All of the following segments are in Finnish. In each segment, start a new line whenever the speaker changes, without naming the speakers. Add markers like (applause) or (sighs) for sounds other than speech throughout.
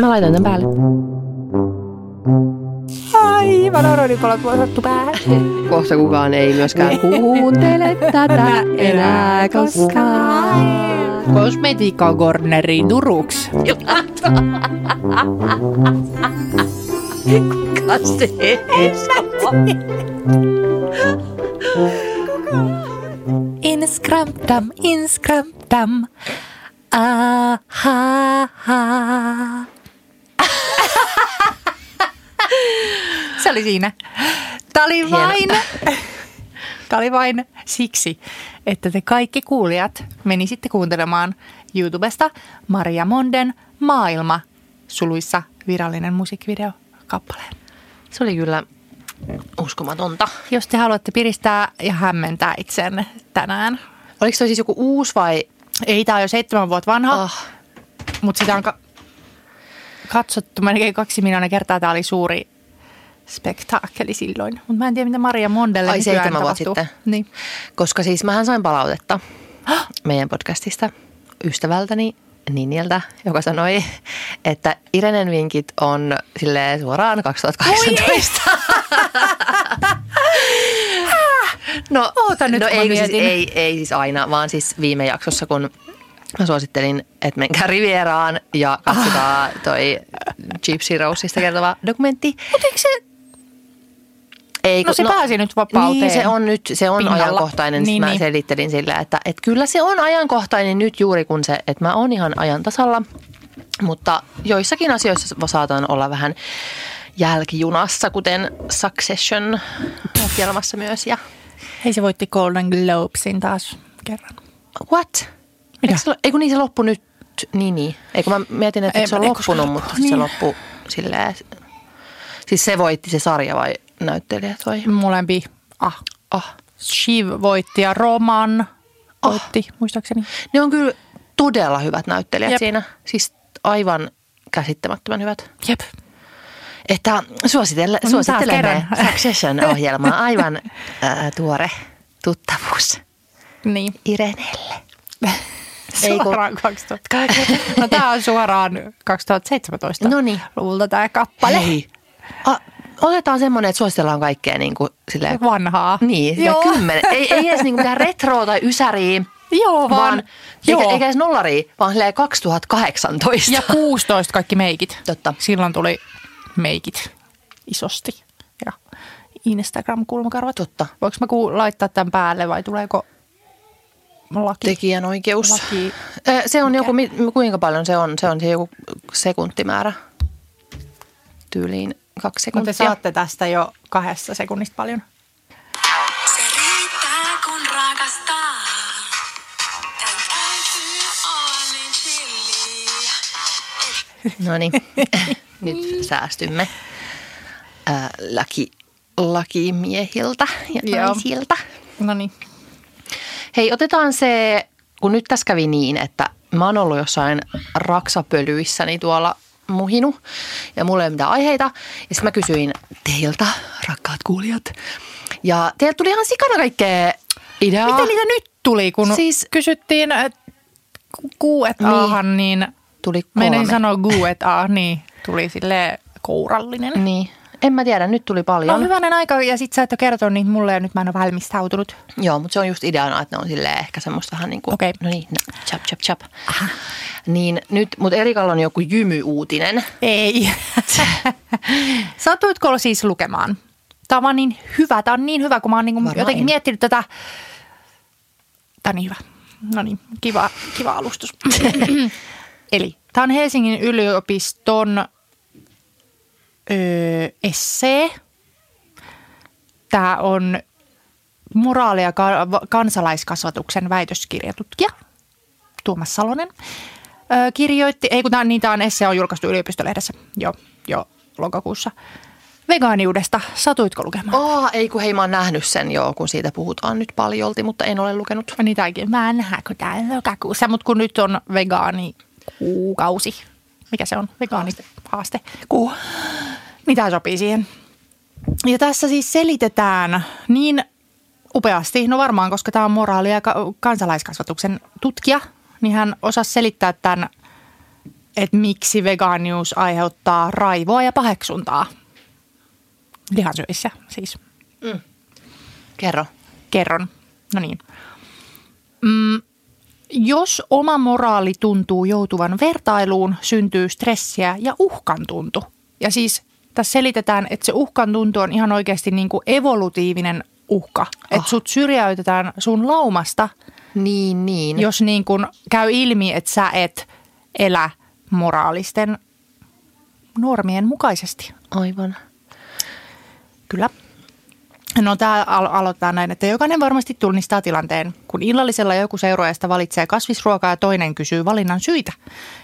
Mä laitan tämän päälle.
Aivan oronipalot vuosattu päähän.
Kohta kukaan ei myöskään kuuntele tätä enää koskaan.
Kosmetiikka Corneri Turuks.
Kuka se
Inskramtam, inskramtam. Aha. (laughs) Se oli siinä. Tämä oli vain, (laughs) tämä oli vain siksi, että te kaikki kuulijat menisitte kuuntelemaan YouTubesta Maria Monden Maailma suluissa virallinen musiikkivideo kappaleen.
Se oli kyllä uskomatonta.
Jos te haluatte piristää ja hämmentää itseänne tänään.
Oliko toi siis joku uusi vai?
Ei, tämä on jo seitsemän vuotta vanha,
Oh,
mutta sitä on ka- katsottu melkein kaksi miljoonaa kertaa. Tämä oli suuri spektaakkeli silloin. Mutta mä en tiedä, mitä Maria Mondelle
Ai, seitsemän vuotta sitten.
Niin.
koska siis mähän sain palautetta meidän podcastista ystävältäni Niniltä, joka sanoi, että Irenen vinkit on silleen suoraan 2018. (laughs) no, (laughs)
Oota nyt,
no
kun
ei, siis,
mietin.
ei, ei siis aina, vaan siis viime jaksossa, kun mä suosittelin, että menkää Rivieraan ja katsotaan toi Gypsy Roseista kertova dokumentti.
Mutta eikö se,
Ei,
no se pääsi nyt vapauteen
Niin, se on nyt, se on
pinnalla.
ajankohtainen. Niin,
Niin,
mä
niin.
selittelin sillä, että, että kyllä se on ajankohtainen nyt juuri kun se, että mä oon ihan ajan tasalla. Mutta joissakin asioissa saatan olla vähän jälkijunassa, kuten Succession-ohjelmassa myös. Ja
Hei, se voitti Golden Globesin taas kerran.
what? Eikö se, eikö niin se loppu nyt? Niin, niin. Eikö mä mietin, että
Ei,
se on loppunut,
koska-
mutta
niin.
se loppu silleen... Siis se voitti se sarja vai näyttelijät vai?
Molempi. Ah.
Ah.
Shiv voitti ja Roman voitti, muistaakseni.
Ne on kyllä todella hyvät näyttelijät
Jep.
siinä. Siis aivan käsittämättömän hyvät.
Jep.
Että suositelle,
No,
suosittelemme
taas kerran.
Succession-ohjelmaa. (laughs) Aivan ää, tuore tuttavuus
Niin.
Irenelle. (laughs) Ei kun-
Suoraan 2000. (laughs) No tää on suoraan 2017
Noniin.
luvulta tää kappale.
Hei. A, otetaan semmoinen, että suositellaan kaikkea niin kuin silleen,
Vanhaa.
niin,
Joo.
Kymmenen. Ei, ei edes niin kuin mitään retroa tai ysäriä,
Joo, vaan,
vaan
joo.
eikä, eikä edes nollaria, vaan silleen 2018.
Ja 16 kaikki meikit.
Totta.
Silloin tuli meikit isosti. Ja Instagram-kulmakarvat.
Totta.
Voinko mä ku- laittaa tämän päälle vai tuleeko laki?
Tekijänoikeus.
Laki.
Se on joku, mi- kuinka paljon se on? Se on se joku sekuntimäärä. Tyyliin kaksi
Mutta
sekuntia.
te saatte tästä jo kahdessa sekunnista paljon.
No niin, (laughs) nyt säästymme ää, laki, lakimiehiltä ja naisilta.
No niin.
Hei, otetaan se, kun nyt tässä kävi niin, että mä oon ollut jossain raksapölyissäni tuolla muhinu ja mulla ei ole mitään aiheita. Ja sitten mä kysyin teiltä, rakkaat kuulijat. Ja teiltä tuli ihan sikana kaikkea ideaa.
Miten niitä nyt tuli, kun
Siis-
siis, kysyttiin että kuuet
Niin.
aahan, niin
Tuli kolme.
sanoa guet a, niin tuli sille kourallinen.
Niin, en mä tiedä, nyt tuli paljon.
No hyvänen aika, ja sit sä et ole kertonut niitä mulle, ja nyt mä en ole valmistautunut.
Joo, mutta se on just ideana, että ne on silleen ehkä semmoista vähän niin kuin,
Okei.
no niin, no, chap, chap, chap. Niin nyt, mutta Erikalla on joku jymyuutinen.
Ei. (laughs) Satuitko siis lukemaan? Tämä on vaan niin hyvä. Tämä on niin hyvä, kun mä oon niin
Varmaan
jotenkin
en.
miettinyt tätä. Tämä on niin hyvä. No niin, kiva, kiva alustus. (clears throat) Eli tämä on Helsingin yliopiston öö, essee. Tämä on moraali- ja ka- kansalaiskasvatuksen väitöskirjatutkija Tuomas Salonen öö, kirjoitti, ei kun tämä, niin tämä on esse on julkaistu yliopistolehdessä jo, jo lokakuussa. Vegaaniudesta, satuitko lukemaan? Oh.
Ei kun hei, mä oon nähnyt sen joo, kun siitä puhutaan nyt paljolti, mutta en ole lukenut.
Niitäkin, mä en nähdä, kun tämä on lokakuussa, mutta kun nyt on vegaani kuukausi. Mikä se on? Vegaani haaste. Kuu. Tämä sopii siihen. Ja tässä siis selitetään niin upeasti, no varmaan, koska tämä on moraali- ja ka- kansalaiskasvatuksen tutkija, niin hän osasi selittää tämän, että miksi vegaanius aiheuttaa raivoa ja paheksuntaa lihansyöissä siis.
Kerro.
Kerron. No niin. Mm, jos oma moraali tuntuu joutuvan vertailuun, syntyy stressiä ja uhkan tuntu. Ja siis tässä selitetään, että se uhkan tuntu on ihan oikeasti niin kuin evolutiivinen uhka. Oh. Että sut syrjäytetään sun laumasta,
Niin, niin.
jos niin kuin käy ilmi, että sä et elä moraalisten normien mukaisesti.
Aivan.
Kyllä. No tämä alo- aloittaa näin, että jokainen varmasti tunnistaa tilanteen, kun illallisella joku seuraajasta valitsee kasvisruokaa ja toinen kysyy valinnan syitä.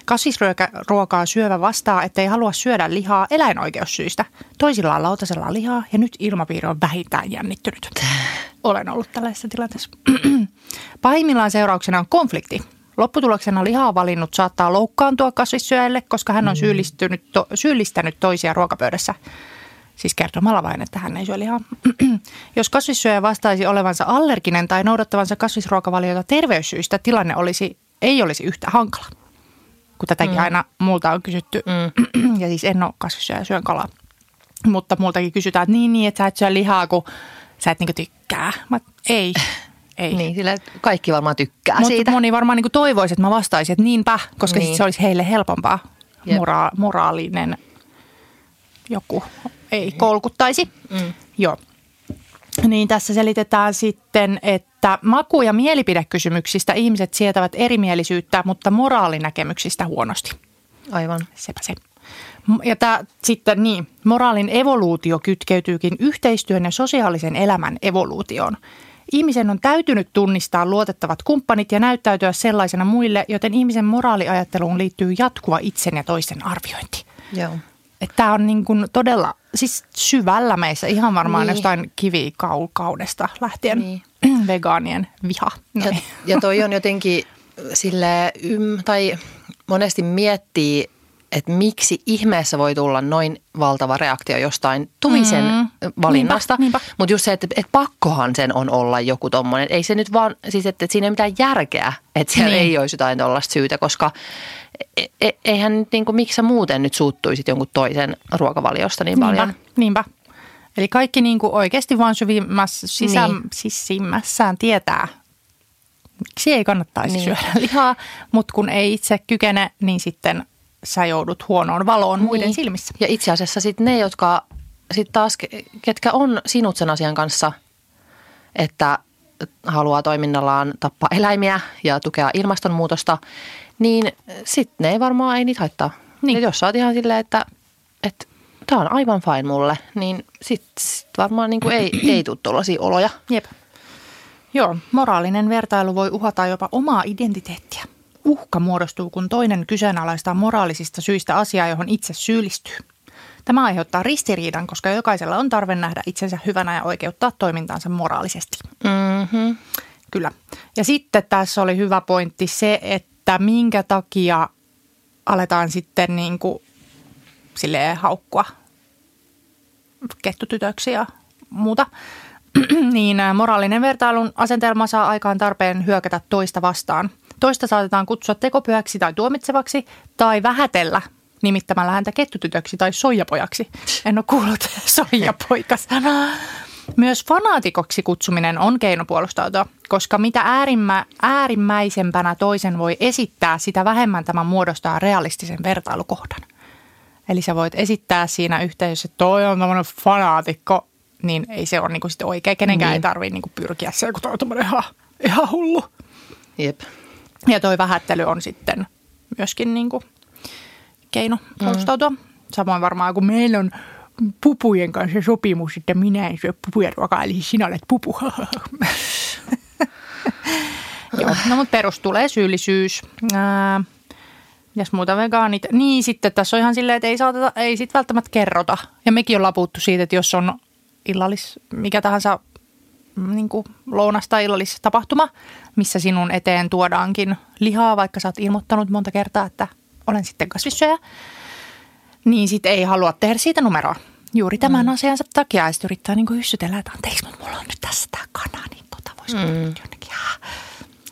Kasvisruokaa syövä vastaa, että ei halua syödä lihaa eläinoikeussyistä. Toisilla on lautasella lihaa ja nyt ilmapiiri on vähintään jännittynyt. Olen ollut tällaisessa tilanteessa. (clears throat) Pahimmillaan seurauksena on konflikti. Lopputuloksena lihaa valinnut saattaa loukkaantua kasvissyöjälle, koska hän on syyllistynyt to- syyllistänyt toisia ruokapöydässä. Siis kertomalla vain, että hän ei syö lihaa. (clears throat) Jos kasvissyöjä vastaisi olevansa allerginen tai noudattavansa kasvisruokavaliota terveyssyistä, tilanne olisi, ei olisi yhtä hankala. Kun tätäkin mm. aina multa on kysytty. Mm. (clears throat) ja siis en ole kasvissyöjä, syön kalaa. Mutta multakin kysytään, että niin, niin, että sä et syö lihaa, kun sä et niinku tykkää. Mä, ei, (laughs) ei.
Niin, sillä kaikki varmaan tykkää
Mutta
siitä.
moni varmaan niin toivoisi, että mä vastaisin, että niinpä, koska
Niin.
niin. se olisi heille helpompaa. Mora- moraalinen joku ei kolkuttaisi. Mm. Joo. Niin tässä selitetään sitten, että maku- ja mielipidekysymyksistä ihmiset sietävät erimielisyyttä, mutta moraalinäkemyksistä huonosti.
Aivan.
Sepä se. Ja tämä sitten niin, moraalin evoluutio kytkeytyykin yhteistyön ja sosiaalisen elämän evoluutioon. Ihmisen on täytynyt tunnistaa luotettavat kumppanit ja näyttäytyä sellaisena muille, joten ihmisen moraaliajatteluun liittyy jatkuva itsen ja toisten arviointi.
Joo.
Tämä on niin kuin todella siis syvällä meissä, ihan varmaan
Niin.
jostain kivikaukaudesta lähtien
Niin. (clears throat)
vegaanien viha.
Ja,
niin.
ja toi (laughs) on jotenkin sille ym, tai monesti miettii, että miksi ihmeessä voi tulla noin valtava reaktio jostain toisen
Mm.
valinnasta.
Niinpä, niinpä.
Mutta just se, että, että pakkohan sen on olla joku tommonen. Ei se nyt vaan, siis että, että siinä ei mitään järkeä, että siellä
Niin.
ei olisi jotain tuollaista syytä, koska e, e, eihän nyt niin kuin, miksi sä muuten nyt suuttuisit jonkun toisen ruokavaliosta niin paljon.
Niinpä, niinpä. Eli kaikki niin kuin oikeasti vaan syvimmässä, sisä,
Niin.
sisimmässään tietää, miksi ei kannattaisi
Niin.
syödä lihaa, mutta kun ei itse kykene, niin sitten sä joudut huonoon valoon muiden
Niin.
silmissä.
Ja itse asiassa sitten ne, jotka sitten taas, ke- ketkä on sinut sen asian kanssa, että haluaa toiminnallaan tappaa eläimiä ja tukea ilmastonmuutosta, niin sitten ne ei varmaan ei niitä haittaa.
Niin.
Ja jos sä oot ihan silleen, että, että tämä on aivan fine mulle, niin sitten sit varmaan niin kuin ei, ei tule tuollaisia oloja.
Jep. Joo, moraalinen vertailu voi uhata jopa omaa identiteettiä. Uhka muodostuu, kun toinen kyseenalaistaa moraalisista syistä asiaa, johon itse syyllistyy. Tämä aiheuttaa ristiriidan, koska jokaisella on tarve nähdä itsensä hyvänä ja oikeuttaa toimintaansa moraalisesti.
Mm-hmm.
Kyllä. Ja sitten tässä oli hyvä pointti se, että minkä takia aletaan sitten niin kuin silleen haukkua kettutytöksi ja muuta. (clears throat) niin moraalinen vertailun asentelma saa aikaan tarpeen hyökätä toista vastaan. Toista saatetaan kutsua tekopyhäksi tai tuomitsevaksi tai vähätellä nimittämällä häntä kettutytöksi tai soijapojaksi. En ole kuullut (laughs) soijapoika-sanaa. Myös fanaatikoksi kutsuminen on keino puolustautua, koska mitä äärimmä, äärimmäisempänä toisen voi esittää, sitä vähemmän tämä muodostaa realistisen vertailukohdan. Eli sä voit esittää siinä yhteisössä, että toi on tämmöinen fanaatikko, niin ei se ole niinku sitten oikein. Kenenkään
Niin.
ei tarvitse niinku pyrkiä se, kun toi on tämmöinen ihan, ihan hullu.
Jep.
Ja toi vähättely on sitten myöskin niinku keino puolustautua. Mm. Samoin varmaan kun meillä on pupujen kanssa sopimus, että minä en syö pupuja ruokaa, eli sinä olet pupu. (laughs) Joo, no mutta perus tulee syyllisyys. Ää, muuta vegaanit? Niin sitten tässä on ihan silleen, että ei, saateta, ei sit välttämättä kerrota. Ja mekin ollaan puhuttu siitä, että jos on illallis, mikä tahansa niin kuin lounas- tai illallistapahtuma, missä sinun eteen tuodaankin lihaa, vaikka sä oot ilmoittanut monta kertaa, että olen sitten kasvissyöjä, niin sitten ei halua tehdä siitä numeroa. Juuri tämän mm. asiansa takia ja sitten yrittää niin hyssytellä, että anteeksi, mutta mulla on nyt tässä tämä kana, niin tota voisiko mm. jonnekin. Ah.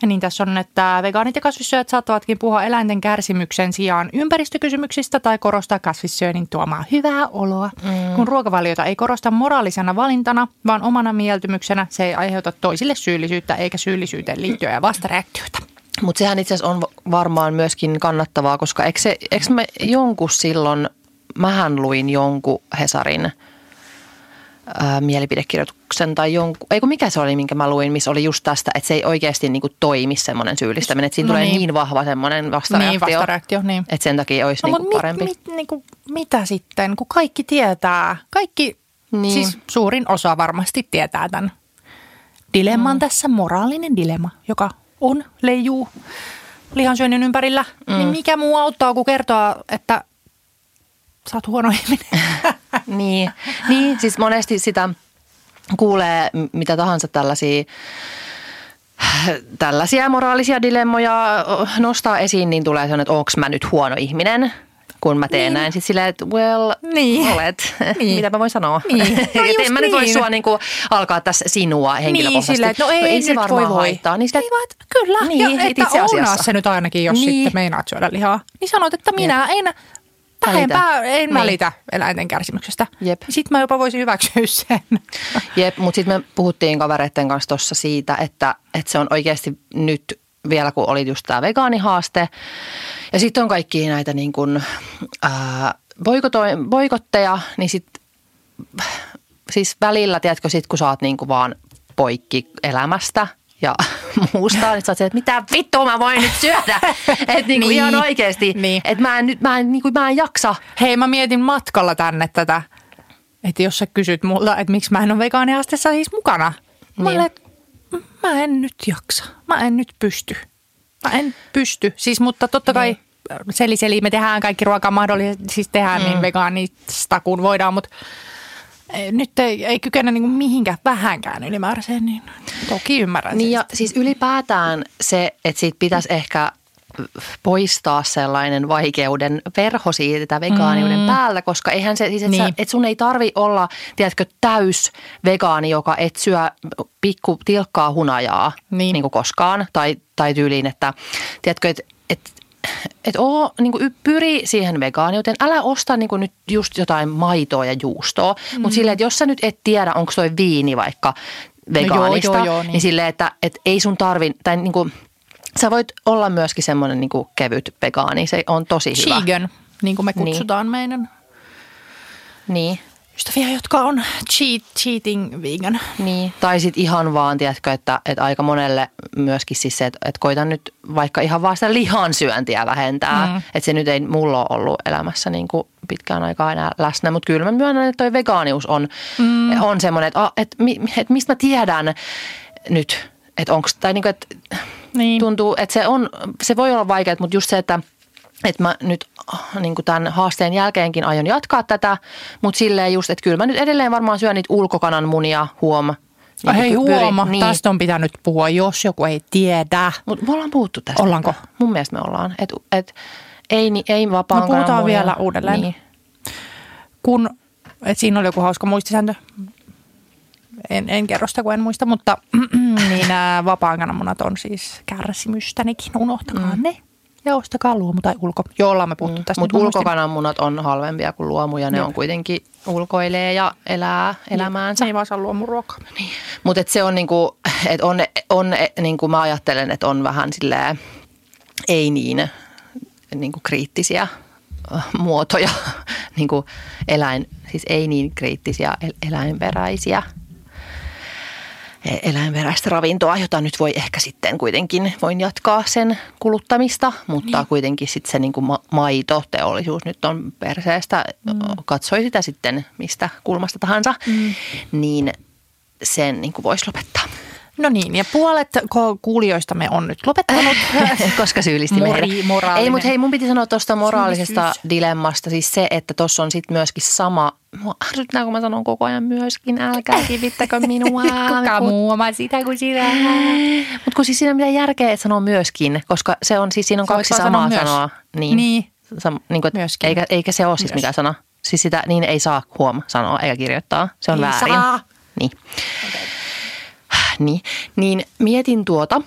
Niin tässä on, että vegaanit ja kasvissyöjät saattavatkin puhua eläinten kärsimyksen sijaan ympäristökysymyksistä tai korostaa kasvissyönnin tuomaa hyvää oloa. Mm. Kun ruokavaliota ei korosta moraalisena valintana, vaan omana mieltymyksenä, se ei aiheuta toisille syyllisyyttä eikä syyllisyyteen liittyviä vastareaktioita.
Mutta sehän itse asiassa on varmaan myöskin kannattavaa, koska eikö, se, eikö me jonkun silloin, mähän luin jonkun Hesarin ää, mielipidekirjoituksen tai jonkun, eikö mikä se oli, minkä mä luin, missä oli just tästä, että se ei oikeasti niinku toimi semmoinen syyllistäminen, että siinä
No
tulee
niin.
niin vahva semmoinen vastareaktio,
Niin, vastareaktio, niin.
että sen takia olisi
No,
niinku
mutta
parempi.
mit, mit, niinku, mitä sitten, kun kaikki tietää, kaikki,
Niin.
niin. siis suurin osa varmasti tietää tämän dilemman mm. tässä, moraalinen dilemma, joka on, leijuu lihansyönnin ympärillä. Mm. Niin mikä muu auttaa kuin kertoa, että sä oot huono ihminen. (laughs)
Niin, niin, siis monesti sitä kuulee mitä tahansa tällaisia tällaisia moraalisia dilemmoja nostaa esiin, niin tulee sellainen, että onko mä nyt huono ihminen, kun mä teen niin. näin. Sitten silleen, että well,
Niin.
olet. (laughs)
Niin.
Mitä mä voin sanoa?
Niin. No (laughs)
Et
just
en mä nyt voi
niin.
sua niinku alkaa tässä sinua henkilökohtaisesti.
Niin, silleen, että no ei,
se varmaan
voi voi.
haittaa. Niin sitä,
Ei vaan, että kyllä.
Niin,
ja,
et
että
itse asiassa.
se nyt ainakin, jos
Niin.
sitten meinaat syödä lihaa. Niin sanot, että minä en vähempää en
Niin.
välitä eläinten kärsimyksestä.
Jep.
Sitten mä jopa voisin hyväksyä sen.
Jep, mutta sitten me puhuttiin kavereiden kanssa tuossa siitä, että, että se on oikeasti nyt vielä kun oli just tämä vegaanihaaste. Ja sitten on kaikki näitä niin kuin, ää, boikotoi- boikotteja, niin sitten siis välillä, tiedätkö, sit kun sä oot niin kuin vaan poikki elämästä ja (laughs) muusta, niin sä oot että mitä vittua mä voin nyt syödä. (laughs) Että niin kuin
Niin.
ihan oikeasti,
Niin.
että mä en, nyt, mä en, niin kuin, mä en jaksa.
Hei, mä mietin matkalla tänne tätä, että jos sä kysyt multa, että miksi mä en ole vegaaniastessa siis mukana. Mä,
Niin.
olen, että mä en nyt jaksa. Mä en nyt pysty. Mä en pysty. Siis, mutta totta kai seli seli, me tehdään kaikki ruokaa mahdollisesti, siis tehdään mm. niin vegaanista kuin voidaan, mutta ei- nyt ei, ei kykene niin mihinkään vähänkään ylimääräiseen, niin toki ymmärrän
Niin ja siis ylipäätään se, että siitä pitäisi ehkä poistaa sellainen vaikeuden verho siitä vegaaniuden mm. päältä, koska eihän se, siis et, niin.
Niin.
et sun ei tarvi olla, tiedätkö, täys vegaani, joka et syö pikku tilkkaa hunajaa niin.
Niin.
koskaan, tai, tai tyyliin, että tiedätkö, että et, et oo, niin kuin pyri siihen vegaaniuteen. Älä osta niin kuin nyt just jotain maitoa ja juustoa, mm. mutta silleen, että jos sä nyt et tiedä, onko toi viini vaikka vegaanista,
joo, joo,
niin.
niin.
niin silleen, että, että ei sun tarvi, tai niin kuin, sä voit olla myöskin semmoinen niin kuin kevyt vegaani, se on tosi hyvä.
Vegan, niin kuin me
Niin.
kutsutaan niin. meidän
Niin,
ystäviä, jotka on cheat, cheating vegan.
niin. Tai sitten ihan vaan, tiedätkö, että, että aika monelle myöskin siis se, että, että koitan nyt vaikka ihan vaan sitä lihansyöntiä vähentää. Mm. Että se nyt ei mulla ole ollut elämässä niin kuin pitkään aikaa enää läsnä, mutta kyllä mä myönnän, että toi vegaanius on, mm. on semmoinen, että, ah, että, että mistä mä tiedän nyt, että onko, tai niin kuin, että
Niin.
tuntuu, että se, on, se voi olla vaikeaa, mutta just se, että, että mä nyt niin kuin tämän haasteen jälkeenkin aion jatkaa tätä, mutta silleen just, että kyllä mä nyt edelleen varmaan syön niitä ulkokanan munia huom.
Niin Hei
kuin pyrin-
huoma, niin. tästä on pitänyt puhua, jos joku ei tiedä.
Mutta me ollaan puhuttu tästä.
Ollaanko?
Mun mielestä me ollaan. Että et, ei, ni- ei vapaan
No puhutaan
munia.
vielä uudelleen.
Niin.
Kun, et siinä oli joku hauska muistisääntö, en, en kerro sitä, kun en muista, mutta (clears throat) niin nämä vapaan kananmunat on siis kärsimystänikin, unohtakaa mm. ne. Ja ostakaa luomu tai ulko. Joo, ollaan me puhuttu tästä.
Mutta ulkokananmunat on halvempia kuin luomuja. Ne
Joo.
on kuitenkin ulkoilee ja elää elämäänsä.
Se ei vaan saa luomuruokaa. Niin.
Mutta se on niinku, että on, on niinku mä ajattelen, että on vähän silleen ei niin niinku kriittisiä äh, muotoja, (laughs) niinku eläin, siis ei niin kriittisiä el- eläinperäisiä eläinperäistä ravintoa, jota nyt voi ehkä sitten kuitenkin, voin jatkaa sen kuluttamista, mutta niin. kuitenkin sitten se niinku ma- maitoteollisuus nyt on perseestä, mm. katsoi sitä sitten mistä kulmasta tahansa, mm. niin sen niinku voisi lopettaa.
No niin, ja puolet kuulijoistamme on nyt lopettanut. (laughs)
Koska syyllisti
Mori- moraalinen.
Ei, mutta hei, mun piti sanoa tuosta moraalisesta
Syyllisyys.
dilemmasta. Siis se, että tuossa on sitten myöskin sama. Mua ärsyttää, kun mä sanon koko ajan myöskin. Älkää kivittäkö (laughs) minua.
Kuka muu oma sitä kuin sinä. (laughs)
Mutta kun siis siinä ei mitään järkeä, että sanoo myöskin, koska se on siis siinä on kaksi samaa
sanoa.
Niin.
Niin.
Sam, niin kuin,
Myöskin.
eikä, eikä se ole siis mikään sana. Siis sitä niin ei saa huom sanoa eikä kirjoittaa. Se on
Ei
väärin.
saa.
Niin. Niin. Niin mietin tuota,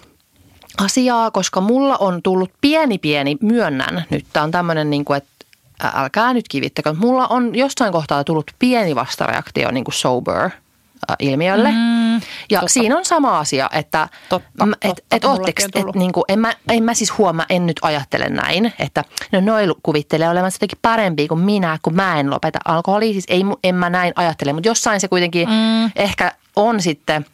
asiaa, koska mulla on tullut pieni pieni, myönnän nyt, tämä on tämmöinen niin kuin, että älkää nyt kivittäkö, mutta mulla on jossain kohtaa tullut pieni vastareaktio niin kuin sober ilmiölle. Mm, ja totta. siinä on sama asia, että
Totta,
et,
totta,
et et, niin kuin, en, mä, en mä siis huomaa, en nyt ajattele näin, että no noi kuvittelee olevansa jotenkin parempia kuin minä, kun mä en lopeta alkoholia. Siis ei, en mä näin ajattele, mutta jossain se kuitenkin mm. ehkä on sitten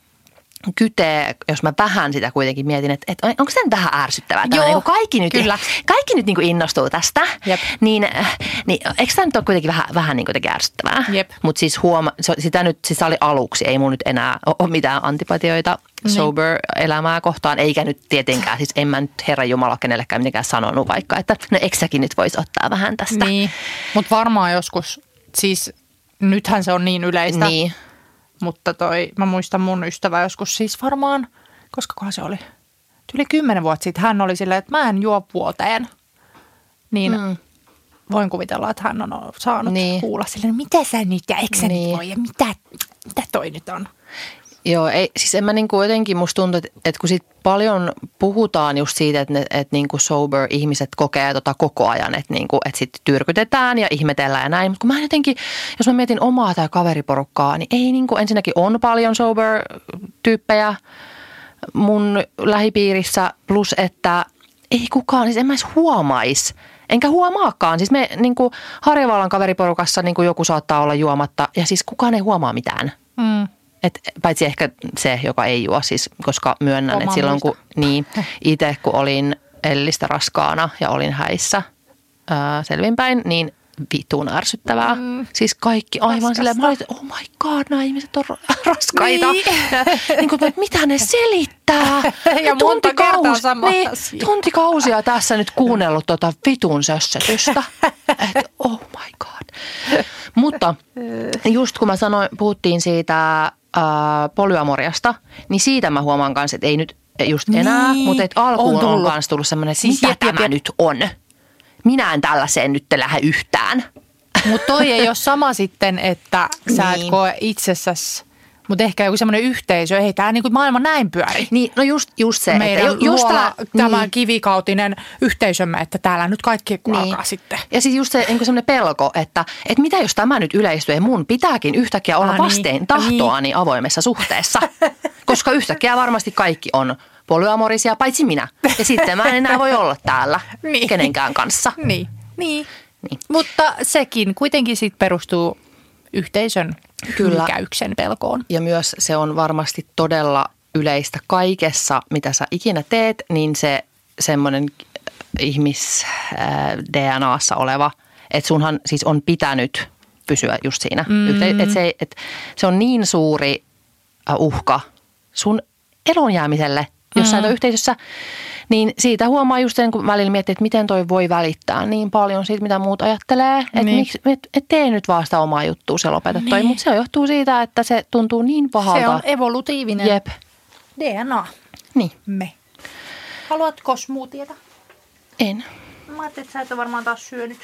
kytee, jos mä vähän sitä kuitenkin mietin, että, että onko se nyt vähän ärsyttävää.
Joo,
Joo, kaikki nyt,
kyllä.
kaikki nyt niin kuin innostuu tästä,
Jep.
niin, äh, niin eikö tämä nyt ole kuitenkin vähän, vähän niin kuin ärsyttävää? Mutta siis huoma, sitä nyt, siis oli aluksi, ei mun nyt enää ole mitään antipatioita
Niin.
sober-elämää kohtaan, eikä nyt tietenkään, siis en mä nyt Herra Jumala kenellekään mitenkään sanonut vaikka, että no eikö säkin nyt voisi ottaa vähän tästä.
Niin, mutta varmaan joskus, siis nythän se on niin yleistä,
Niin.
Mutta toi, mä muistan mun ystävä joskus siis varmaan, koska kohan se oli, yli kymmenen vuotta sitten hän oli silleen, että mä en juo vuoteen. Niin mm. voin kuvitella, että hän on saanut
Niin.
kuulla silleen, mitä sä nyt ja eikö sä
Niin.
nyt voi ja mitä, mitä toi nyt on.
Joo, ei, siis en mä niinku jotenkin musta tuntuu, että, että kun sit paljon puhutaan just siitä, että, ne, että niinku sober ihmiset kokee tota koko ajan, että, niinku, että sit tyrkytetään ja ihmetellään ja näin. Mutta kun mä jotenkin, jos mä mietin omaa tai kaveriporukkaa, niin ei niinku, ensinnäkin on paljon sober-tyyppejä mun lähipiirissä, plus että ei kukaan, siis en mä edes huomais. Enkä huomaakaan. Siis me niin kuin Harjavallan kaveriporukassa niin kuin joku saattaa olla juomatta ja siis kukaan ei huomaa mitään.
Mm.
Et, paitsi ehkä se, joka ei juo, siis, koska myönnän,
Oma
että silloin kun (laughs) niin, itse kun olin Ellistä raskaana ja olin häissä ää, selvinpäin, niin vittuun ärsyttävää. Mm. Siis kaikki aivan
Raskasta.
silleen, mä olin, oh my god, nämä ihmiset on ra- (laughs) raskaita.
Niin.
Ja, niin kuin, mitä ne selittää? (laughs)
Ja monta kertaa sama
niin, tuntikausia tässä nyt kuunnellut tota vitun sössetystä. että oh my god. (laughs) Mutta just kun mä sanoin, puhuttiin siitä äh, polyamoriasta, niin siitä mä huomaan kanssa, että ei nyt just enää,
Niin,
mutta että alkuun
on tullut.
on kanssa tullut semmoinen, että
Siis
mitä
jep,
tämä
jep.
nyt on. Minä en tällaiseen nyt lähde yhtään.
Mutta toi ei (laughs) ole sama sitten, että sä et
Niin.
koe itsessäsi, mutta ehkä joku semmoinen yhteisö, ei tämä niinku maailma näin pyöri.
Niin, no just, just se,
Meidän
että ju- just
luola, tämä
niin.
kivikautinen yhteisömme, että täällä nyt kaikki alkaa sitten.
Ja siis just se niin semmoinen pelko, että, että mitä jos tämä nyt yleistyy ja mun pitääkin yhtäkkiä olla
Ah, niin.
vastein tahtoani avoimessa suhteessa. (laughs) Koska yhtäkkiä varmasti kaikki on polyamorisia, paitsi minä. Ja sitten mä en enää voi olla täällä (laughs)
Niin.
kenenkään kanssa.
Niin, niin.
Niin.
Mutta sekin kuitenkin sit perustuu yhteisön
Kyllä.
hylkäyksen pelkoon.
Ja myös se on varmasti todella yleistä kaikessa, mitä sä ikinä teet, niin se semmoinen ihmis äh, oleva, että sunhan siis on pitänyt pysyä just siinä. Mm. Että se, et se on niin suuri äh, uhka sun elon jäämiselle jossain mm. yhteisössä, niin siitä huomaa just sen, kun välillä miettii, että miten toi voi välittää niin paljon siitä, mitä muut ajattelee. Että
Niin.
miksi, et, et tee nyt vaan sitä omaa juttua, se lopeta toi. Mutta se johtuu siitä, että se tuntuu niin pahalta.
Se on evolutiivinen
Jep,
DNA.
niin,
Me. Haluatko smoothieta?
en.
Mä ajattelin, että sä et ole varmaan taas syönyt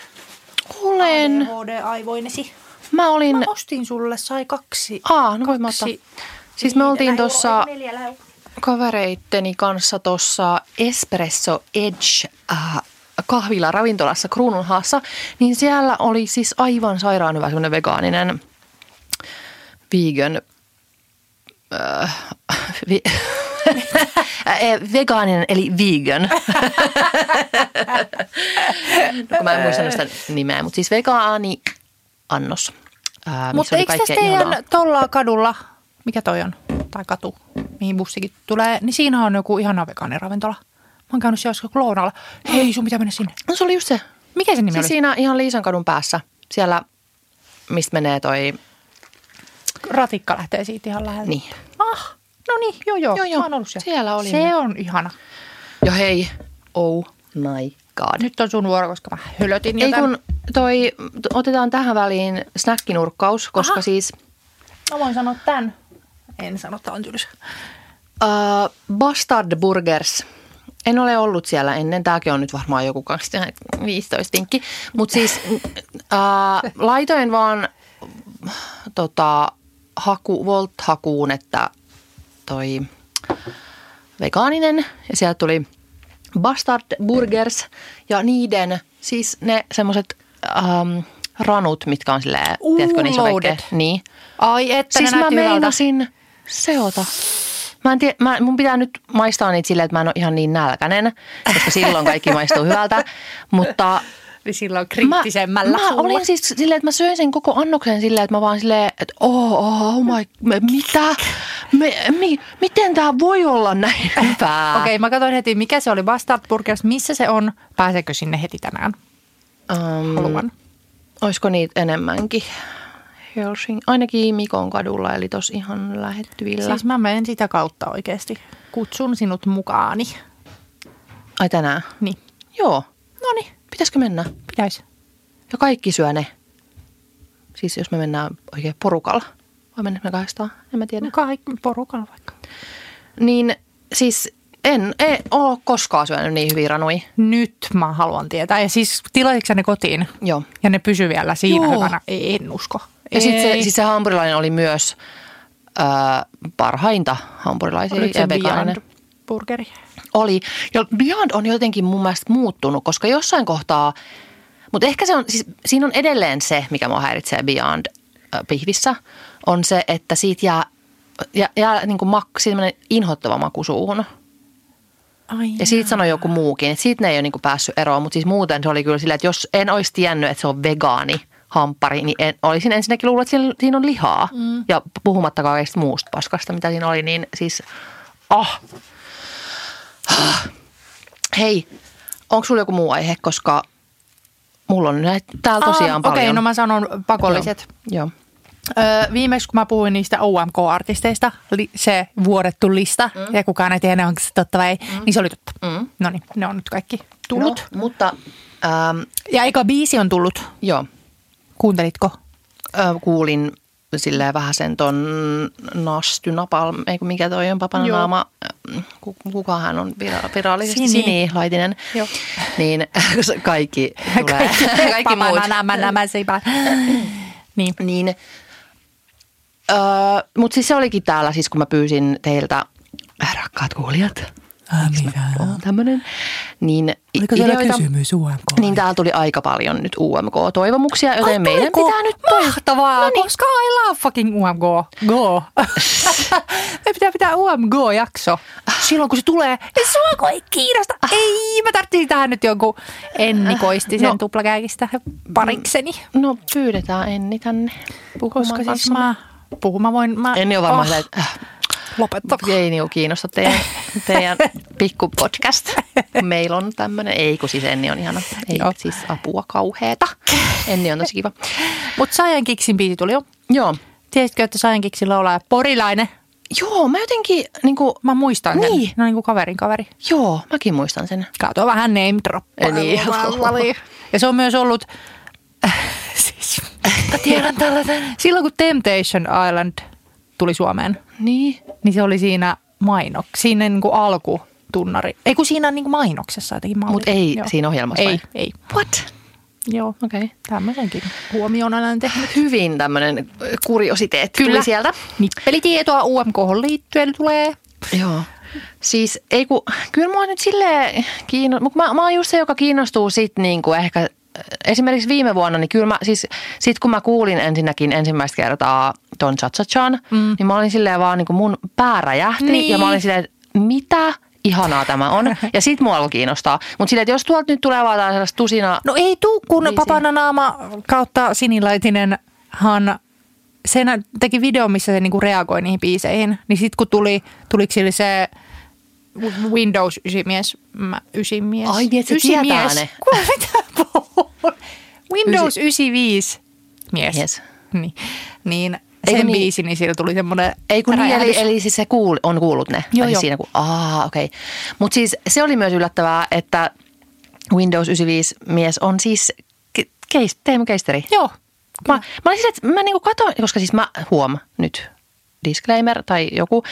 Olen.
ADHD-aivoinesi.
Mä olin,
Mä ostin sulle, sai kaksi.
Aa, no voin mä ottaa.
kaksi
Siis me oltiin tuossa. Kavereitteni kanssa tuossa Espresso Edge äh, kahvila ravintolassa Kruununhaassa, niin siellä oli siis aivan sairaan hyvä semmoinen vegaaninen vegan äh, vi, äh, (laughs) vegaaninen eli vegan. (laughs) no, mä en muista sitä nimeä, mutta siis vegaani annos. Äh,
Mutta eikö tässä teidän tuolla kadulla, mikä toi on, tai katu, mihin bussikin tulee, niin siinä on joku ihana vegaaniravintola. Mä oon käynyt siellä joskus lounalla. Hei, sun pitää mennä sinne.
No se oli just se.
Mikä se nimi
Siis
oli?
siinä ihan Liisan kadun päässä. Siellä, mistä menee toi,
Ratikka lähtee siitä ihan läheltä.
niin.
Ah, no niin, joo joo.
Joo, joo.
Mä oon ollut siellä.
Siellä olimme.
Se on ihana.
Ja hei, oh my god.
Nyt on sun vuoro, koska mä hölötin
Ei
jotain.
kun toi, otetaan tähän väliin snäkkinurkkaus, koska
Aha.
siis
Mä voin sanoa tän. En sano, että on tylsä.
uh, Bastard Burgers. En ole ollut siellä ennen. Tämäkin on nyt varmaan joku 15 tinkki. Mutta siis uh, (laughs) laitoin vaan tota, haku, Volt-hakuun, että toi vegaaninen ja sieltä tuli Bastard Burgers ja niiden, siis ne semmoiset ähm, ranut, mitkä on silleen, tiedätkö, niissä on. Niin.
Ai että
Siis
ne
mä
näytti hyvältä.
Seota. Mä en tiedä, mä, mun pitää nyt maistaa niitä silleen, että mä en ole ihan niin nälkäinen, koska silloin kaikki maistuu hyvältä. Mutta
Niin silloin
mä,
kriittisemmällä
mä
sulla.
olin siis silleen, että mä söin sen koko annoksen silleen, että mä vaan silleen, että oh, oh, oh my, me, mitä? Me, mi, miten tää voi olla näin hyvää? (laughs)
Okei, mä katsoin heti, mikä se oli Bastard Burgers, missä se on, pääseekö sinne heti tänään?
Um,
Haluan.
olisiko niitä enemmänkin? Helsing, ainakin Mikon kadulla, eli tos ihan lähettyvillä.
Siis mä menen sitä kautta oikeasti. Kutsun sinut mukaani.
Ai tänään?
Niin.
Joo.
No niin,
Pitäisikö mennä?
pitäisi.
Ja kaikki syö ne. Siis jos me mennään oikein porukalla. Vai mennä me kahdestaan? En mä tiedä.
No kaikki porukalla vaikka.
Niin siis en, en ole koskaan syönyt niin hyviä ranui.
Nyt mä haluan tietää. Ja siis tilaitko sä ne kotiin?
Joo.
Ja ne pysy vielä siinä
Joo.
hyvänä? En usko.
Ja sitten se, siis se hampurilainen oli myös äh, parhainta hampurilaisia
Oliko
ja vegaaninen.
Burgeri?
Oli. Ja Beyond on jotenkin mun mielestä muuttunut, koska jossain kohtaa, mutta ehkä se on, siis siinä on edelleen se, mikä mua häiritsee Beyond äh, pihvissä, on se, että siitä jää, jää, jää niin kuin mak, inhottava maku suuhun.
Ai
Ja siitä sanoi joku muukin, että siitä ne ei ole niin kuin päässyt eroon, mutta siis muuten se oli kyllä silleen, että jos en olisi tiennyt, että se on vegaani hamppari, niin en, olisin ensinnäkin luullut, että siinä, siinä on lihaa. Mm. Ja puhumattakaan kaikesta muusta paskasta, mitä siinä oli, niin siis, ah. Ah. Hei, onko sulla joku muu aihe, koska mulla on näitä täällä tosiaan
Ah,
paljon.
Okei, no mä sanon pakolliset.
Joo.
Öö, viimeksi kun mä puhuin niistä OMK-artisteista, li, se vuodettu lista, mm. ja kukaan ei tiedä, onko se totta vai ei, mm. niin se oli totta.
Mm.
No niin, ne on nyt kaikki tullut.
No, mutta, ähm,
Ja eikä biisi on tullut.
joo,
Kuuntelitko?
Ö, kuulin silleen vähän sen ton Nasty Napalm, ei kun mikä toi on papana
Joo.
naama, Ku- kuka hän on vira- virallisesti,
Sini.
Sini, Laitinen,
Joo.
niin (laughs) kaikki tulee, (laughs) kaikki (laughs) muut.
Nämä, nämä, seipä. (clears throat) Niin.
Niin, öö, mutta siis se olikin täällä, siis kun mä pyysin teiltä, rakkaat kuulijat, on tämmönen, niin
Oliko siellä
ideoita,
kysymys UMK?
niin täällä tuli aika paljon nyt UMK-toivomuksia, joten meidän pitää nyt
Mahtavaa, no niin. koska I love fucking UMK. Go. (laughs) Me pitää pitää UMK-jakso. Silloin kun se tulee, niin sua ei kiinnosta. Ei, mä tarvitsin tähän nyt jonkun Enni Koistisen no. Tuplakääkistä parikseni.
No pyydetään Enni tänne puhumaan
Koska siis mä puhumaan voin. Mä,
Enni on varmaan
oh,
oh. että äh,
Lopettakaa.
ei niinku kiinnosta teidän, teidän pikku podcast. Meillä on tämmöinen, ei kun siis Enni on ihana. Ei
Joo.
siis apua kauheeta. Enni on tosi kiva.
Mutta Saijan Kiksin biisi tuli jo.
Joo.
Tiesitkö, että Saijan Kiksin laulaa porilainen?
Joo, mä jotenkin, niinku,
Mä muistan sen.
Niin.
No niin kuin kaverin kaveri.
joo, mäkin muistan sen.
Kato vähän name droppaa.
Niin.
Ja se on myös ollut, (laughs) siis, mä tiedän tällaisen. Silloin kun Temptation Island tuli Suomeen,
Niin.
niin se oli siinä mainok, siinä niin kuin alkutunnari. Ei kun siinä niin kuin mainoksessa jotenkin. mä
Mut
olin-
ei
Joo.
siinä ohjelmassa
Ei,
vai?
ei.
What?
Joo,
Okei. Okay.
tämmöisenkin huomioon olen tehnyt.
Hyvin tämmöinen kuriositeetti
Kyllä.
tuli sieltä.
Nippelitietoa UMK liittyen tulee.
Joo. Siis ei kun, kyllä mua nyt silleen kiinnostaa, mutta mä, mä oon just se, joka kiinnostuu sit niin kuin ehkä, esimerkiksi viime vuonna, niin kyllä mä, siis sit kun mä kuulin ensinnäkin ensimmäistä kertaa ton Chatsachan, mm. niin mä olin silleen vaan niin kuin mun pää räjähti
Niin.
ja mä olin silleen, että mitä ihanaa tämä on. (laughs) Ja sit mua alkoi kiinnostaa. Mutta silleen, että jos tuolta nyt tulee vaan sellaista tusina,
No ei tuu, kun
Biisi.
Papana Naama kautta Sinilaitinen hän sen teki video, missä se niinku reagoi niihin biiseihin. Niin sitten kun tuli, tuliko sille se Windows 9 mies, mä, 9 mies.
Ai niin, että se
Ysi
tietää
mies.
ne. (laughs)
Kuule, mitä puhun? Windows 95 mies.
Mies.
Niin, niin
Eikö
sen
niin?
biisi, niin siellä tuli semmoinen
Ei kun niin, eli, eli siis se kuul, on kuullut ne.
Joo, joo.
Siinä, kun, aa, okei. Okay. Mutta siis se oli myös yllättävää, että Windows 95 mies on siis ke- keis, Teemu Keisteri.
Joo.
Mä, mä olin siis, että mä niinku katoin, koska siis mä huom nyt, disclaimer tai joku,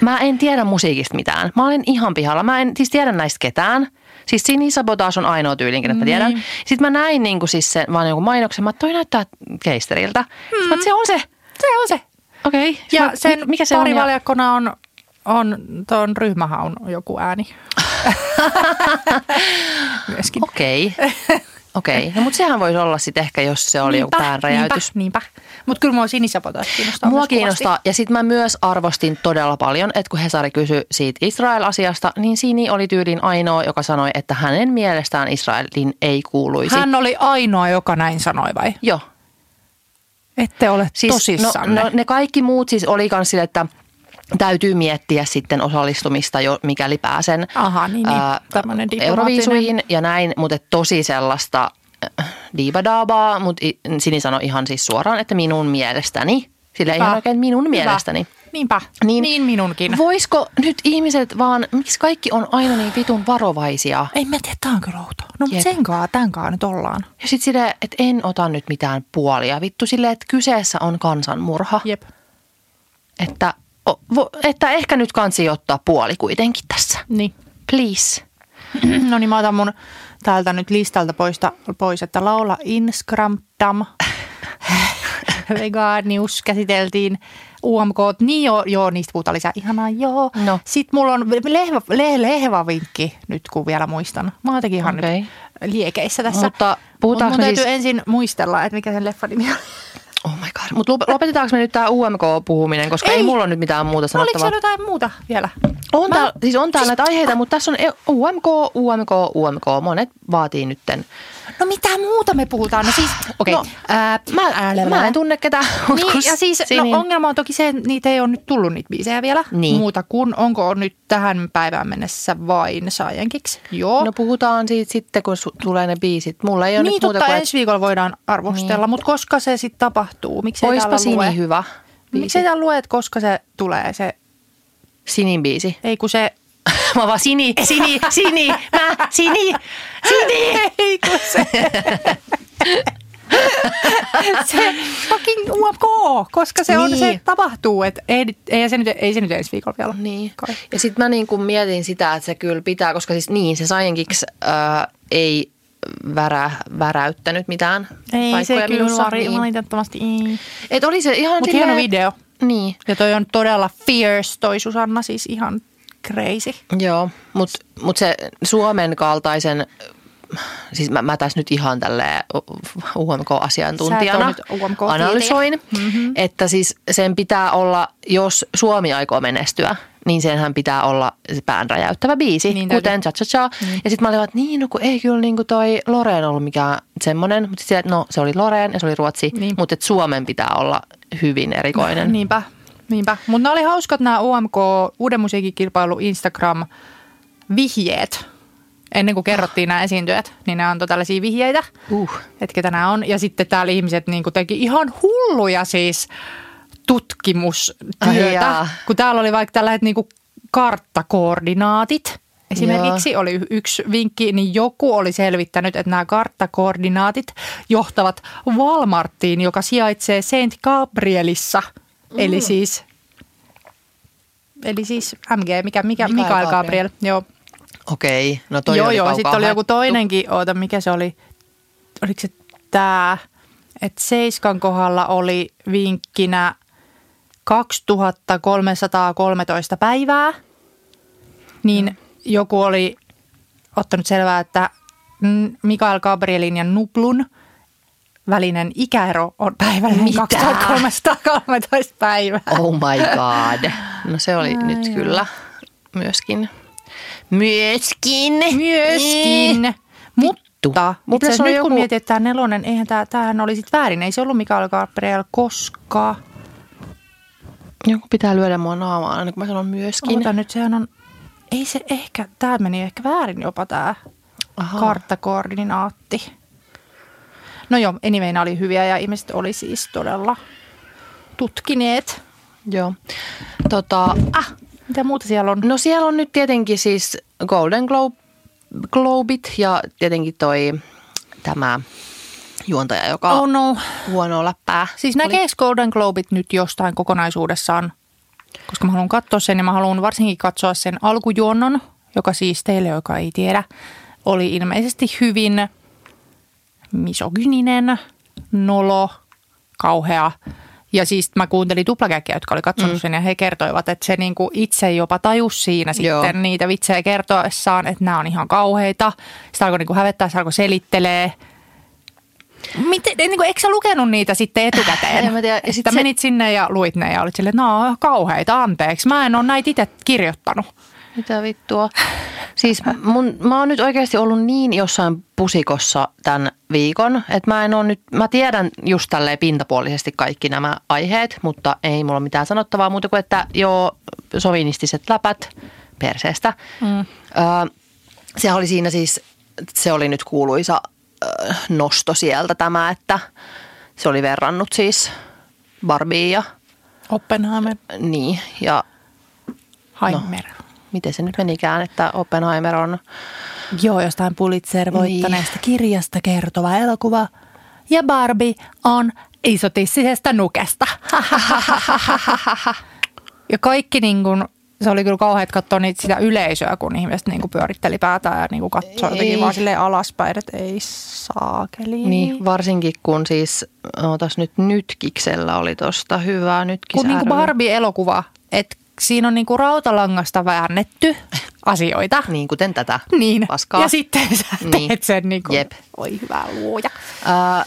mä en tiedä musiikista mitään. Mä olin ihan pihalla. Mä en siis tiedä näistä ketään. Siis Sini Sabotage on ainoa tyylinkin, että mä tiedän.
Niin.
Sitten mä näin niinku siis sen, vaan jonkun mainoksen. Mä toi näyttää keisteriltä. Hmm. Mä, se on se.
Se on se.
Okei. Okay.
Ja sen
mikä se on? Ja-
parivaljakkona on on tuon ryhmähaun joku ääni. (laughs) Myöskin.
Okei. Okei, no, mutta sehän voisi olla sitten ehkä, jos se oli joku päänräjäytys.
Niinpä, niinpä. Mutta kyllä mua sinisapotaisi kiinnostaa
Mua kiinnostaa, ja sitten mä myös arvostin todella paljon, että kun Hesari kysyi siitä Israel-asiasta, niin Sini oli tyylin ainoa, joka sanoi, että hänen mielestään Israelin ei kuuluisi.
Hän oli ainoa, joka näin sanoi vai?
Joo.
Ette ole
Siis,
tosissanne.
no, no, ne kaikki muut siis oli kans sille, että täytyy miettiä sitten osallistumista, jo, mikäli pääsen
Aha, niin, niin. Diplomaattinen.
Euroviisuihin ja näin, mutta tosi sellaista äh, diibadaabaa, mutta i- Sini sanoi ihan siis suoraan, että minun mielestäni, sillä ihan oikein minun
Hyvä. Niinpä, niin, niin minunkin.
Voisiko nyt ihmiset vaan, miksi kaikki on aina niin vitun varovaisia?
Ei mä tiedä, tää on kyllä outo. No mutta sen kaa, nyt ollaan.
Ja sitten silleen, että en ota nyt mitään puolia. Vittu silleen, että kyseessä on kansanmurha.
Jep.
Että, o, vo, että ehkä nyt kansi ottaa puoli kuitenkin tässä.
Niin.
Please.
No niin, mä otan mun täältä nyt listalta poista, pois, että laula Inskramdam. (laughs) Veganius käsiteltiin. UMK, niin joo, joo, niistä puhutaan lisää. Ihanaa, joo.
No.
Sitten mulla on lehvä, le, lehvavinkki nyt, kun vielä muistan. Mä oon jotenkin ihan
Okei.
nyt liekeissä tässä.
Mutta puhutaanko
Mut mun täytyy
siis-
ensin muistella, että mikä sen leffan nimi oli.
Oh my god. Mutta lopetetaanko me nyt tämä UMK-puhuminen, koska ei.
Ei.
mulla ole nyt mitään muuta
No, oliko
sanottavaa.
siellä jotain muuta vielä?
On
Mä-
täällä, siis on täällä näitä aiheita, mutta tässä on e- UMK, UMK, UMK. Monet vaatii nytten.
No mitä muuta me puhutaan? No siis, okei.
No, Mä, mä en tunne ketään.
Niin, ja siis
Sinin-
no, ongelma on toki se, että niitä ei ole nyt tullut niitä biisejä vielä.
Niin.
Muuta kuin, onko nyt tähän päivään mennessä vain Saajankiksi? Joo.
No puhutaan siitä sitten, kun su- tulee ne biisit. Mulla ei ole
niin,
nyt muuta
totta,
kuin,
ensi viikolla voidaan arvostella, niin. mutta koska se sitten tapahtuu? Miksi
Oispa Sini
lue?
hyvä.
Miksi täällä lue, että koska se tulee? Se,
Sinin biisi.
ei kun se... (laughs)
Mä vaan Sini, Sini, Sini, mä, Sini, Sini.
ei kun se... se fucking UMK, koska se, on,
Niin.
se tapahtuu. Et ei, ei, se nyt, ei se nyt ensi viikolla vielä.
Niin.
Kai.
Ja sitten mä niin kuin mietin sitä, että se kyllä pitää, koska siis niin, se Science äh, ei värä, väräyttänyt mitään
Ei
paikkoja
se kyllä
minussa.
vari,
Niin.
valitettavasti ei.
Et oli se ihan
Mutta
silleen-
hieno video.
Niin,
Ja toi on todella fierce toi Susanna, siis ihan crazy.
joo. Mutta mut se Suomen kaltaisen, siis mä, mä tässä nyt ihan tälleen UMK-asiantuntijana
UMK-tietäjä.
analysoin, mm-hmm. että siis sen pitää olla, jos Suomi aikoo menestyä, niin senhän pitää olla se pään räjäyttävä biisi,
Niin
kuten cha cha cha. Ja sitten mä olin, että niin, no kun ei kyllä niin kuin toi Loreen ollut mikään semmoinen, mutta sitten no se oli Loreen ja se oli Ruotsi,
Niin.
mutta että Suomen pitää olla hyvin erikoinen.
Niinpä, niinpä. Mutta oli hauskat nämä UMK Uuden musiikkikilpailu Instagram vihjeet. Ennen kuin kerrottiin nämä esiintyjät, niin ne antoi tällaisia vihjeitä,
Uh.
että ketä nämä on. Ja sitten täällä ihmiset niin teki ihan hulluja siis
Ai
tutkimustyötä.
jaa.
kun täällä oli vaikka tällaiset niin karttakoordinaatit. Esimerkiksi oli y- yksi vinkki, niin joku oli selvittänyt, että nämä karttakoordinaatit johtavat Walmartiin, joka sijaitsee Saint Gabrielissa. Mm. Eli siis, eli siis MG, mikä, mikä,
Mikael
Mikael Gabriel.
Gabriel.
Joo,
Okei, no toi
joo,
oli
joo. Sitten oli joku toinenkin, oota mikä se oli, oliko se tämä, että Seiskan kohdalla oli vinkkinä 2313 päivää, niin joku oli ottanut selvää, että mm, Mikael Gabrielin ja Nuplun välinen ikäero on päivälleen
Mitä?
2313 päivää.
Oh my god. No se oli
Ai
nyt
joo.
kyllä myöskin. Myöskin.
Myöskin. Mutta
Mun
itse asiassa nyt kun
joku-
mietin, että tämä nelonen, eihän tämä, tämähän oli sitten väärin. Ei se ollut Mikael Gabriel, koska...
Joku pitää lyödä mua naamaan aina kun mä sanon myöskin.
Ota nyt, sehän on... Ei se ehkä, tämä meni ehkä väärin jopa tämä karttakoordinaatti. No joo, anyway, oli hyviä ja ihmiset oli siis todella tutkineet.
Joo. Tota,
Ah, mitä muuta siellä on?
no siellä on nyt tietenkin siis Golden Globe, Globit ja tietenkin toi tämä juontaja, joka
Oh no.
huonoa läppää.
Siis näkeekö Golden Globit nyt jostain kokonaisuudessaan? Koska mä haluan katsoa sen ja mä haluan varsinkin katsoa sen alkujuonnon, joka siis teille, joka ei tiedä, oli ilmeisesti hyvin misogyninen, nolo, kauhea Ja siis mä kuuntelin tuplakäkkiä, jotka oli katsonut mm. sen ja he kertoivat, että se niinku itse jopa tajus siinä
Joo.
sitten niitä vitsejä kertoessaan, että nämä on ihan kauheita. Sitä alkoi niinku hävettää, se alkoi selittelee. Miten, niinku, eikö sä lukenut niitä sitten etukäteen? (sniffs)
En mä tiedä. Ja sit se-
menit sinne ja luit ne ja olit silleen, on kauheita, anteeksi. Mä en ole näitä itse kirjoittanut.
Mitä vittua? Siis mun, mä oon nyt oikeasti ollut niin jossain pusikossa tämän viikon, että mä en ole nyt, mä tiedän just tälleen pintapuolisesti kaikki nämä aiheet, mutta ei mulla mitään sanottavaa muuta kuin, että joo, sovinistiset läpät perseestä. Mm. Öö, se oli siinä siis, se oli nyt kuuluisa öö, nosto sieltä tämä, että se oli verrannut siis Barbie ja
Oppenheimer,
niin, ja
Heimer.
Miten se nyt menikään, että Oppenheimer on
Joo, jostain Pulitzer voittaneesta niin. kirjasta kertova elokuva. Ja Barbie on isotissisesta nukesta. (laughs) ja kaikki niin kuin, se oli kyllä kauheat katsoa niitä sitä yleisöä, kun ihmiset niin kuin pyöritteli päätään ja niin kuin katsoi jotenkin vaan silleen alaspäin, että ei saakeli.
Niin, varsinkin kun siis, ootas nyt Nytkiksellä oli tosta hyvää Nytkis
kun niin kuin. Barbie-elokuva, että siinä on niin kuin rautalangasta väännetty asioita.
Niin, kuten tätä
Niin.
paskaa.
Ja sitten sä teet
Niin.
sen niin kuin,
Jep.
oi hyvä luoja.
Ää,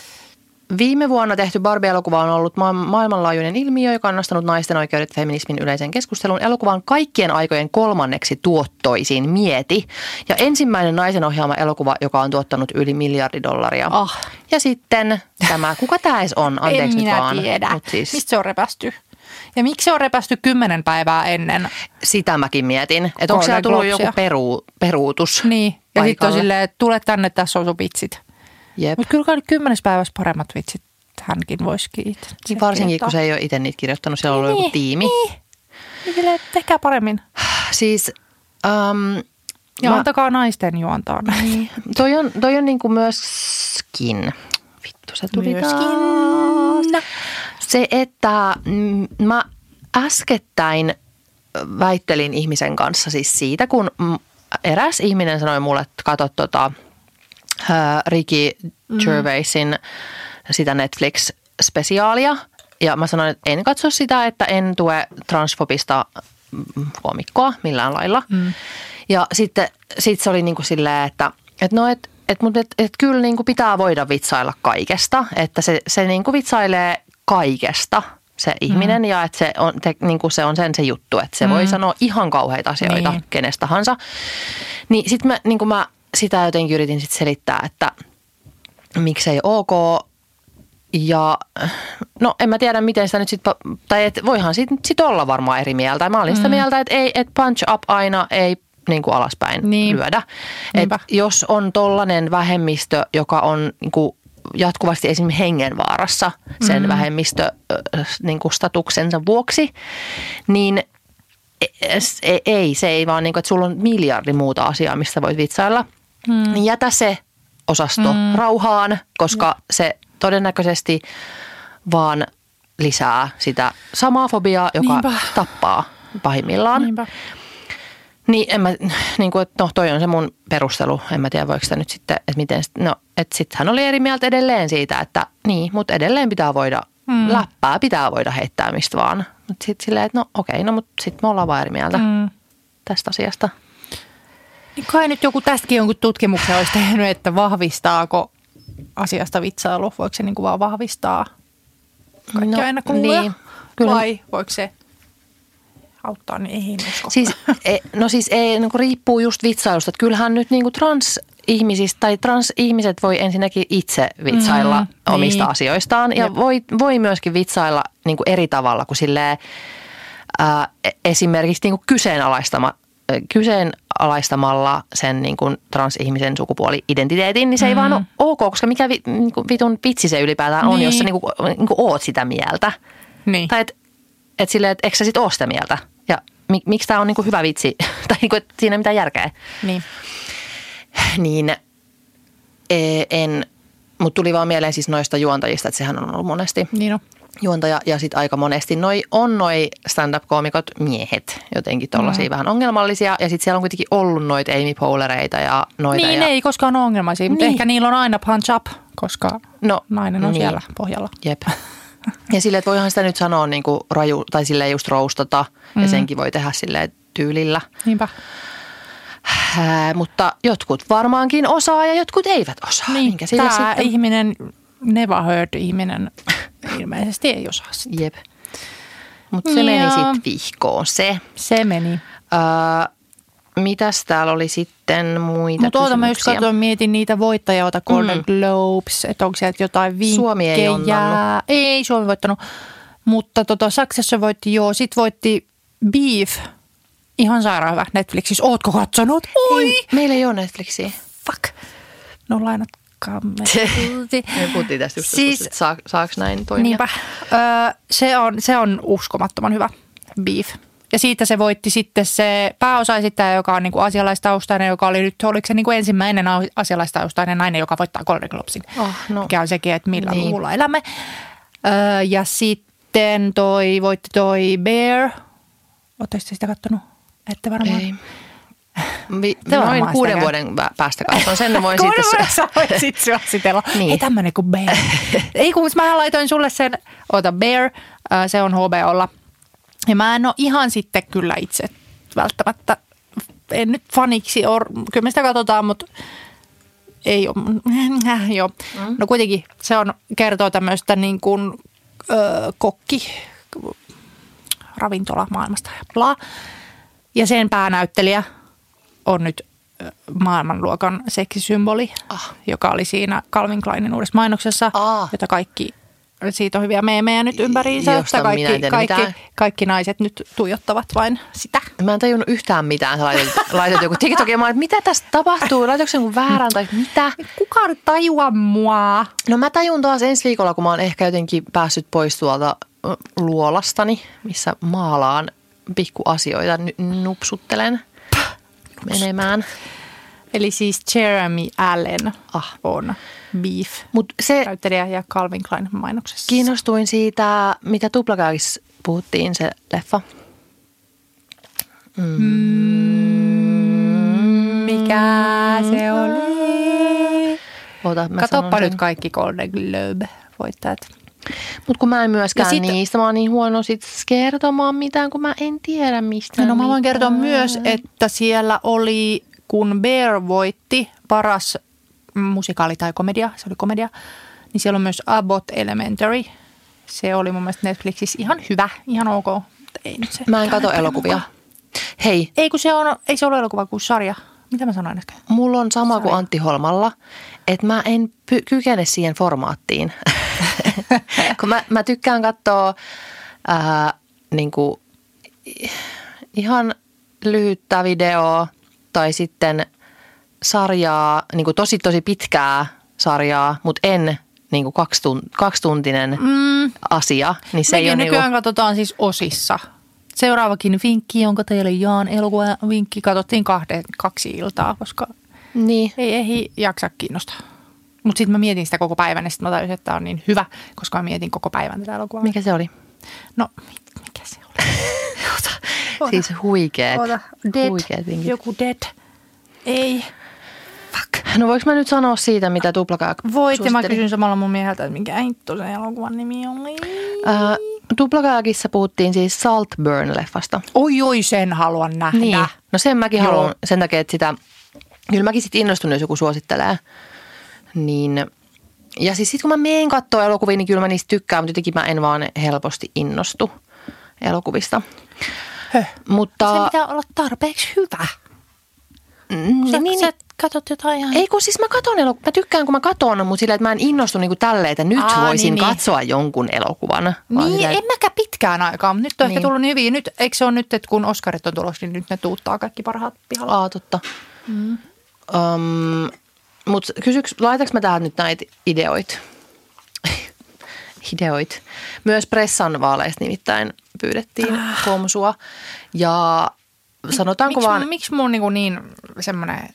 Viime vuonna tehty Barbie-elokuva on ollut ma- maailmanlaajuinen ilmiö, joka on nostanut naisten oikeudet feminismin yleisen keskustelun. Elokuva on kaikkien aikojen kolmanneksi tuottoisin mieti ja ensimmäinen naisen ohjaama elokuva, joka on tuottanut yli miljardi dollaria.
Ah.
Ja sitten tämä, kuka tämä on? (laughs) Anteeksi
en minä
vaan.
tiedä.
Mut siis,
Mistä se on repästy? Ja miksi se on repästy kymmenen päivää ennen?
Sitä mäkin mietin. Että onko siellä tullut joku peru, peruutus
Niin. Ja sitten on silleen, että tule tänne, tässä on sun vitsit.
Jep.
Mutta kyllä nyt kymmenes päivässä paremmat vitsit hänkin voisi kiittää.
Niin varsinkin, kun se ei ole itse niitä kirjoittanut, siellä on ollut joku tiimi.
Niin. Niin tehkää paremmin. (sighs)
Siis um,
Ja
mä-
antakaa naisten juontaa näin.
toi on, toi on niinku myöskin, vittu se tuli
Myöskin.
taas. Se, että mm, mä äskettäin väittelin ihmisen kanssa siis siitä, kun mm, eräs ihminen sanoi mulle, että katso tota, Ricky Gervaisin sitä Netflix-spesiaalia. Ja mä sanoin, että en katso sitä, että en tue transfobista mm, komikkoa millään lailla. Mm. Ja sitten sit se oli niin kuin silleen, että et no et, et, mut et, et kyllä niin kuin pitää voida vitsailla kaikesta. Että se, se niin kuin vitsailee kaikesta se ihminen mm. ja että se on, te, niin kuin se on sen se juttu, että se mm. voi sanoa ihan kauheita asioita
Niin.
kenestä tahansa. Niin sitten mä, niin mä sitä jotenkin yritin sit selittää, että miksei ok. Ja no en mä tiedä, miten sitä nyt sitten, tai et voihan sit, sit olla varmaan eri mieltä. Mä olin sitä
Mm.
mieltä, että ei, et punch up aina ei niin kuin alaspäin
Niin.
lyödä.
Niinpä.
Et jos on tollainen vähemmistö, joka on niin kuin jatkuvasti esimerkiksi hengenvaarassa sen mm. vähemmistö ö, niin vuoksi, niin e- e- ei, se ei vaan niin kuin, että sulla on miljardi muuta asiaa, mistä voit vitsailla. Mm. Niin jätä se osasto mm. rauhaan, koska mm. se todennäköisesti vaan lisää sitä samaa fobiaa, joka
Niinpä.
tappaa pahimmillaan.
Niinpä.
Niin, en mä, niin kuin, no toi on se mun perustelu. En mä tiedä, voiko sitä nyt sitten, että miten, no, että sitten hän oli eri mieltä edelleen siitä, että niin, mutta edelleen pitää voida, mm. läppää pitää voida heittää mistä vaan. Mutta sitten silleen, että no okei, no mutta sitten me ollaan vaan eri mieltä mm. tästä asiasta.
Niin kai nyt joku tästäkin jonkun tutkimuksen olisi tehnyt, että vahvistaako asiasta vitsailu. Voiko se niin kuin vaan vahvistaa kaikki
No,
aina kuulia?
niin, kyllä.
Vai voiko se auttaa, niin ei usko.
Siis, e, no siis ei, niin riippuu just vitsailusta. Että kyllähän nyt niin kuin transihmisistä tai transihmiset voi ensinnäkin itse vitsailla
Mm,
mm, omista
niin.
asioistaan. Ja
Jep.
voi, voi myöskin vitsailla niin kuin eri tavalla kuin silleen, ää, e- esimerkiksi niin kuin kyseenalaistama, ö, kyseenalaistamalla sen niin kuin transihmisen sukupuoli-identiteetin, niin se ei vaan ole ok, koska mikä vi, niin kuin vitun vitsi se ylipäätään on,
Niin.
jos sä niin kuin, niin kuin oot sitä mieltä.
Niin.
Tai että et silleen, että eikö sä sit oo sitä mieltä? Ja mi, miksi tämä on niinku hyvä vitsi? (laughs) tai niinku, että siinä ei mitään järkeä.
niin.
Niin e, en, mutta tuli vaan mieleen siis noista juontajista, että sehän on ollut monesti
Niin on.
juontaja. Ja sitten aika monesti noi, on noi stand-up-koomikot miehet jotenkin tollaisia mm. vähän ongelmallisia. Ja sitten siellä on kuitenkin ollut noita Amy Poehlereita ja noita.
Niin,
ja,
ne ei koskaan ole ongelmaisia, mutta
Niin.
ehkä niillä on aina punch up, koska
No,
nainen on
niin.
siellä pohjalla.
Jep. (laughs) Ja silleen, että voihan sitä nyt sanoa niin kuin raju, tai silleen just roustata,
Mm.
ja senkin voi tehdä silleen tyylillä.
Niinpä.
Ää, mutta jotkut varmaankin osaa ja jotkut eivät osaa. Minkä sille
Tämä
sitten...
ihminen, never heard ihminen, ilmeisesti ei osaa sitä.
Jep. Mutta se meni
Joo.
sitten vihkoon se.
Se meni.
Öö, mitäs täällä oli sitten muita
Mutta oota, mä just katsoin, mietin niitä voittajia, Golden
Mm.
Globes, että onko sieltä jotain vinkkejä.
Suomi ei onnannut.
Ei Suomi voittanut, mutta tota, Saksassa voitti joo. Sitten voitti Beef, ihan sairaan hyvä Netflixissä. Ootko katsonut? Oi!
Ei, meillä ei ole Netflixiä.
Fuck. No lainatkaamme.
Me puhuttiin tästä just
Siis-
että saa, saako näin toimia.
Niinpä. Öö, se, on, se on uskomattoman hyvä beef. Ja siitä se voitti sitten se pääosaesittäjä, joka on niinku asialaistaustainen, joka oli nyt, oliko se niinku ensimmäinen au- asialaistaustainen nainen, joka voittaa Golden Globesin.
Oh, no.
Mikä on sekin, että millä
Niin.
luvulla elämme. Öö, ja sitten toi, voitti toi Bear. Oletteko te sitä kattonut? Ette varmaan.
Ei. (laughs) Vi,
Te
noin kuuden
sitä
vuoden päästä katson sen, voin (laughs) sitten...
voit sit suositella. (laughs)
Niin.
Ei tämmönen kuin Bear. Ei kun mä laitoin sulle sen, ota Bear, se on HBOlla. Ja mä en ole ihan sitten kyllä itse välttämättä, en nyt faniksi ole, kyllä me sitä katsotaan, mutta ei ole, (laughs) äh, joo. Mm. No kuitenkin se on, kertoo tämmöistä niin kuin ö, kokki, ravintola maailmasta ja bla. Ja sen päänäyttelijä on nyt maailmanluokan seksisymboli,
Ah.
joka oli siinä Calvin Kleinin uudessa mainoksessa,
Ah.
jota kaikki, siitä on hyviä meemejä nyt ympäriinsä, että kaikki, kaikki,
mitään.
kaikki naiset nyt tuijottavat vain sitä.
Mä en tajunnut yhtään mitään. Sä laitat, (laughs) laitat joku TikTokin. Mä olin, että mitä tässä tapahtuu? Laitatko se jonkun väärän tai mitä?
Kuka nyt tajua mua?
No mä tajun taas ensi viikolla, kun mä oon ehkä jotenkin päässyt pois tuolta luolastani, missä maalaan pikkuasioita, nupsuttelen menemään.
Eli siis Jeremy Allen
Ah.
on Beef
Mutta se
näyttelijä ja Calvin Klein mainoksessa.
kiinnostuin siitä, mitä Tuplakaakissa puhuttiin, se leffa.
Mikä se oli?
Ota, mä
Katoppa
sanon
nyt kaikki Golden Globe voittajat.
Mut kun mä en myöskään
sit-
niistä, mä oon niin huono sit kertomaan mitään, kun mä en tiedä mistä
No mä voin kertoa myös, että siellä oli, kun Bear voitti paras musikaali tai komedia, se oli komedia, niin siellä on myös Abbott Elementary. Se oli mun mielestä Netflixissä ihan hyvä, ihan ok. Mutta ei nyt se.
Mä en kato elokuvia.
mukaan.
Hei,
Ei kun se on, ei se ole elokuva kuin sarja. Mitä mä sanoin äsken?
mulla on sama kuin
Sarja.
Antti Holmalla, että mä en py- kykene siihen formaattiin. (laughs) kun mä, mä tykkään katsoa ää, niin kuin, ihan lyhyttä videoa tai sitten sarjaa, niin kuin tosi tosi pitkää sarjaa, mutta en niin kuin kaksi tun- kaksituntinen mm. asia. Niin se ei
Mekin
ole
nykyään
niinku,
katsotaan siis osissa. Seuraavakin vinkki, jonka teille jaan, elokuva vinkki, katsottiin kahden, kaksi iltaa, koska
niin.
ei ehdi jaksa kiinnostaa. Mutta sitten mä mietin sitä koko päivän ja sitten mä tajusin, että tämä on niin hyvä, koska mä mietin koko päivän tätä elokuvaa.
Mikä se oli?
No, mikä se oli? (laughs) Ota, ota,
Siis huikeet.
ota. Dead.
Huikeet vinkit.
Joku dead. Ei. Fuck.
No voiko mä nyt sanoa siitä, mitä Tuplakaak
Voit, ja mä kysyn samalla mun mieheltä, että mikä hitto sen elokuvan nimi oli.
Äh, Tuplakaakissa puhuttiin siis Saltburn-leffasta.
Oi, oi, sen haluan nähdä.
Niin. No sen mäkin
Joo.
haluan sen takia, että sitä, kyllä mäkin sit innostun, jos joku suosittelee. Niin, ja siis sit kun mä meen katsoa elokuvia, niin kyllä mä niistä tykkään, mutta jotenkin mä en vaan helposti innostu elokuvista.
Höh.
Mutta,
Se pitää olla tarpeeksi hyvä.
Mm,
Sä,
niin,
sä katot jotain ihan...
Ei kun siis mä katon elokuvia, mä tykkään kun mä katon, mutta sillä, että mä en innostu niinku tälleen, että nyt
Aa,
voisin
niin, niin.
katsoa jonkun elokuvan.
Niin,
sillä,
en mäkään pitkään aikaa, mutta nyt on niin. ehkä
Niin.
tullut niin hyviä. Nyt, eikö se ole nyt, että kun Oscarit on tulossa, niin nyt ne tuuttaa kaikki parhaat pihalla?
Aa, totta. Mm. Um, Mutta kysyks, laitaks mä tähän nyt näitä ideoita? Ideoit. Myös pressan vaaleista nimittäin pyydettiin ah. komsua. Ja sanotaanko
Miksi,
vaan,
miksi mun niin, niin semmoinen...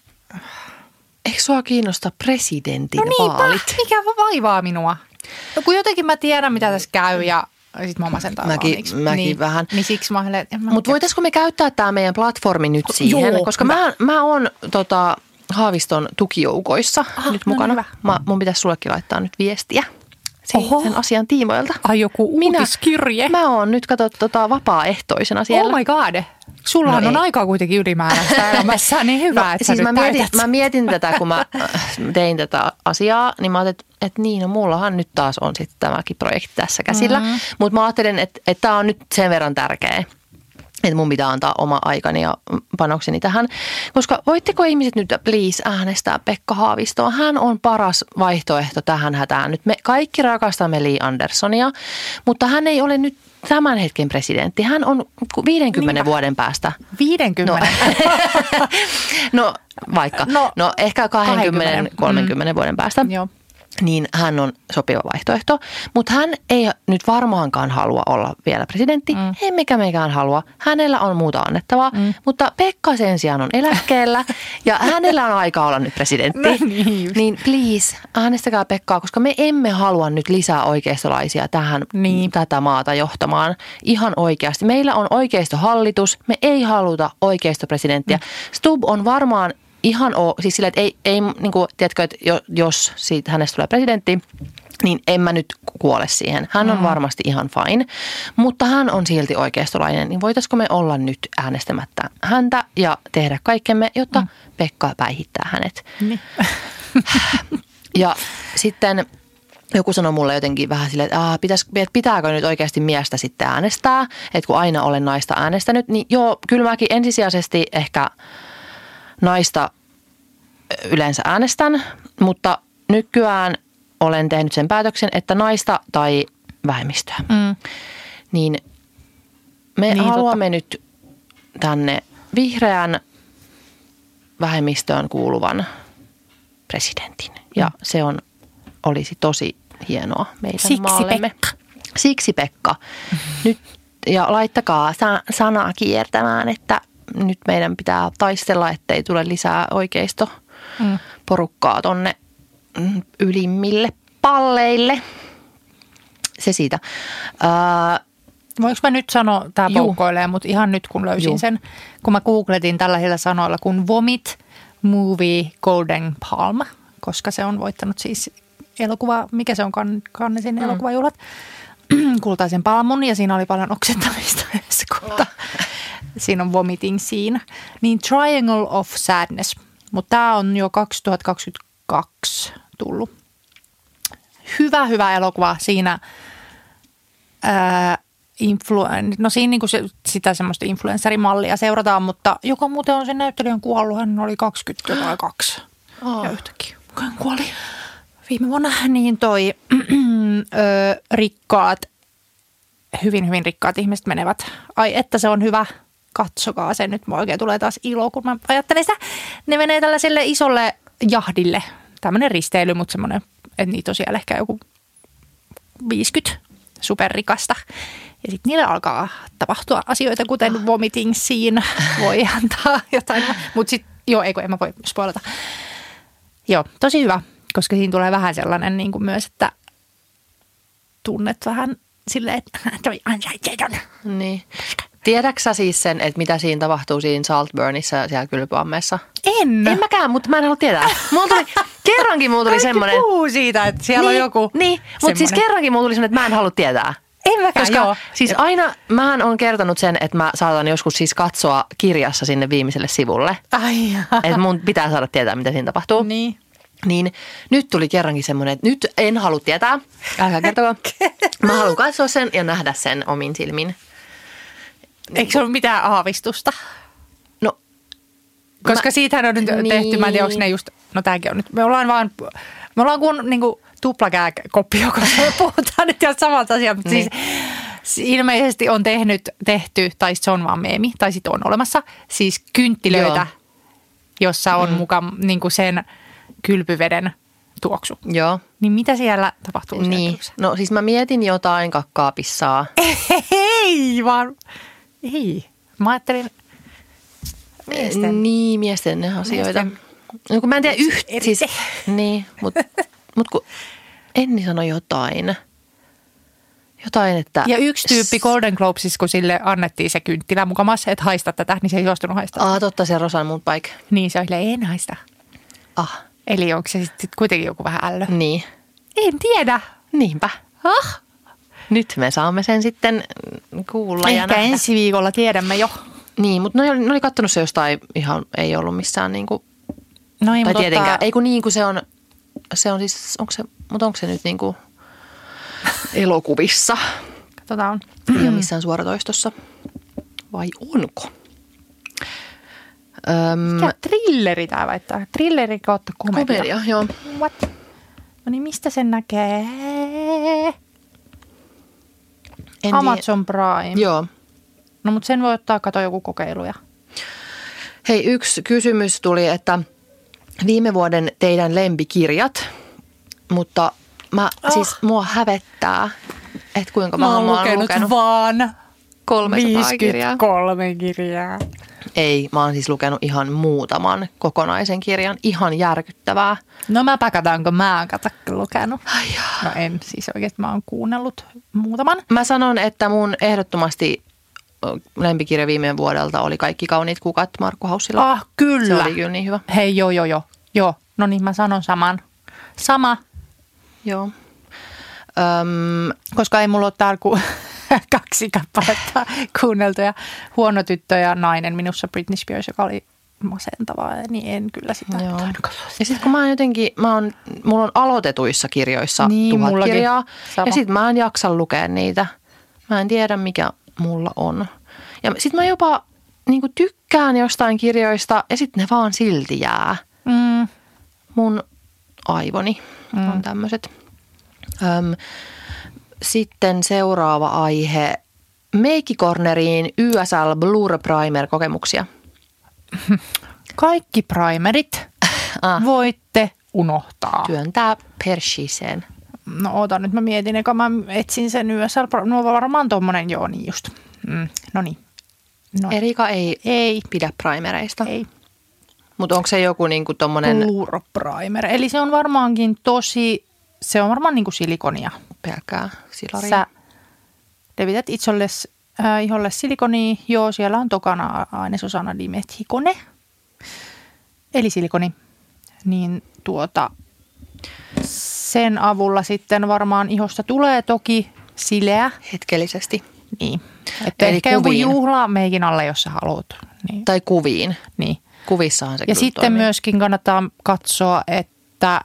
eikö sua kiinnosta presidentin
No niinpä,
vaalit?
mikä vaivaa minua? No kun jotenkin mä tiedän, mitä tässä käy ja sit mä masentaa
Mäkin-
vaan,
mäkin
niin,
vähän.
Niin siksi mä olen... en mä
Mutta voitaisiko me käyttää tämä meidän platformi nyt siihen?
Joo,
koska mä, mä oon tota, Haaviston tukijoukoissa
Aha,
nyt
no niin,
mukana.
hyvä.
mä, mun pitäisi sullekin laittaa nyt viestiä. Si-
Oho.
sen asian tiimoilta.
Ai joku
Minä-
uutiskirje.
Mä oon nyt kato tota, vapaaehtoisena siellä.
Oh my god. Sullahan
No
on
ei.
aikaa kuitenkin ylimääräistä elämässä, niin hyvä, (laughs)
no,
että
siis mä mietin,
täytät.
mä mietin tätä, kun mä äh, tein tätä asiaa, niin mä ajattelin, että, että niin, no mullahan nyt taas on sitten tämäkin projekti tässä käsillä. Mm-hmm. Mutta mä ajattelin, että, että tämä on nyt sen verran tärkeä, että mun pitää antaa oma aikani ja panokseni tähän. Koska voitteko ihmiset nyt please äänestää Pekka Haavistoa? Hän on paras vaihtoehto tähän hätään. Nyt me kaikki rakastamme Lee Andersonia, mutta hän ei ole nyt tämän hetken presidentti. Hän on 50
Niinpä.
vuoden päästä.
50. (laughs)
No vaikka. No,
No,
no ehkä 20-30 vuoden päästä.
Joo.
Niin hän on sopiva vaihtoehto, mutta hän ei nyt varmaankaan halua olla vielä presidentti, mm. emmekä mekään halua. Hänellä on muuta annettavaa, mm. mutta Pekka sen sijaan on eläkkeellä ja (laughs) hänellä on aika olla nyt presidentti.
No niin just.
niin please, äänestäkää Pekkaa, koska me emme halua nyt lisää oikeistolaisia tähän
Niin.
tätä maata johtamaan ihan oikeasti. Meillä on oikeistohallitus, me ei haluta oikeistopresidenttiä. Stub on varmaan ihan o, siis sillä, että ei, ei niin kuin, tiedätkö, että jo- jos siitä hänestä tulee presidentti, niin en mä nyt kuole siihen. Hän on varmasti ihan fine, mutta hän on silti oikeistolainen, niin voitaisiko me olla nyt äänestämättä häntä ja tehdä kaikkemme, jotta mm. Pekka päihittää hänet.
Niin. (laughs)
Ja sitten joku sanoi mulle jotenkin vähän silleen, että "Aa, pitäis, pitääkö nyt oikeasti miestä sitten äänestää, että kun aina olen naista äänestänyt, niin joo, kyllä mäkin ensisijaisesti ehkä naista yleensä äänestän, mutta nykyään olen tehnyt sen päätöksen, että naista tai vähemmistöä.
Mm.
Niin me
Niin,
haluamme nyt tänne vihreän vähemmistöön kuuluvan presidentin. Ja se on, olisi tosi hienoa meidän
Siksi
maallemme.
Pekka.
Siksi Pekka. (laughs) Nyt, ja laittakaa sa- sanaa kiertämään, että nyt meidän pitää taistella, ettei tule lisää oikeisto
Mm.
porukkaa tonne mm, ylimmille palleille. Se siitä. Ää,
Voinko mä nyt sanoa, tämä poukkoilee, mutta ihan nyt kun löysin
Juu.
sen, kun mä googletin tällaisilla sanoilla kuin Vomit Movie Golden Palm, koska se on voittanut siis elokuva, mikä se on, kan, Cannesin mm. elokuvajuhlat, (clears throat) kultaisen palmun ja siinä oli paljon oksentamista yhdessä (laughs) kohtaa. Siinä on vomiting scene. Niin Triangle of Sadness, mutta tämä on jo 2022 tullut. Hyvä, hyvä elokuva. Siinä ää, influen, no siinä niinku se, sitä semmoista influenssarimallia seurataan, mutta joka muuten on sen näyttelijän kuollut, hän oli 20 tai 2
Oh.
ja yhtäkkiä hän kuoli viime vuonna, niin toi (clears throat) ö, rikkaat, hyvin hyvin rikkaat ihmiset menevät, ai että se on hyvä, katsokaa se nyt, mulla oikein tulee taas ilo, kun mä ajattelen sitä, ne menee tällaiselle isolle jahdille, tämmöinen risteily, mutta semmoinen, että niitä on siellä ehkä joku 50 superrikasta. Ja sitten niillä alkaa tapahtua asioita, kuten vomiting scene voi antaa jotain. Mutta sitten, joo, ei kun en mä voi spoilata. Joo, tosi hyvä, koska siinä tulee vähän sellainen niin kuin myös, että tunnet vähän silleen, että (laughs) toi ansaitseeton.
Niin. Tiedätkö sä siis sen, että mitä siinä tapahtuu siinä Saltburnissa siellä kylpyammeessa?
En.
En mäkään, mutta mä en halua tietää. Mulla tuli, kerrankin mulla tuli semmoinen...
puhuu siitä, että siellä
niin,
on joku
Niin, mutta siis kerrankin mulla tuli semmoinen, että mä en halua tietää.
En mäkään,
Koska
joo.
siis aina, mähän on kertonut sen, että mä saatan joskus siis katsoa kirjassa sinne viimeiselle sivulle.
Ai
Että mun pitää saada tietää, mitä siinä tapahtuu.
Niin.
Niin nyt tuli kerrankin semmoinen, että nyt en halua tietää. Älkää kertokaa. (laughs) Mä haluan katsoa sen ja nähdä sen omin silmin.
Eikö se ole mitään aavistusta?
No,
Koska
Mä-
siitähän on nyt
Niin.
tehty, mä en tiedä, onko ne just, no tämäkin on nyt, me ollaan vaan, me ollaan kuin niinku tuplakääkoppi, joka (laughs) me puhutaan nyt ihan samalta asialta, mutta
Niin.
siis ilmeisesti on tehnyt, tehty, tai se on vaan meemi, tai sitten on olemassa, siis kynttilöitä,
Joo.
jossa on mm. mukaan niinku sen kylpyveden tuoksu.
joo.
Niin mitä siellä tapahtuu? siellä
Niin.
kylpyssä?
No siis mä mietin jotain kakkaa-pissaa. (laughs)
Ei vaan, ei. Mä ajattelin miesten.
Niin, miesten asioita.
Miesten-
No kun mä en tiedä yhtä. Siis, niin, mutta (laughs) mut kun Enni sanoi jotain. Jotain, että...
Ja yksi tyyppi Golden Globesissa, kun sille annettiin se kynttilä mukamas, että haista tätä, niin se ei suostunut haistaa.
Ah, totta, se Rosan Moonbike.
Niin se silleen, en haista.
Ah,
Eli onko se sitten kuitenkin joku vähän ällö?
niin.
En tiedä.
Niinpä.
Ah,
Nyt me saamme sen sitten kuulla ja
ehkä
nähdä.
ensi viikolla tiedämme jo.
Niin, mutta ne oli, ne oli kattonut se jostain ihan, ei ollut missään niinku,
No ei,
tai
mutta
tietenkään,
ottaa-
ei kun niin kuin se on, se on siis, onko se, mutta onko se nyt niinku (laughs) elokuvissa,
Katsotaan.
ei ole missään suoratoistossa, vai onko? Öm,
Mikä trilleri tämä väittää? Trilleri kautta komedia.
komedia, joo.
What? No niin, mistä sen näkee?
En
Amazon Prime.
Joo.
No mutta sen voi ottaa kato joku kokeiluja.
Hei, yksi kysymys tuli, että viime vuoden teidän lempikirjat, mutta mä,
Oh.
siis mua hävettää, että kuinka mä, mä oon lukenut
vaan
300 kirjaa.
53 kirjaa.
Ei, mä oon siis lukenut ihan muutaman kokonaisen kirjan. Ihan järkyttävää.
No mä päkätään, kun mä oon kato lukenut. No en siis oikeasti, mä oon kuunnellut muutaman.
Mä sanon, että mun ehdottomasti lempikirja viime vuodelta oli Kaikki kauniit kukat Markku Haussila.
Ah, kyllä.
Se oli kyllä niin hyvä.
Hei, joo, joo, joo. Joo, no niin, mä sanon saman. Sama,
Joo. Öm,
koska ei mulla ole kuin (laughs) kaksi kappaletta kuunneltuja. Huono tyttö ja nainen minussa Britney Spears, joka oli masentavaa, niin en kyllä sitä
Joo. Ja sitten kun mä oon jotenkin, mä oon, mulla on aloitetuissa kirjoissa
Niin,
tuhat
mullakin.
kirjaa.
Sama.
Ja sitten mä en jaksa lukea niitä. Mä en tiedä mikä mulla on. Ja sitten mä jopa niin tykkään jostain kirjoista ja sitten ne vaan silti jää.
Mm,
Mun aivoni mm. on tämmöiset. Öm, sitten seuraava aihe. Meikikorneriin YSL Blur Primer kokemuksia. (laughs)
kaikki primerit (laughs)
Ah.
voitte unohtaa.
Työntää persiseen.
No oota nyt, mä mietin, eka mä etsin sen YSL. No varmaan tommonen, joo niin just. Mm, no niin. No,
Erika ei,
ei,
pidä primereista.
ei.
Mutta onko se joku niinku tommonen
Blur primer. Eli se on varmaankin tosi, se on varmaan niinku silikonia.
Pelkkää silaria?
Sä levität itsellesi äh, iholle silikonia. Joo, siellä on tokana ainesosana dimethikone. Eli silikoni. Niin tuota, sen avulla sitten varmaan ihosta tulee toki sileä.
Hetkellisesti.
Niin. Että
Eli
ehkä joku
kuviin.
juhla meikin alle, jos sä haluat. Niin.
Tai kuviin.
niin.
Kuvissahan se
Ja sitten
toimii.
myöskin kannattaa katsoa, että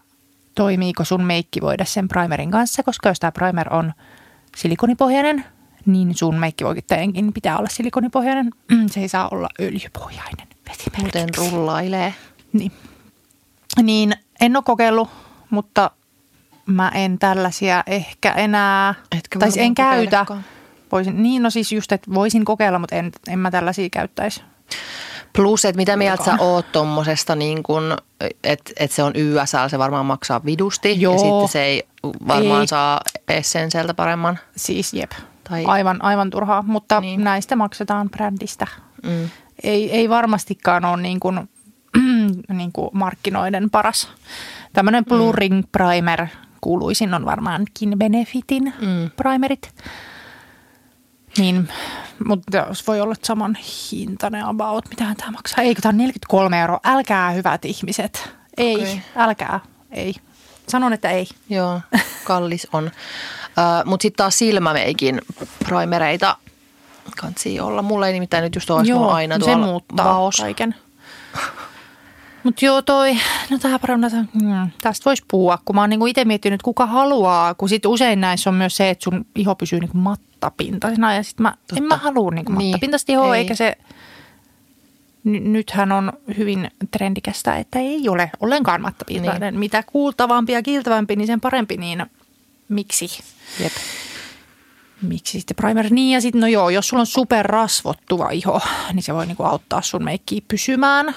toimiiko sun meikki voida sen primerin kanssa, koska jos tämä primer on silikonipohjainen, niin sun meikkivoikittajankin pitää olla silikonipohjainen. Mm, Se ei saa olla öljypohjainen.
Muuten rullailee.
Niin. niin en ole kokeillut, mutta mä en tällaisia ehkä enää,
Etkä
tai siis en käytä. Voisin, niin, no siis just, että voisin kokeilla, mutta en, en mä tällaisia käyttäisi.
Plus, että mitä mieltä sä oot tommosesta, niin että et se on YSL, se varmaan maksaa vidusti.
Joo.
Ja sitten se ei varmaan
Ei.
saa Essenseltä paremman.
Siis jep,
Tai-
aivan, aivan turhaa, mutta
Niin.
niin. näistä maksetaan brändistä.
Mm.
Ei, ei varmastikaan ole niin kuin, (clears throat) niin kuin markkinoiden paras. Tämmöinen blurring primer kuuluisin on varmaankin Benefitin
Mm.
primerit. Niin, mutta voi olla saman hintainen about, mitähän tämä maksaa. Eikö tämä on 43 euroa? Älkää hyvät ihmiset. Ei, okay. älkää, ei. Sanon, että ei.
Joo, kallis on. Uh, Mutta sitten taas silmämeikin primereita kansi olla. Mulla ei nimittäin nyt just ole, mulla aina
se
tuolla
muuttaa
vaos.
kaiken. (laughs) Mutta joo toi, no tää parannata, hmm, tästä voisi puhua, kun mä oon niinku itse miettinyt, että kuka haluaa, kun sit usein näissä on myös se, että sun iho pysyy niinku mattapintaisena ja sit mä, en mä halua niinku
Niin,
mattapintaista ihoa,
ei.
eikä se, N- nythän on hyvin trendikästä, että ei ole ollenkaan mattapintainen. Niin. Mitä kuultavampi ja kiiltävämpi, niin sen parempi, niin miksi?
Jep.
Miksi sitten primer? Niin ja sitten no joo, jos sulla on superrasvottuva iho, niin se voi niinku auttaa sun meikkiä pysymään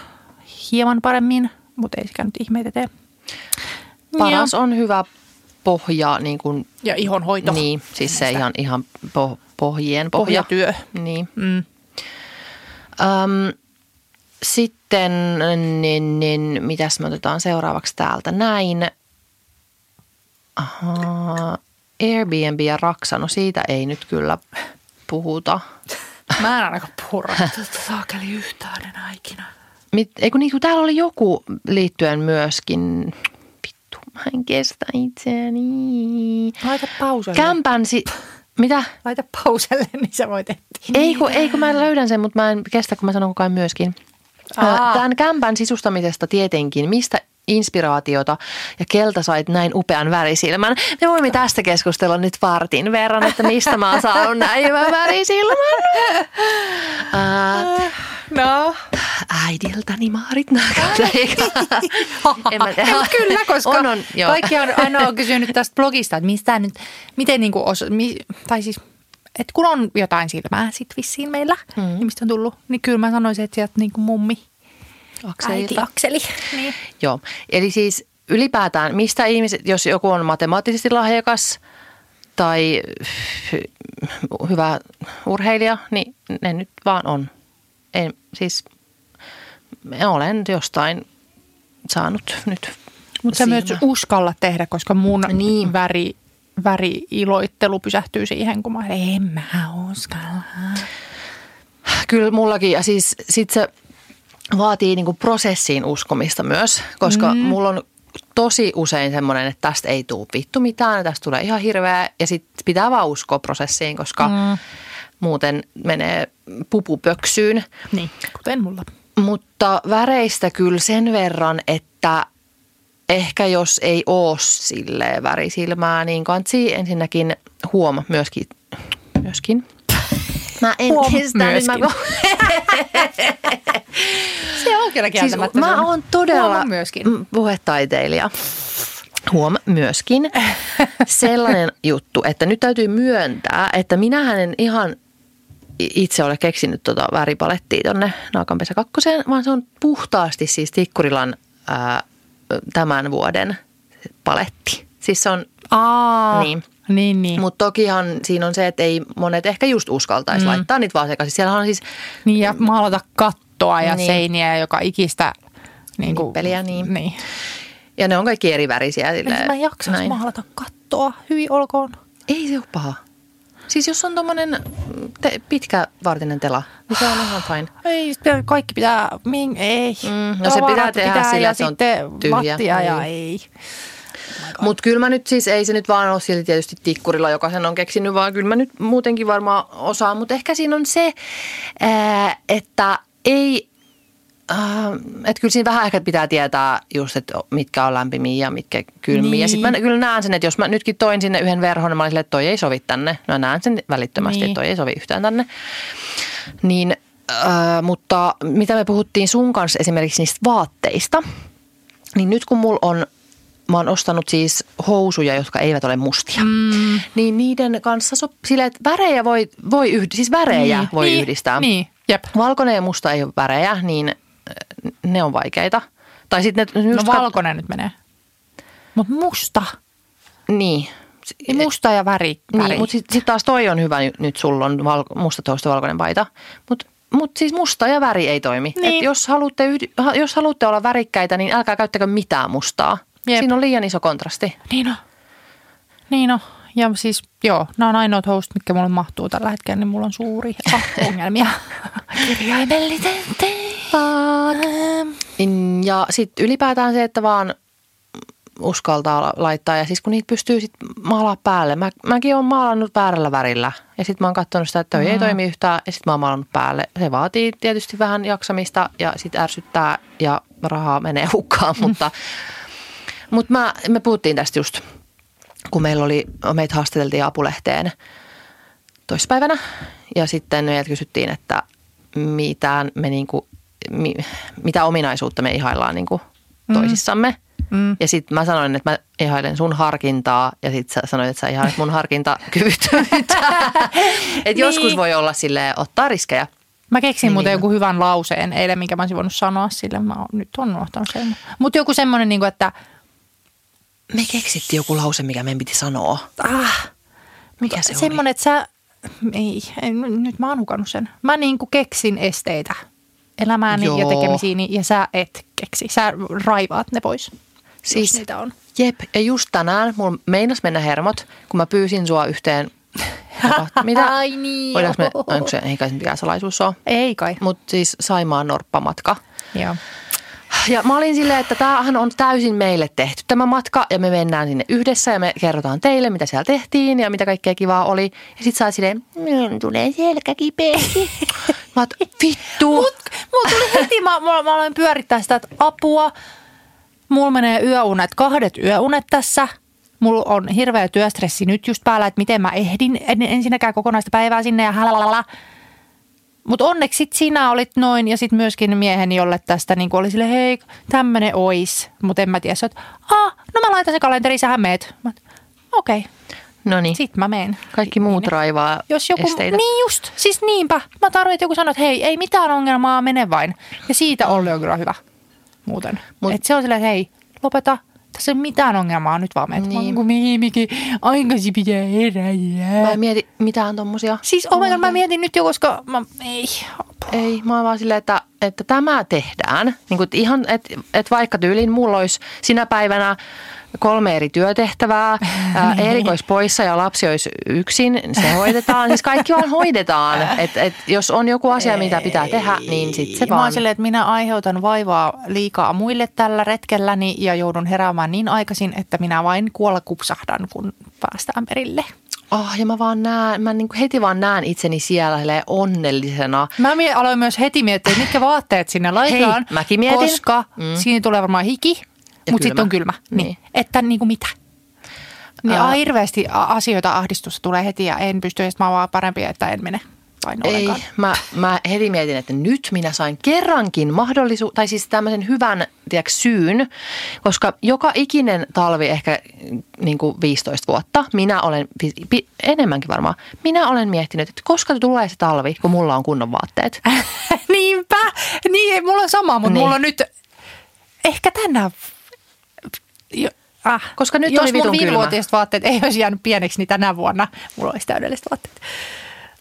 hieman paremmin, mutta ei sekään nyt ihmeitä tee.
Paras on hyvä pohja, niin kuin,
Ja ihonhoito.
niin, siis se ihan, ihan po, pohjien pohja.
Pohjatyö.
Niin.
Mm.
Öm, sitten, niin, niin, mitäs me otetaan seuraavaksi täältä näin. Aha, Airbnb ja Raksa, no siitä ei nyt kyllä puhuta.
Mä en ainakaan puhu (laughs) saakeli yhtään enää ikinä.
Mit, eikö niin, kun täällä oli joku liittyen myöskin, vittu, mä en kestä itseäni.
Laita pauselle.
Kämpän si... Mitä?
Laita pauselle, (laughs) niin sä voit etsiä.
Ei kun, ei kun mä löydän sen, mutta mä en kestä, kun mä sanon koko ajan myöskin.
Aa.
Tämän kämpän sisustamisesta tietenkin, mistä inspiraatiota ja kelta sait näin upean värisilmän. Me voimme tästä keskustella nyt vartin verran, että mistä mä oon saanut näin hyvän värisilmän. (laughs) Ää,
No.
äidiltäni Maarit. (laughs) En mä tiedä.
No, kyllä, koska
On, on, joo.
kaikki on aina on kysynyt tästä blogista, että mistä nyt, miten niin kuin os, mi, tai siis, että kun on jotain silmää sit vissiin meillä, mm. niin mistä on tullut, niin kyllä mä sanoisin, että sieltä niin kuin mummi,
Akselilta.
Akseli. Niin.
Joo, eli siis ylipäätään, mistä ihmiset, jos joku on matemaattisesti lahjakas tai hy- hyvä urheilija, niin ne nyt vaan on. En, siis olen jostain saanut nyt
Mutta sä myös uskalla tehdä, koska mun
Niin.
niin. väri, väri-iloittelu pysähtyy siihen, kun mä en mä uskalla.
Kyllä mullakin, ja siis sit se vaatii niinku prosessiin uskomista myös, koska mm. mulla on tosi usein semmoinen, että tästä ei tule vittu mitään, tästä tulee ihan hirveä, ja sitten pitää vaan uskoa prosessiin, koska mm. muuten menee pupupöksyyn.
Niin, kuten mulla.
Mutta väreistä kyllä sen verran, että ehkä jos ei ole sille värisilmää, niin kansi ensinnäkin huoma myöskin. myöskin. Mä en
Huom
kestä nyt. Mä, (laughs)
Se on kyllä
siis
kieltämättä.
mä
se on.
oon todella
Huoma myöskin.
puhetaiteilija. Huom myöskin. Sellainen (laughs) juttu, että nyt täytyy myöntää, että minähän en ihan itse ole keksinyt tuota väripalettia tonne Naakanpesä kakkoseen, vaan se on puhtaasti siis Tikkurilan ää, tämän vuoden paletti. Siis se on,
Aa,
Niin.
Niin. niin,
mutta tokihan siinä on se, että ei monet ehkä just uskaltaisi mm. laittaa niitä vaan sekaisin. Siellä on siis
Niin ja maalata kattoa ja
Niin.
seiniä joka ikistä niin kuin,
Nippeliä, niin.
niin.
Ja ne on kaikki eri värisiä. Silleen,
Ensin mä jaksaisi maalata kattoa. Hyvin olkoon.
Ei se ole paha. Siis jos on tommonen te, pitkä vartinen tela, niin se on ihan fine. (gasps)
Ei, kaikki pitää, min, ei.
Mm, no se pitää tehdä sillä,
ja
että se on tyhjä.
lattia ja
Niin.
ei.
Mutta kyllä mä nyt siis, ei se nyt vaan ole silti tietysti tikkurilla, joka sen on keksinyt, vaan kyllä mä nyt muutenkin varmaan osaan. Mutta ehkä siinä on se, ää, että ei, äh, että kyllä siinä vähän ehkä pitää tietää just, että mitkä on lämpimiä ja mitkä kylmiä. Niin. Ja sitten mä kyllä näen sen, että jos mä nytkin toin sinne yhden verhon, niin mä olin silleen, että toi ei sovi tänne. No näen sen välittömästi, niin. Että toi ei sovi yhtään tänne. Niin, äh, mutta mitä me puhuttiin sun kanssa esimerkiksi niistä vaatteista, niin nyt kun mulla on, mä oon ostanut siis housuja, jotka eivät ole mustia, mm. niin niiden kanssa sop, silleen, että värejä voi, voi yhdistää, siis värejä niin, voi
niin,
yhdistää.
Niin, jep.
Valkoinen ja musta ei ole värejä, niin äh, ne on vaikeita. Tai sitten ne,
No
just kat-
valkoinen nyt menee. Mutta musta.
Niin.
Niin musta ja väri. väri.
Niin, mutta sitten sit taas toi on hyvä, nyt sulla on val, musta toista valkoinen paita. Mutta mut siis musta ja väri ei toimi.
Niin.
Et jos, haluatte, jos haluatte olla värikkäitä, niin älkää käyttäkö mitään mustaa.
Jep.
Siinä on liian iso kontrasti.
Niin on. Niin on. Ja siis joo, nämä on ainoat housut, mitkä mulle mahtuu tällä hetkellä, niin mulla on suuri (laughs) ongelmia. Kirjaimellisesti.
Mm, Ja sitten ylipäätään se, että vaan uskaltaa la- laittaa. Ja siis kun niitä pystyy sitten maalaa päälle. Mä, mäkin oon maalannut väärällä värillä. Ja sitten mä oon katsonut sitä, että toi ei toimi yhtään. Ja sitten mä oon maalannut päälle. Se vaatii tietysti vähän jaksamista ja sitten ärsyttää ja rahaa menee hukkaan. (laughs) Mutta, mutta me puhuttiin tästä just, kun meillä oli, meitä haastateltiin apulehteen toissapäivänä. Ja sitten meiltä kysyttiin, että mitään me niinku, mi, mitä ominaisuutta me ihaillaan niinku toisissamme. Mm. Ja sitten mä sanoin, että mä ihailen sun harkintaa ja sitten sä sanoit, että sä ihailet mun harkintakyvyttömyyttä. (laughs) että niin. joskus voi olla sille ottaa riskejä.
Mä keksin
Niin,
muuten
niin.
joku hyvän lauseen eilen, minkä mä olisin voinut sanoa sille. Mä oon, nyt on unohtanut sen. Mutta joku semmoinen, niin että
Me keksittiin joku lause, mikä meidän piti sanoa.
ah,
Mikä se
semmoinen, että sä, ei, ei, nyt mä oon hukannut sen. Mä niin kuin keksin esteitä elämääni
Joo.
ja tekemisiini ja sä et keksi. Sä raivaat ne pois,
Siis-
jos niitä on.
Jep, ja just tänään mulla meinas mennä hermot, kun mä pyysin sua yhteen. (laughs) Mitä?
Ai niin,
Voidaanko me, onko se, ei kai se mikään salaisuus ole.
Ei kai.
Mutta siis Saimaan norppamatka.
Joo.
Ja mä olin silleen, että tämähän on täysin meille tehty tämä matka ja me mennään sinne yhdessä ja me kerrotaan teille, mitä siellä tehtiin ja mitä kaikkea kivaa oli. Ja sit sä oot silleen, minun tulee selkä kipeäksi. (laughs) Mä oot, vittu.
Mut, mulla tuli heti, mä, mä, mä aloin pyörittää sitä, että apua, mulla menee yöunet, kahdet yöunet tässä. Mulla on hirveä työstressi nyt just päällä, että miten mä ehdin en, ensinnäkään kokonaista päivää sinne ja halalala. Mutta onneksi sit sinä olit noin ja sitten myöskin mieheni, jolle tästä niin oli sille, hei, tämmönen ois. Mutta en mä tiedä, sä oot, ah, no mä laitan se kalenteri, sähän meet. Okei, okay,
No niin,
sit mä meen.
kaikki muut raivaa
Jos joku,
esteitä.
niin just, siis niinpä. Mä tarvitsen, että joku sanoo, että hei, ei mitään ongelmaa, mene vain. Ja siitä Olli on kyllä hyvä muuten.
Mut-
Mut, Et se on silleen, että hei, lopeta, tässä ei ole mitään ongelmaa, nyt vaan meet.
Niin.
Kun miimikin, aikaisin pitää heräillä.
Mä en mieti mitään tommosia.
Siis oh my God, mä mietin nyt jo, koska mä, ei.
Ei, mä oon vaan silleen, että, että tämä tehdään. Niin kuin ihan, että et vaikka tyylin mulla olisi sinä päivänä kolme eri työtehtävää, (laughs) ää, Erik olisi poissa ja lapsi olisi yksin, se hoidetaan. Siis kaikki vaan hoidetaan. Et, et jos on joku asia, mitä pitää tehdä, niin sitten se
Mä
vaan.
silleen, että minä aiheutan vaivaa liikaa muille tällä retkelläni ja joudun heräämään niin aikaisin, että minä vain kuolla kupsahdan, kun päästään perille.
Oh, ja mä vaan näen, mä niin heti vaan näen itseni siellä onnellisena.
Mä mie- aloin myös heti miettiä, mitkä vaatteet sinne laitetaan.
mäkin mietin.
Koska
Mm.
siinä tulee varmaan hiki, mutta sitten on kylmä. Niin.
Niin.
Että niin kuin mitä? Niin uh, hirveästi asioita ahdistusta tulee heti ja en pysty, sit mä vaan parempi, että en mene
Ei, mä, mä heti mietin, että nyt minä sain kerrankin mahdollisuuden, tai siis tämmöisen hyvän tiedätkö, syyn, koska joka ikinen talvi, ehkä niin kuin 15 vuotta, minä olen, pi, enemmänkin varmaan, minä olen miettinyt, että koska tulee se talvi, kun mulla on kunnon vaatteet. (laughs)
Niinpä. Niin, ei, mulla on sama, mutta
Niin.
mulla on nyt ehkä tänään... Jo, ah.
Koska nyt
Jos mun
kylmä.
viimevuotiset vaatteet ei olisi jäänyt pieneksi, niin tänä vuonna mulla olisi täydelliset vaatteet.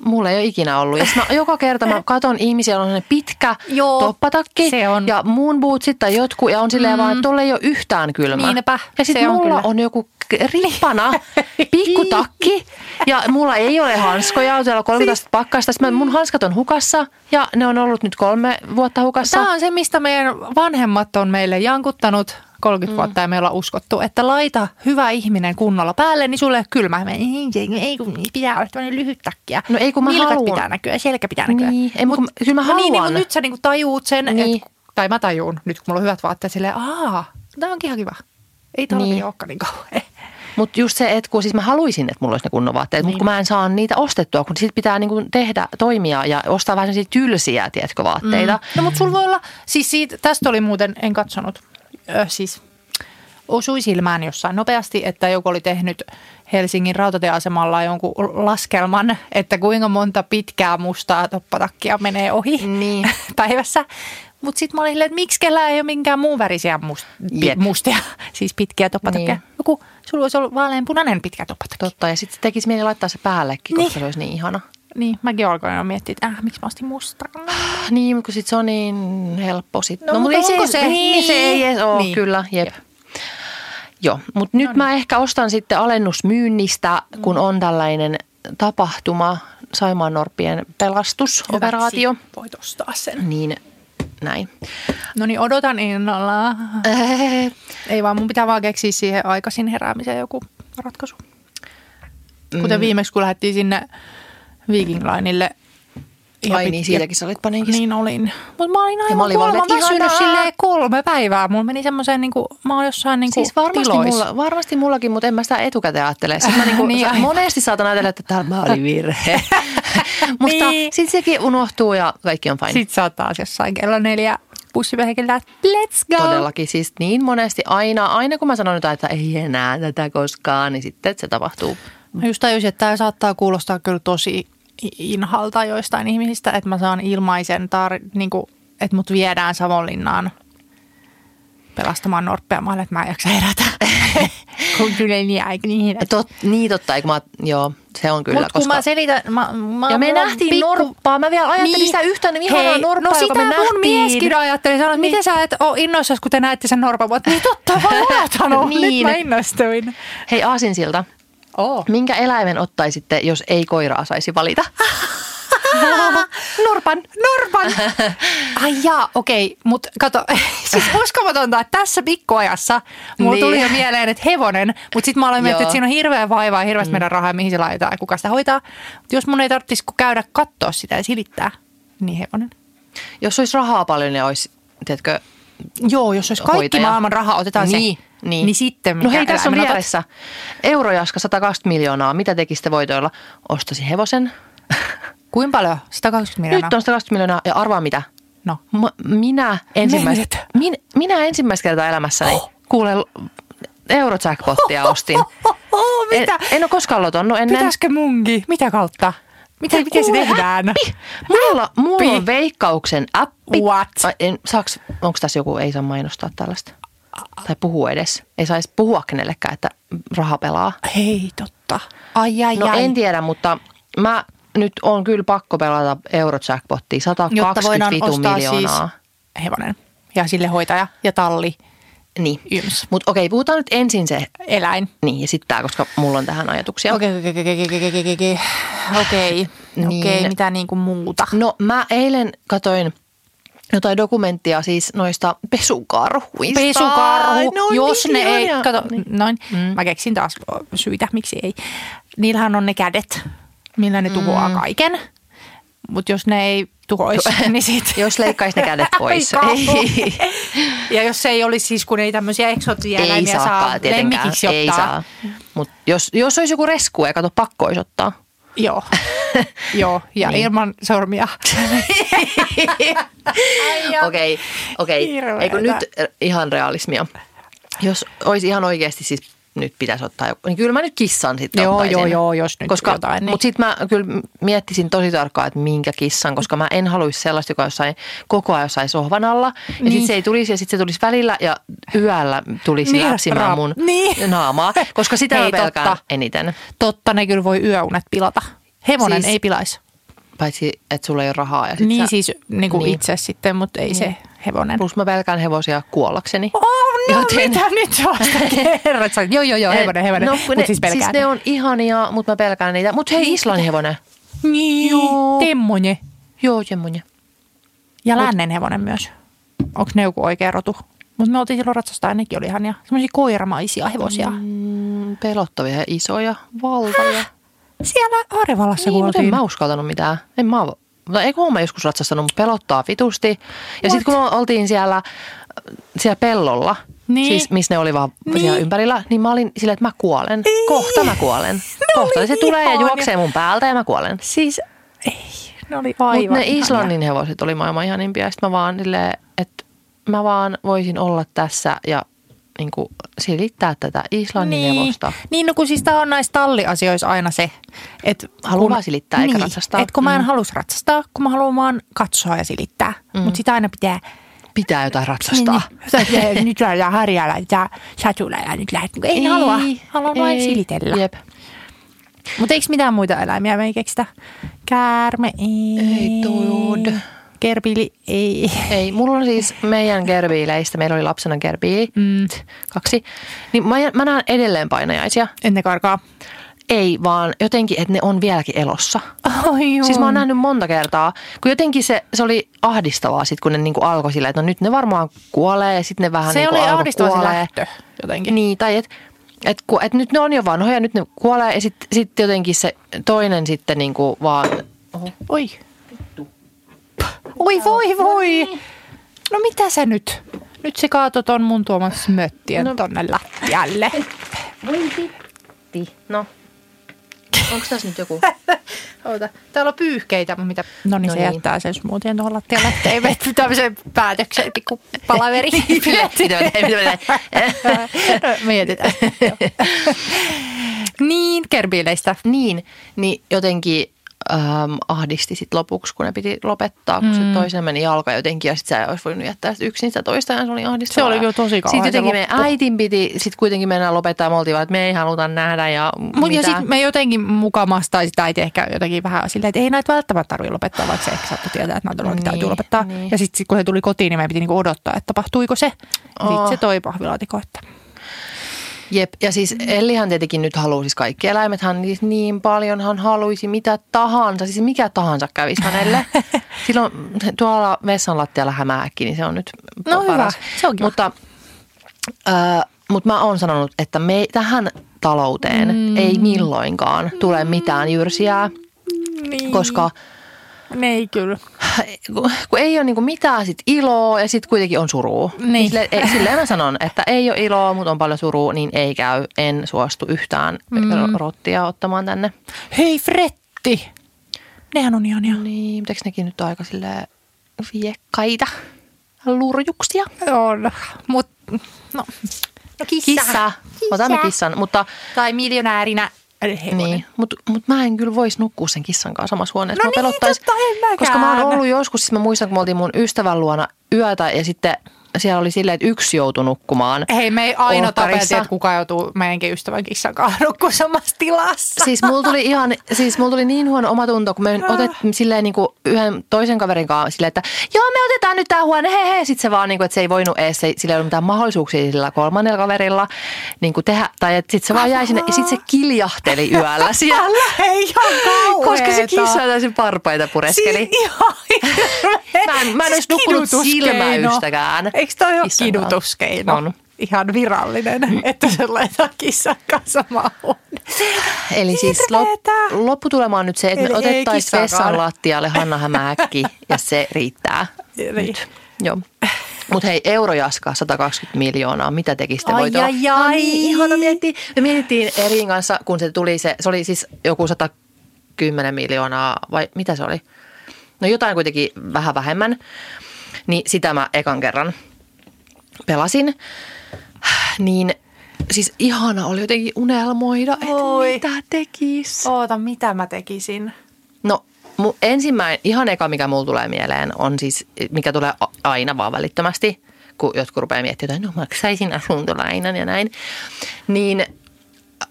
Mulla ei ole ikinä ollut. Ja mä, joka kerta mä (laughs) katon ihmisiä, on sellainen pitkä
Joo,
toppatakki
se on.
ja moon bootsit tai jotkut. Ja on silleen mm. vaan, että tuolla ei ole yhtään kylmä.
Niinpä,
ja sitten
se on
mulla
kyllä.
on joku rippana, (laughs) pikkutakki ja mulla ei ole hanskoja. On siellä 13 siis... pakkasta. Sitten mä- mun hanskat on hukassa ja ne on ollut nyt kolme vuotta hukassa.
Tämä on se, mistä meidän vanhemmat on meille jankuttanut 30 mm. vuotta ja me ollaan uskottu, että laita hyvä ihminen kunnolla päälle, niin sulle kylmä. Ei, ei, ei, kun pitää olla tämmöinen lyhyt takki. ja
No ei, kun mä
nilkat
haluan.
pitää näkyä, selkä pitää näkyä.
Niin, ei, kun- kyllä mä
no niin, niin
haluan.
kun nyt sä niin tajuut sen,
Niin.
että, tai mä tajuun nyt, kun mulla on hyvät vaatteet, silleen, aah, tämä onkin ihan kiva. Ei talvi
niin.
olekaan niin kauhean.
Mutta just se, että kun siis mä haluaisin, että mulla olisi ne kunnon vaatteet, niin. mutta kun mä en saa niitä ostettua, kun sit pitää niinku tehdä, toimia ja ostaa vähän sellaisia tylsiä, tiedätkö, vaatteita. Mm.
No mutta sulla voi olla, siis siitä, tästä oli muuten, en katsonut, ö, siis osui silmään jossain nopeasti, että joku oli tehnyt Helsingin rautatieasemalla jonkun laskelman, että kuinka monta pitkää mustaa toppatakkia menee ohi
Niin. (laughs)
päivässä. Mutta sitten mä olin silleen, että miksi kellään ei ole minkään muun värisiä must, pi,
Jep.
mustia, (laughs) siis pitkiä toppatakkeja.
Niin.
Joku, sulla olisi ollut vaaleanpunainen pitkä toppatakki.
Totta, ja sitten tekisi mieli laittaa se päällekin, koska
Niin.
se olisi niin ihana.
Niin, mäkin alkoin jo miettiä, että äh, miksi mä ostin mustaa.
Niin, mutta kun sit se on niin helppo sit.
No,
mut
mutta
ei
onko se?
Niin, se ei edes ole,
Niin.
kyllä, jep. Joo, mutta nyt mä ehkä ostan sitten alennusmyynnistä, kun on tällainen tapahtuma, Saimaan Norppien pelastusoperaatio.
Hyväksi Voit ostaa sen.
Niin näin.
No niin, odotan innolla.
Äh,
Ei vaan, mun pitää vaan keksiä siihen aikaisin heräämiseen joku ratkaisu. Kuten
Mm.
viimeksi, kun lähdettiin sinne Viking Lineille. ihan
Ai
pit-
niin, siitäkin sä olit paniikissa.
Niin olin. Mutta mä olin aivan
mä olin vaan,
väsynyt silleen kolme päivää. Mulla meni semmoiseen, niin kuin, mä oon jossain niin kuin
Siis varmasti,
tiloissa.
mulla, varmasti mullakin, mutta en mä sitä etukäteen ajattele. Sitten mä (laughs) niinku,
Niin,
niin,
aivan.
monesti saatan ajatella, että tämä oli virhe. (laughs) mutta
Niin.
sitten sekin unohtuu ja kaikki on fine.
Sitten sä oot taas jossain kello neljä bussipehkillä, let's go.
Todellakin siis niin monesti aina, aina kun mä sanon jotain, että ei enää tätä koskaan, niin sitten se tapahtuu.
Mä just tajusin, että tämä saattaa kuulostaa kyllä tosi inhalta joistain ihmisistä, että mä saan ilmaisen, tar- niin kuin, että mut viedään Savonlinnaan pelastamaan norppea. Mä olen, että mä en jaksa herätä. (laughs) kun kyllä ei niin aika niin herätä.
Tot, niin totta, kun mä, joo, se on kyllä.
Mutta kun
koska...
mä selitän, mä, mä,
ja me nähtiin norppaa. Mä vielä ajattelin
Niin.
sitä yhtään niin ihanaa
Hei,
norppaa,
no
joka
sitä
me nähtiin.
mun mieskin ajatteli. Sanoi, että
Niin.
miten sä et ole innoissasi, kun te näette sen norpan. Oon, niin totta, mä oon. (laughs)
Niin.
Nyt mä innostuin.
Hei Aasinsilta,
Oh.
minkä eläimen ottaisitte, jos ei koiraa saisi valita? (laughs)
Norpan, Norpan. (laughs) Ai jaa, okei, mutta kato, (laughs) siis uskomatonta, että tässä pikkuajassa mulla
Niin.
tuli jo mieleen, että hevonen, mutta sitten mä aloin miettiä, että siinä on hirveä vaivaa, hirveästi meidän rahaa, ja mihin se laitetaan ja kuka sitä hoitaa. Mutta jos mun ei tarvitsisi käydä katsoa sitä ja silittää, niin hevonen.
Jos olisi rahaa paljon, niin olisi, tiedätkö,
Joo, jos olisi kaikki
Hoitaja.
maailman raha, otetaan
niin,
se.
Niin.
niin sitten
No
mikä
hei, tässä on vieressä Eurojaska 120 miljoonaa. Mitä tekisitte voitoilla? Ostasi hevosen. (laughs)
Kuinka paljon? 120 miljoonaa.
Nyt on 120 miljoonaa ja arvaa mitä?
No.
Ma, minä, ensimmäistä,
Menet.
min, minä ensimmäistä kertaa elämässäni
Oh.
kuulen Eurojackpottia ostin. (laughs)
Oh,
En,
mitä?
en ole koskaan lotonnut ennen.
Pitäisikö munkin? Mitä kautta? Miten,
Hei,
miten se tehdään?
Appi. Mulla, mulla on veikkauksen appi.
What?
En, saaks, onko tässä joku, ei saa mainostaa tällaista? Tai puhua edes. Ei saisi puhua kenellekään, että raha pelaa.
Hei, totta. Ai, ai,
No
ai.
en tiedä, mutta mä nyt on kyllä pakko pelata Eurojackpottia. 120 vitu miljoonaa.
siis hevonen ja sille hoitaja ja talli,
Niin.
yms,
Mutta okei, puhutaan nyt ensin se,
eläin.
niin ja sitten tämä, koska mulla on tähän ajatuksia.
Okei, okei, okei, okei, okei, okei, okei.
Niin.
okei, mitä niin kuin muuta?
No mä eilen katoin jotain dokumenttia siis noista pesukarhuista.
Pesukarhu,
Ne on
jos
niin
ne ei,
ihania.
kato,
Niin.
noin, mä keksin taas syitä, miksi ei. Niillähän on ne kädet, millä ne tuhoaa
Mm.
kaiken, mutta jos ne ei tuhoisi, niin sit... (laughs)
Jos leikkaisi ne kädet pois. (laughs) Ei,
Ja jos se ei olisi siis, kun ei tämmöisiä
ei
eläimiä saa lemmikiksi
Ei
ottaa.
saa. Mut jos, jos olisi joku resku, ei kato pakko olisi ottaa.
Joo. (laughs) Joo, ja
Niin.
ilman sormia.
Okei, okei.
Hirveetä.
Eikö nyt ihan realismia? Jos olisi ihan oikeasti siis nyt pitäisi ottaa joku, niin kyllä mä nyt kissan sitten
Joo,
ottaisin.
joo, joo, jos nyt
koska,
jotain, niin.
Mutta sitten mä kyllä miettisin tosi tarkkaan, että minkä kissan, koska mä en haluaisi sellaista, joka jossain koko ajan jossain sohvan alla. Ja
Niin.
sitten se ei tulisi ja sitten se tulisi välillä ja yöllä tulisi
Niin,
läpsimään
rap-
mun
niin.
naamaa. Koska sitä
Hei,
mä pelkään
totta.
eniten.
Totta, ne kyllä voi yöunet pilata. Hevonen
Siis-
ei pilaisi.
Paitsi, että sulla ei ole rahaa. Ja sit
Niin
sä,
siis niin kuin
Niin.
itse sitten, mutta ei se hevonen.
Plus mä pelkään hevosia kuollakseni.
Oh, no
Joten-
mitä nyt vasta (laughs) kerrot? Joo, joo, joo, hevonen, hevonen.
No,
mutta
ne,
siis pelkään.
siis ne on ihania, mutta mä pelkään niitä. Mutta hei, Islannin hevonen.
Niin,
Joo.
temmonen.
Joo, semmoinen.
Ja lännen hevonen myös. Onko ne joku oikea rotu? Mutta me oltiin silloin ratsastaa ja nekin oli ihania. Semmoisia koiramaisia hevosia. Mm.
Pelottavia ja isoja, valtavia.
Siellä Harjavallassa
niin,
kun
mutta en
oltiin.
mä uskaltanut mitään. En mä, no, ei kun mä joskus ratsastanut, mutta pelottaa vitusti. Ja sitten kun me oltiin siellä, siellä pellolla,
Niin.
siis missä ne oli vaan
Niin.
siellä ympärillä, niin mä olin silleen, että mä kuolen. Kohta mä kuolen. Kohta se tulee ja juoksee mun päältä ja mä kuolen.
Siis ei, ne oli
Mutta
aivan
ne
ihania.
Islannin hevoset oli maailman ihanimpia. Sitten mä vaan silleen, että mä vaan voisin olla tässä ja niin kuin silittää tätä Islannin
niin.
hevosta.
Niin, no kun siis tää on näissä talliasioissa aina se, että...
Haluaa vaan silittää eikä
niin,
ratsastaa.
Että kun mä en
Mm.
halus ratsastaa, kun mä haluan vaan katsoa ja silittää. Mm. Mutta sitä aina pitää...
Pitää jotain ratsastaa.
Niin, niin. nyt lähdetään harjalla ja satulla ja nyt lähdet. Ei, ei halua, haluan vain silitellä.
Jep.
Mutta eikö mitään muita eläimiä me ei keksitä? Käärme, ei.
Ei toad.
Kerpili, ei.
Ei, mulla on siis meidän gerbiileistä, meillä oli lapsena gerbiili, mm. kaksi, niin mä, mä näen edelleen painajaisia.
En ne karkaa.
Ei, vaan jotenkin, että ne on vieläkin elossa.
Ai
Siis mä oon nähnyt monta kertaa, kun jotenkin se, se oli ahdistavaa sit, kun ne niinku alkoi silleen, että no nyt ne varmaan kuolee ja sitten ne vähän
Se
niinku
oli ahdistava se
kuolee.
lähtö jotenkin.
Niin, tai että et, et nyt ne on jo vanhoja, nyt ne kuolee ja sitten sit jotenkin se toinen sitten niinku vaan, oho,
Oi. Oi voi voi. No mitä se nyt? Nyt se kaato ton mun tuoman smöttien no. Tonne lattialle.
Pi. no. Onko tässä nyt joku? (laughs)
Oota. Täällä on pyyhkeitä, mutta mitä? No niin,
No
se
niin.
jättää sen smoothien tuohon lattialle. että Ei mene (laughs) tämmöisen päätöksen pikku palaveri. (laughs) No, Mietitään. Niin, kerbiileistä.
Niin, niin jotenkin äm, ahdisti sit lopuksi, kun ne piti lopettaa, kun mm. se toisen meni jalka jotenkin ja sitten sä olisi voinut jättää sit yksin sitä toista ja se oli ahdistavaa.
Se oli kyllä tosi kauhean
Sitten
se
jotenkin meidän äitin piti sitten kuitenkin mennä lopettaa ja me oltiin vaan, että me ei haluta nähdä ja
Mut ja
mitä.
sitten me jotenkin mukamassa, tai sitä äiti ehkä jotenkin vähän silleen, että ei näitä välttämättä tarvitse lopettaa, vaikka se ehkä saattoi tietää, että näitä niin, täytyy lopettaa.
niin.
Ja sitten sit, kun he tuli kotiin, niin meidän piti niinku odottaa, että tapahtuiko se. Oh.
Oh.
Sitten se toi pahvilaatikko, että
Jep, ja siis Ellihan tietenkin nyt haluaa, siis kaikki eläimethän niin, niin paljon hän haluaisi mitä tahansa, siis mikä tahansa kävisi hänelle. (laughs) Silloin tuolla vessan lattialla hämähäkki, niin se on nyt
No hyvä,
paras.
se on kiva.
Mutta, äh, mutta mä oon sanonut, että me, tähän talouteen mm. ei milloinkaan tule mitään jyrsiä,
Niin.
koska
ei kyllä.
kun kun ei ole niinku mitään sit iloa ja sitten kuitenkin on surua.
Niin.
Sille, ei, silleen mä sanon, että ei ole iloa, mutta on paljon surua, niin ei käy. En suostu yhtään mm. rottia ottamaan tänne.
Hei Fretti! Nehän on ihania.
Niin, mutta eikö nekin nyt aika silleen viekkaita lurjuksia?
On, mut no, no kissa.
Kissa. Otamme kissan, mutta,
Tai miljonäärinä hevonen.
niin, mutta mut mä en kyllä voisi nukkua sen kissan kanssa samassa huoneessa.
No
Mä
niin, totta, en mäkään.
Koska mä oon ollut joskus, siis mä muistan, kun me oltiin mun ystävän luona yötä ja sitten siellä oli silleen, että yksi joutui nukkumaan.
Hei, me ei aina tapeltiin, että kuka joutuu meidänkin ystävän kissan kanssa (laughs) samassa tilassa.
Siis mulla tuli ihan, siis mulla tuli niin huono omatunto, kun me otettiin silleen niin kuin yhden toisen kaverin kanssa silleen, että joo me otetaan nyt tää huone, he he. Sitten se vaan niin kuin, että se ei voinut edes, se, sillä ei ollut mitään mahdollisuuksia sillä kolmannella kaverilla niin kuin tehdä. Tai että sitten se vaan jäi sinne ja sitten se kiljahteli yöllä (laughs) siellä.
Hei, ihan.
Koska se kissa täysin parpaita pureskeli.
Siis ihan.
Mä en- mä en olisi nukkunut silmäystäkään
Eikö toi ole kidutuskeino?
On.
Ihan virallinen, että se laitetaan kissan kanssa huoneeseen.
Eli siis lop, lopputulema on nyt se, että otettaisiin vessan lattialle Hanna Hämähäkki ja se riittää.
Niin.
Joo. Mutta hei, eurojaska 120 miljoonaa, mitä tekisitte
Ai, ai, ai.
niin ihana. Me mietittiin Erin kanssa, kun se tuli se, se oli siis joku 110 miljoonaa vai mitä se oli? No jotain kuitenkin vähän vähemmän. Niin sitä mä ekan kerran pelasin. Niin siis ihana oli jotenkin unelmoida, että
Oi.
mitä tekis.
Oota, mitä mä tekisin?
No ensimmäinen, ihan eka mikä mulla tulee mieleen on siis, mikä tulee aina vaan välittömästi, kun jotkut rupeaa miettimään, että no maksaisin asuntolainan ja näin. Niin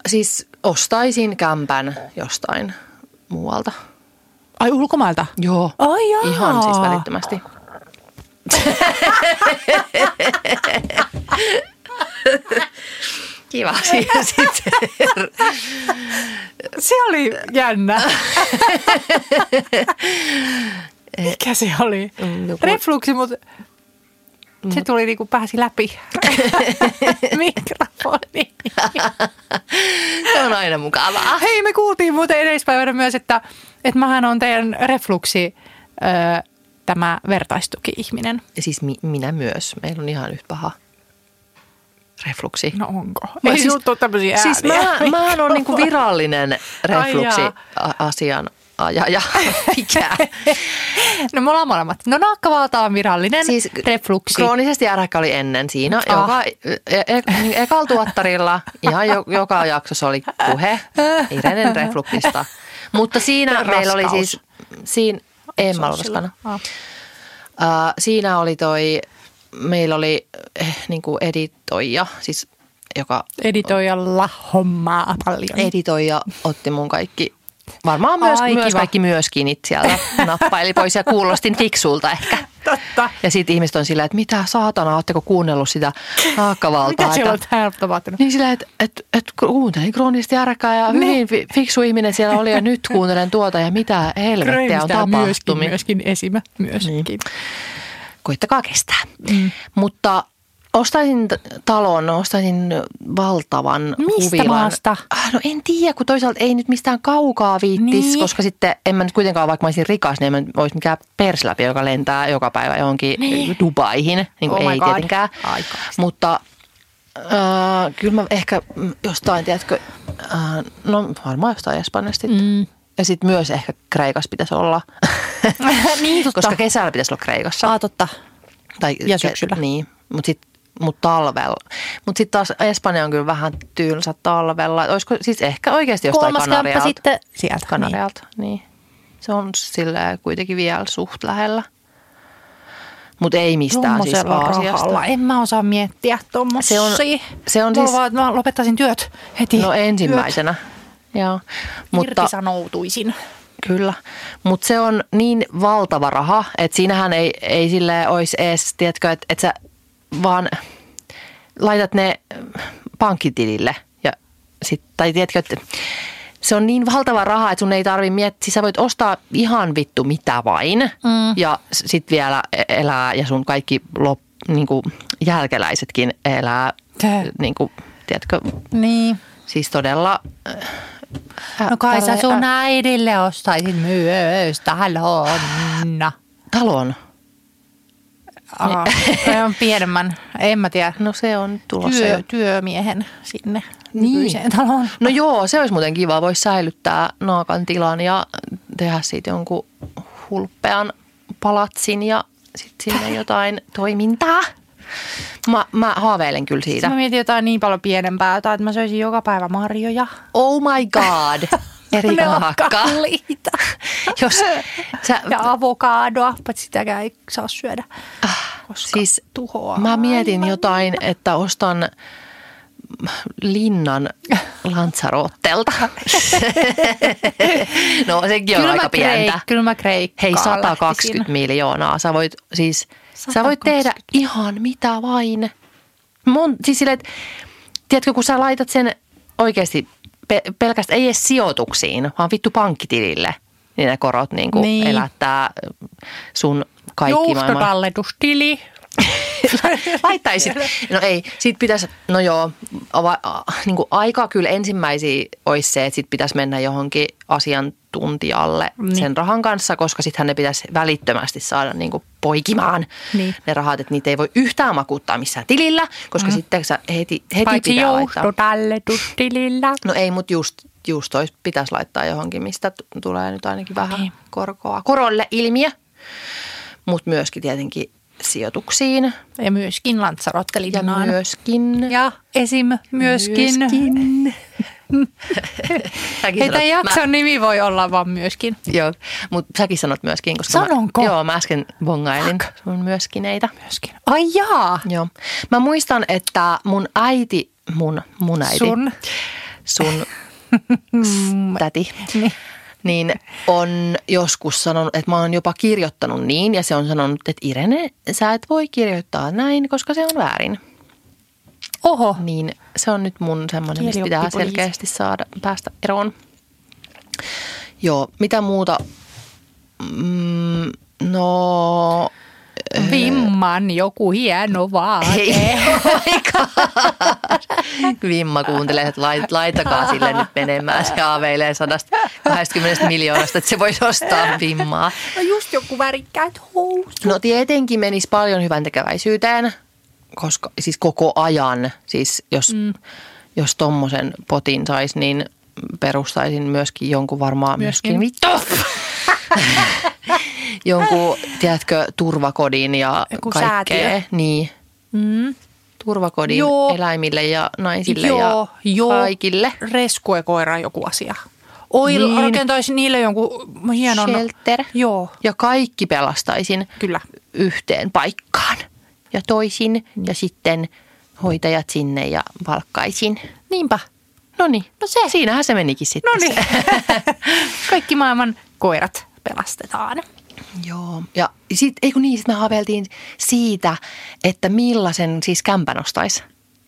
siis ostaisin kämpän jostain muualta.
Ai ulkomailta?
Joo.
Ai jaa.
Ihan siis välittömästi. (laughs) Kiva sitten.
Se oli jännä. Mikä se oli?
Mm, joku-
Refluksi, mutta se tuli niinku pääsi läpi (laughs) mikrofoni.
Se on aina mukavaa.
Hei, me kuultiin muuten edespäivänä myös, että, että mähän on teidän refluksi tämä vertaistuki-ihminen.
Ja siis mi- minä myös. Meillä on ihan yhtä paha refluksi.
No onko?
Mä
Ei
siis-
siis, sulta tämmöisiä
Siis
ääniä.
mä, mähän on niinku virallinen refluksi
jaa.
a- asian ajaja. (laughs) Mikä?
No me ollaan molemmat. No nakkavalta on virallinen
Siis
siis refluksi.
Kroonisesti äräkkä oli ennen siinä.
Ah.
Joka, e- e- niin tuottarilla ihan jo, joka jaksossa oli puhe Irenen refluksista. Mutta siinä
Raskaus.
meillä oli siis, siinä, en mä ollut.
Ah.
Uh, siinä oli toi, meillä oli eh, niinku editoija, siis joka
Editoijalla hommaa paljon.
editoija otti mun kaikki, varmaan myös,
Ai,
myös
kiva.
kaikki myöskin sieltä (laughs) nappaili pois ja kuulostin fiksulta ehkä.
Totta.
Ja sitten ihmiset on silleen, että mitä saatana, ootteko kuunnellut sitä naakkavaltaa?
Mikä siellä on tapahtunut?
niin silleen, että et, et kuuntelin kroonisesti ärkää ja hyvin fi- fiksu ihminen siellä oli ja nyt kuuntelen tuota ja mitä helvettiä on
Kröymistä myöskin,
tapahtunut.
myöskin esimä. Myöskin. Niin.
Koittakaa kestää. Mm. Mutta ostaisin talon, ostaisin valtavan
Mistä
huvilan.
maasta?
Ah, No en tiedä, kun toisaalta ei nyt mistään kaukaa viittis,
Niin.
koska sitten en mä nyt kuitenkaan, vaikka mä olisin rikas, niin en mä olisi mikään persläpi, joka lentää joka päivä johonkin
Niin.
Dubaihin. Niin kuin
Oh
ei
God.
tietenkään.
Aika.
Mutta äh, kyllä mä ehkä jostain, tiedätkö, äh, no varmaan jostain Espanjasta. Mm. Ja sitten myös ehkä Kreikassa pitäisi olla, (laughs)
niin, totta.
koska kesällä pitäisi olla Kreikassa.
Ah, totta.
Tai
Ja syksyllä.
Niin, mutta sitten mut talvella. Mutta sitten taas Espanja on kyllä vähän tylsä talvella. Olisiko siis ehkä oikeasti jostain
Kolmas
Kanarialta.
sitten sieltä.
Kanarialta, niin. niin. Se on silleen kuitenkin vielä suht lähellä. Mutta ei mistään siis Aasiasta.
En mä osaa miettiä tuommoisia.
Se on- se on
Mulla
siis-
vaan, mä lopettaisin työt heti.
No ensimmäisenä. Joo. Mutta,
Irtisanoutuisin.
Kyllä, mutta se on niin valtava raha, että siinähän ei, ei sille olisi edes, tiedätkö, että, että sä vaan laitat ne pankkitilille. Ja sit, tai tiedätkö, että se on niin valtava raha, että sun ei tarvi miettiä. Siis sä voit ostaa ihan vittu mitä vain mm. ja sit vielä elää ja sun kaikki lop, niin kuin jälkeläisetkin elää,
Tää.
niin kuin, tiedätkö,
Niin.
siis todella...
No kai sä
tälle-
sun äidille ostaisit myös talon.
Talon.
Aha, se on pienemmän, en mä tiedä,
No se on tulossa
työ,
jo.
työmiehen sinne
Niin.
taloon.
No joo, se olisi muuten kiva. Voisi säilyttää naakan tilan ja tehdä siitä jonkun hulppean palatsin ja sitten sinne (laughs) jotain toimintaa. Mä, mä haaveilen kyllä siitä.
Mä mietin jotain niin paljon pienempää, jotain, että mä söisin joka päivä marjoja.
Oh my god. (laughs) Erika Haakka.
kalliita.
Jos sä,
Ja avokadoa, paitsi sitäkään ei saa syödä, koska
siis
tuhoaa.
mä mietin jotain, että ostan linnan Lanzarottelta. (laughs) no sekin on aika pientä.
Kyllä mä kreikkaan
Hei,
lähtisin.
120 miljoonaa. Sä voit siis, sä voit
120.
tehdä ihan mitä vain. Mon, siis sille, että, tiedätkö, kun sä laitat sen oikeasti pe, pelkästään, ei edes sijoituksiin, vaan vittu pankkitilille, niin ne korot niin kuin
Niin.
elättää sun kaikki maailman.
Joustotalletustili. (laughs)
Laittaisit. No ei, sit pitäisi, no joo, ava, a, niin kuin aika kyllä ensimmäisiä olisi se, että sit pitäisi mennä johonkin asiantuntijalle
Niin.
sen rahan kanssa, koska sittenhän ne pitäisi välittömästi saada niin kuin poikimaan
Niin.
ne rahat, että niitä ei voi yhtään makuuttaa missään tilillä, koska mm. sitten sä heti, heti
Paitsi
pitää laittaa.
joustotalletustilillä.
No ei, mutta just, just toi pitäisi laittaa johonkin, mistä tulee nyt ainakin vähän
Niin.
korkoa. Korolle ilmiö, mutta myöskin tietenkin sijoituksiin
Ja myöskin
ja
Lanzarottelinaan.
myöskin
Ja esim. myöskin.
Myöskin. (laughs)
Hei, tämän
sanot-
jakson nimi voi olla vaan myöskin.
Mä, joo, mutta säkin sanot myöskin, koska
Sanonko?
Mä, joo, mä äsken bongailin sun myöskineitä.
Myöskin. Ai jaa.
Joo. Mä muistan, että mun äiti, mun, mun äiti,
Sun.
sun (laughs) täti,
Niin.
niin on joskus sanonut, että mä oon jopa kirjoittanut niin ja se on sanonut, että Irene, sä et voi kirjoittaa näin, koska se on väärin.
Oho.
Niin se on nyt mun semmoinen, mistä pitää selkeästi saada päästä eroon. Joo, mitä muuta? Mm, no,
Vimman joku hieno vaate.
ei. Vimma kuuntelee, että lait, laitakaa sille nyt menemään. Se haaveilee 120 miljoonasta, että se voisi ostaa Vimmaa.
No just joku värikkäät housut.
No tietenkin menisi paljon hyvän tekeväisyyteen, koska siis koko ajan, siis jos, mm. jos tommosen potin saisi, niin perustaisin myöskin jonkun varmaan myöskin,
Myöskin.
vittu. (laughs) jonkun, tiedätkö, turvakodin ja
Joku
kaikkea.
säätiö.
Niin,
Mm.
turvakodin
Joo.
eläimille ja naisille
Joo,
ja
joo.
kaikille.
Reskue koira joku asia. Oi,
Niin.
niin. rakentaisi niille jonkun hienon...
Shelter.
Joo,
Ja kaikki pelastaisin
kyllä.
yhteen paikkaan ja toisin ja sitten hoitajat sinne ja palkkaisin.
Niinpä.
No niin,
No se.
siinähän se menikin sitten.
No niin. (laughs) Kaikki maailman koirat pelastetaan.
Joo, ja sit, ei kun niin, sit me haaveiltiin siitä, että millaisen siis kämpän ostaisi.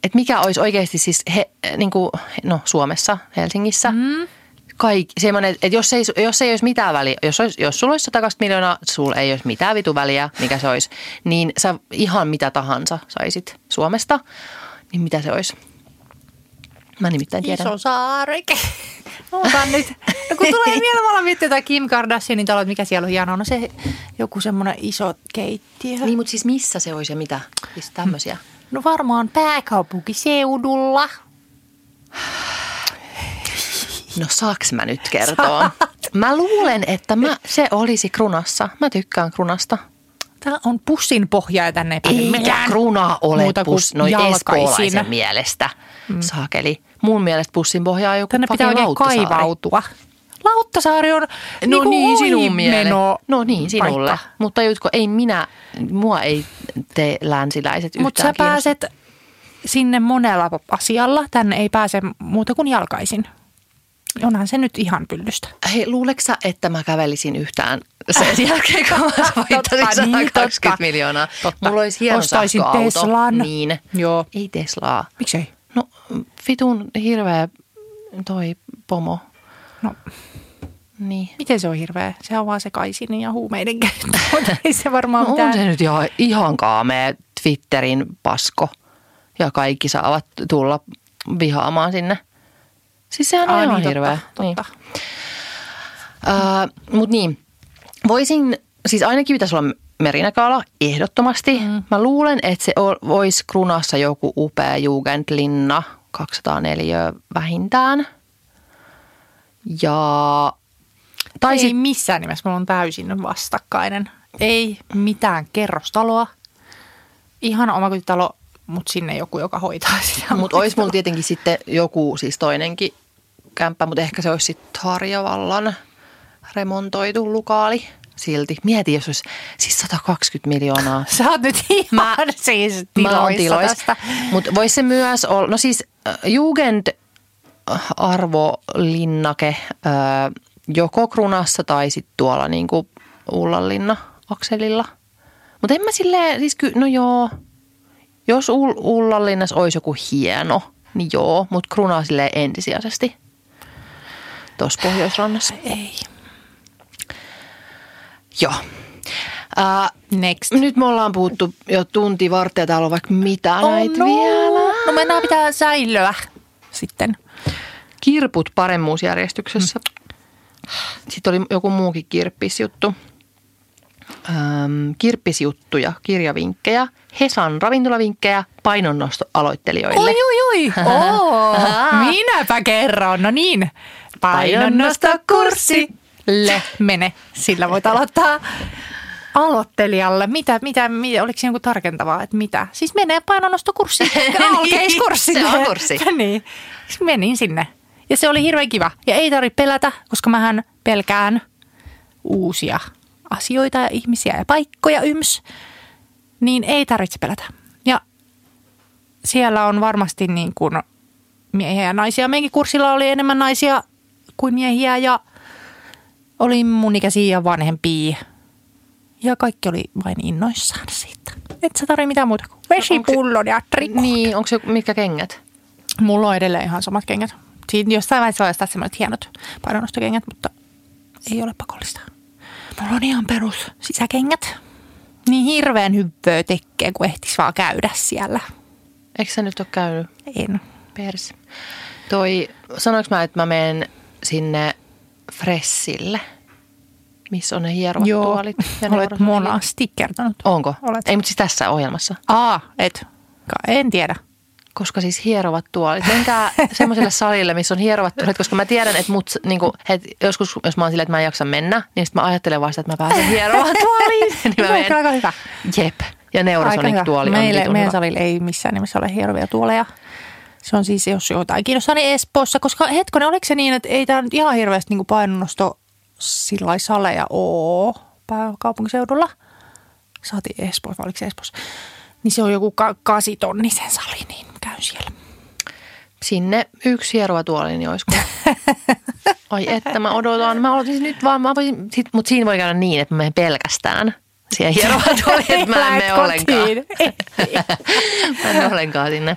Että mikä olisi oikeasti siis, he, niin kuin, no Suomessa, Helsingissä, mm. Kaik, semmoinen, että jos ei, jos ei olisi mitään väliä, jos, olisi, jos sulla olisi 120 miljoonaa, sulla ei olisi mitään vitu väliä, mikä se olisi, niin sä ihan mitä tahansa saisit Suomesta, niin mitä se olisi? Mä nimittäin tiedän.
Iso saareke. (laughs) Otan nyt. (laughs) No kun tulee mieleen, mä aloin miettiä jotain Kim Kardashianin talo, että mikä siellä on hienoa. No se joku semmoinen iso keittiö.
Niin, mutta siis missä se olisi ja mitä? Siis tämmöisiä.
No varmaan pääkaupunkiseudulla. (sighs)
No saaks mä nyt kertoa? Mä luulen, että mä, se olisi krunassa. Mä tykkään krunasta.
Tää on pussin pohja ja tänne ei millään
kruna ole pus, noin espoolaisen mielestä. Mm. Saakeli. Mun mielestä pussin pohja on joku
Tänne pitää oikein
Lauttasaari.
kaivautua. Lauttasaari on
No
niinku
niin, sinun mielestä. No niin, sinulle.
paikka.
Mutta jutko, ei minä, mua ei tee länsiläiset
Mutta
yhtään
sä pääset sinne monella asialla. Tänne ei pääse muuta kuin jalkaisin. Onhan se nyt ihan pyllystä.
Hei, luuleksä, että mä kävelisin yhtään sen jälkeen, kun mä (laughs) voittaisin
niin,
120
totta.
miljoonaa?
Totta.
Mulla olisi hieno
Ostaisin
sähköauto.
Teslan.
Niin.
Joo.
Ei Teslaa.
Miksei?
No vitun hirveä toi pomo.
No,
Niin.
miten se on hirveä? Se on vaan sekaisin ja huumeiden käyttö, (laughs) ei se varmaan
No on
mitään.
se nyt ihan, ihan kaamea Twitterin pasko. Ja kaikki saavat tulla vihaamaan sinne. Siis sehän on
Aa,
ihan
niin,
hirveä.
Totta, totta.
Uh, Mutta niin, voisin, siis ainakin pitäisi olla merinäkaala ehdottomasti. Mm. Mä luulen, että se voisi Krunassa joku upea Jugendlinna, 204 vähintään. Ja, tai
ei
sit,
missään nimessä, mulla on täysin vastakkainen. Ei mitään kerrostaloa. Ihan omakotitalo, mutta sinne joku, joka hoitaa sitä.
mutta olisi mulla tietenkin sitten joku siis toinenkin kämppä, mutta ehkä se olisi sitten Harjavallan remontoitu lukaali silti. Mieti, jos olisi siis 120 miljoonaa. (laughs)
Sä oot nyt ihan
Mä-
siis tiloissa
tilois.
tästä.
Mutta voisi se myös olla, no siis äh, Jugend äh, arvolinnake äh, joko Krunassa tai sitten tuolla niinku Ullanlinna akselilla. Mutta en mä silleen, siis ky, no joo, jos Ull- Ullanlinnas olisi joku hieno, niin joo, mutta Kruna silleen ensisijaisesti tuossa Pohjoisrannassa.
Ei.
Joo. Äh,
Next.
nyt me ollaan puhuttu jo tunti varttia, täällä on vaikka mitä
Oh
näitä
no.
vielä.
No mennään pitää säilöä sitten.
Kirput paremmuusjärjestyksessä. Sitten oli joku muukin kirppisjuttu. Öm, kirppisjuttuja, kirjavinkkejä, Hesan ravintolavinkkejä painonnostoaloittelijoille.
Oi, oi, oi. (laughs) Oo, minäpä kerron. No niin. Painonnostokurssille mene. Sillä voit aloittaa aloittelijalle. Mitä, mitä, mitä, oliko siinä joku tarkentavaa, että mitä? Siis menee painonnostokurssi, (laughs) alkeiskurssille.
Se on kurssi. (laughs)
niin. Siis Menin sinne. Ja se oli hirveän kiva. Ja ei tarvitse pelätä, koska mähän pelkään uusia asioita ja ihmisiä ja paikkoja yms. Niin ei tarvitse pelätä. Ja siellä on varmasti niin kuin miehiä ja naisia. Meidänkin kurssilla oli enemmän naisia kuin miehiä ja oli mun ikäisiä ja vanhempia. Ja kaikki oli vain innoissaan siitä. Et sä tarvitse mitään muuta kuin vesipullon ja trikot.
Niin, onko se mitkä kengät?
Mulla on edelleen ihan samat kengät. Siinä jossain vaiheessa taas sellaiset hienot painonnostokengät, mutta ei ole pakollista. Mulla on ihan perus sisäkengät. Niin hirveän hyvää tekee, kun ehtis vaan käydä siellä.
Eikö sä nyt ole käynyt
En.
pers? Toi, sanoinko mä, että mä menen sinne Fressille, missä on ne hierovat tuolit. ja
olet monasti kertonut.
Onko?
Olet.
Ei, mutta siis tässä ohjelmassa.
Aa, et. Ka- En tiedä.
Koska siis hierovat tuolit. Menkää (laughs) semmoiselle salille, missä on hierovat tuolit, koska mä tiedän, että mut, niinku, et joskus, jos mä oon silleen, että mä en jaksa mennä, niin sitten mä ajattelen vasta, että mä pääsen hieromaan (laughs) tuoliin. niin mä
on
menen.
aika hyvä.
Jep. Ja Neurosonic-tuoli on
Meille, meidän
hyvä.
salilla ei missään nimessä ole hierovia tuoleja. Se on siis, jos jotain kiinnostaa, niin Espoossa. Koska hetkonen, oliko se niin, että ei tämä nyt ihan hirveästi niin painonnosto sillä saleja oo pääkaupunkiseudulla? Saatiin Espoossa, vai oliko se Espoossa? Niin se on joku ka- kasitonnisen sali, niin käyn siellä.
Sinne yksi hierova tuoli, niin olisiko? Ai että mä odotan. Mä odotin nyt vaan, mä voisin, sit, mutta siinä voi käydä niin, että mä menen pelkästään siihen hierovaan tuoliin, että mä en mene ollenkaan. (laughs) Mä en ollenkaan sinne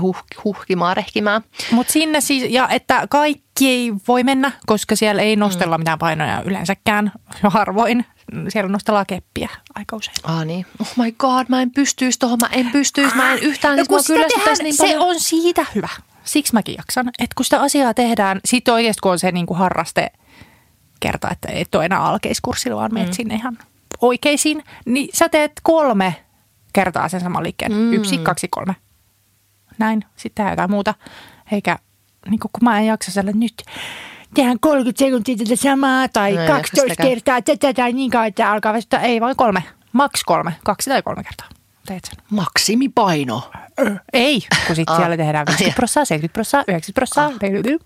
huh, huhkimaan, rehkimään.
Mutta sinne siis, ja että kaikki ei voi mennä, koska siellä ei nostella mitään painoja yleensäkään, harvoin. Siellä nostellaan keppiä aika usein.
Ah niin. Oh my god, mä en pystyisi tohon, mä en pystyisi, mä en yhtään,
No
siis
sitä tehdään,
niin
se
paljon.
on siitä hyvä. Siksi mäkin jaksan. Että kun sitä asiaa tehdään, sitten oikeasti kun on se niin kuin harraste kerta, että et ole enää alkeiskurssilla, vaan menet mm. sinne ihan oikeisiin, niin sä teet kolme kertaa sen saman liikkeen. Mm. Yksi, kaksi, kolme. Näin. Sitten jotain muuta. Eikä, niin kuin, kun mä en jaksa siellä nyt tehdään 30 sekuntia tätä samaa tai
No ei
12
jaksa sitäkään.
kertaa tätä tai niin kauan, että alkaa väsyttää. Ei, vaan kolme. Maks kolme. Kaksi tai kolme kertaa. Teet sen.
Maksimipaino.
Ei, kun sitten
Ah.
siellä tehdään 50
Ai.
prosenttia, 70 prosenttia, 90 prosenttia.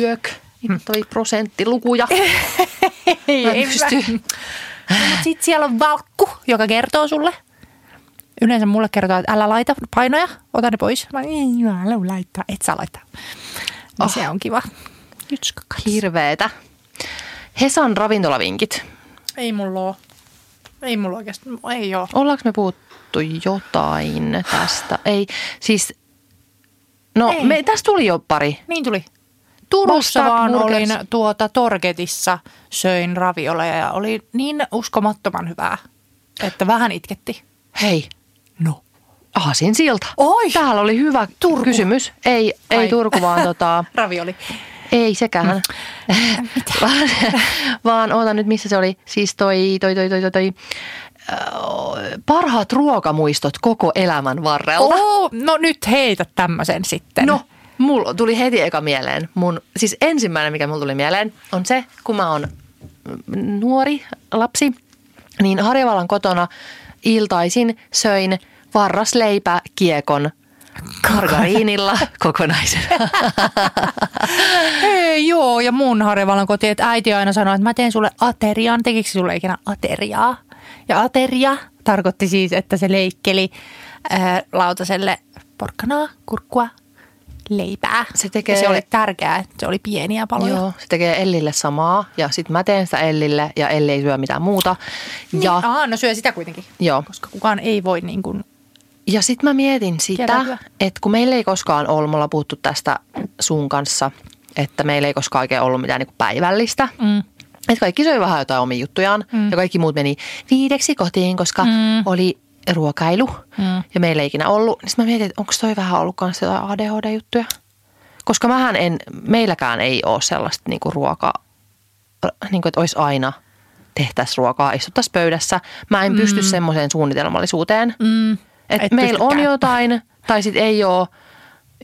Yök. Innoittavia prosenttilukuja. (laughs)
Ei,
en pysty.
Mutta sitten siellä on valkku, joka kertoo sulle. Yleensä mulle kertoo, että älä laita painoja, ota ne pois. Mä mä älä laittaa, et saa laittaa. Niin
Oh.
se on kiva.
Hirveetä. Hesan ravintolavinkit.
Ei mulla oo. Ei mulla oikeasti, ei oo.
Ollaanko me puhuttu jotain tästä? Ei, siis No
Ei.
me, tästä tuli jo pari.
Niin tuli. Turussa vaan olin tuota Torgetissa, söin ravioleja ja oli niin uskomattoman hyvää, että vähän itketti.
Hei,
No.
Aasin silta.
Oi!
Täällä oli hyvä
Turku.
kysymys. Ei, ei. Turku, vaan (laughs) tota,
Ravioli.
ei sekään. (laughs) vaan, vaan oota nyt, missä se oli. Siis toi, toi, toi, toi, toi, toi äh, parhaat ruokamuistot koko elämän varrelta.
Oh, no nyt heitä tämmöisen sitten.
No, mulla tuli heti eka mieleen. Mun, siis ensimmäinen, mikä mulla tuli mieleen, on se, kun mä oon nuori lapsi, niin Harjavallan kotona iltaisin söin varrasleipä kiekon margariinilla (laughs) kokonaisena. (laughs)
Hei, joo, ja mun Harjavallan koti, että äiti aina sanoi, että mä teen sulle aterian. Tekikö sulle ikinä ateriaa? Ja ateria tarkoitti siis, että se leikkeli ää, lautaselle porkkanaa, kurkkua, leipää.
Se tekee-
Ja se oli tärkeää, että se oli pieniä paloja.
Joo, se tekee Ellille samaa ja sitten mä teen sitä Ellille ja Elli ei syö mitään muuta. Ja,
Niin, aha, no syö sitä kuitenkin.
joo.
Koska kukaan ei voi niin kuin,
Ja sitten mä mietin sitä, että kun meillä ei koskaan ollut, me ollaan puhuttu tästä sun kanssa, että meillä ei koskaan oikein ollut mitään niin päivällistä.
mm,
Että kaikki söi vähän jotain omia juttujaan mm. ja kaikki muut meni viideksi kotiin, koska
mm.
oli ruokailu
Mm.
ja meillä ei ikinä ollut. Niin mä mietin, että onko toi vähän ollut kanssa jotain ADHD-juttuja. Koska mähän en, meilläkään ei ole sellaista niinku ruokaa, niinku että olisi aina tehtäisiin ruokaa, istuttaisiin pöydässä. Mä en pysty semmoiseen suunnitelmallisuuteen.
mm,
Et
et
meillä on jotain, tai sitten ei ole.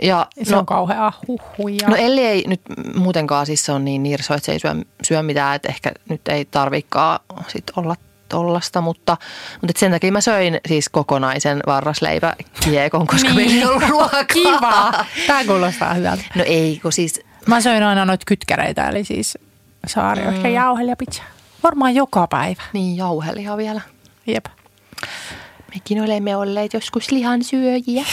Ja
Se
no,
on kauheaa huhuja.
no Elli ei nyt muutenkaan, siis se on niin nirso, että se ei syö, syö mitään, että ehkä nyt ei tarvikaan sit olla tollasta, mutta, mutta sen takia mä söin siis kokonaisen varrasleipäkiekon, koska niin. meillä ei ollut ruokaa.
Kiva. Tämä kuulostaa hyvältä.
No ei, kun siis
Mä söin aina noita kytkäreitä, eli siis saario mm. ja jauhelia pizza. Varmaan joka päivä.
niin jauheliha vielä.
Jep.
Mekin olemme olleet joskus lihansyöjiä.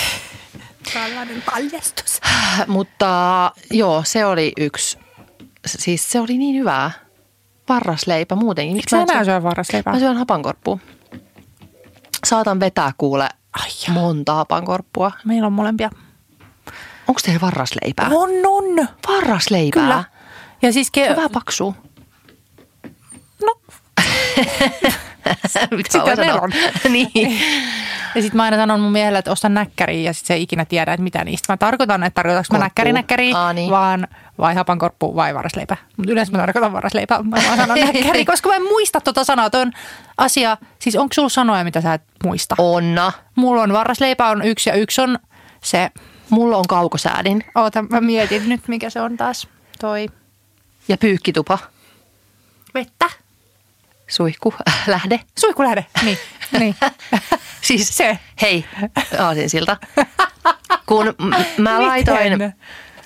Tällainen paljastus.
mutta joo, se oli yksi. Siis se oli niin hyvää. Varrasleipä muutenkin.
Miksi sä enää syö varrasleipää?
Mä syön hapankorppua. Saatan vetää kuule
Ai
monta hapankorppua.
Meillä on molempia.
Onko teillä varrasleipää?
On, on.
Varrasleipää?
Kyllä. Ja siis ke-
on vähän paksua.
no, (laughs)
Mitä
Sitä meillä on.
niin.
Ja sitten mä aina sanon mun miehelle, että ostan näkkäriä ja sitten se ei ikinä tiedä, että mitä niistä. Mä tarkoitan, että tarkoitanko mä näkkäri näkkäri,
Aa, niin.
vaan vai hapankorppu vai varasleipä. Mutta yleensä mä tarkoitan varasleipää, mä vaan sanon (laughs) näkkäri, koska mä en muista tota sanaa. Toi on asia, siis onko sulla sanoja, mitä sä et muista?
Onna.
Mulla on varasleipä on yksi ja yksi on se,
Mulla on kaukosäädin
oota mä mietin nyt mikä se on taas, toi
ja pyykkitupa.
vettä.
Suihku, lähde.
Suihkulähde, niin. niin. (laughs)
Siis
Se.
Hei, aasinsilta. Kun mä laitoin,
Miten?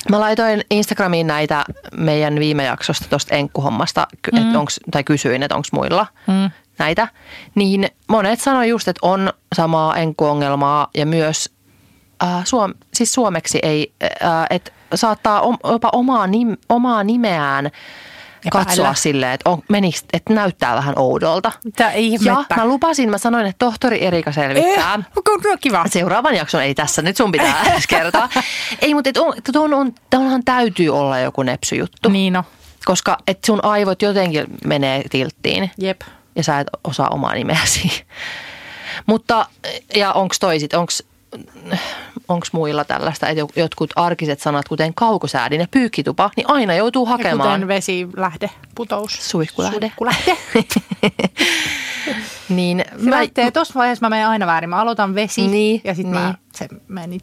Mä laitoin Instagramiin näitä meidän viime jaksosta tuosta enkkuhommasta, et onks, tai kysyin, että onko muilla
Mm.
näitä, niin monet sanoi just, että on samaa enkkuongelmaa ja myös äh, suom, siis suomeksi ei, äh, että saattaa om, jopa omaa, nim, omaa nimeään
Epäillä.
katsoa silleen, että, on, meniks, että näyttää vähän oudolta.
Mitä
Ja mä lupasin, mä sanoin, että tohtori Erika selvittää.
Eh, no, kiva.
Seuraavan jakson ei tässä, nyt sun pitää (laughs) kertoa. Ei, mutta et on, tuon on, tuonhan täytyy olla joku nepsyjuttu.
Niin no,
Koska et sun aivot jotenkin menee tilttiin
jep.
ja sä et osaa omaa nimeäsi. Mutta, ja onko toi sit, onko onko muilla tällaista, että jotkut arkiset sanat, kuten kaukosäädin ja pyykkitupa, niin aina joutuu
Ja
hakemaan.
kuten vesi, lähde, putous.
Suihkulähde.
Suihkulähde. (laughs)
niin
Se lähtee, tuossa vaiheessa mä menen aina väärin. Mä aloitan vesi
Niin,
ja sitten
niin.
mä, se meni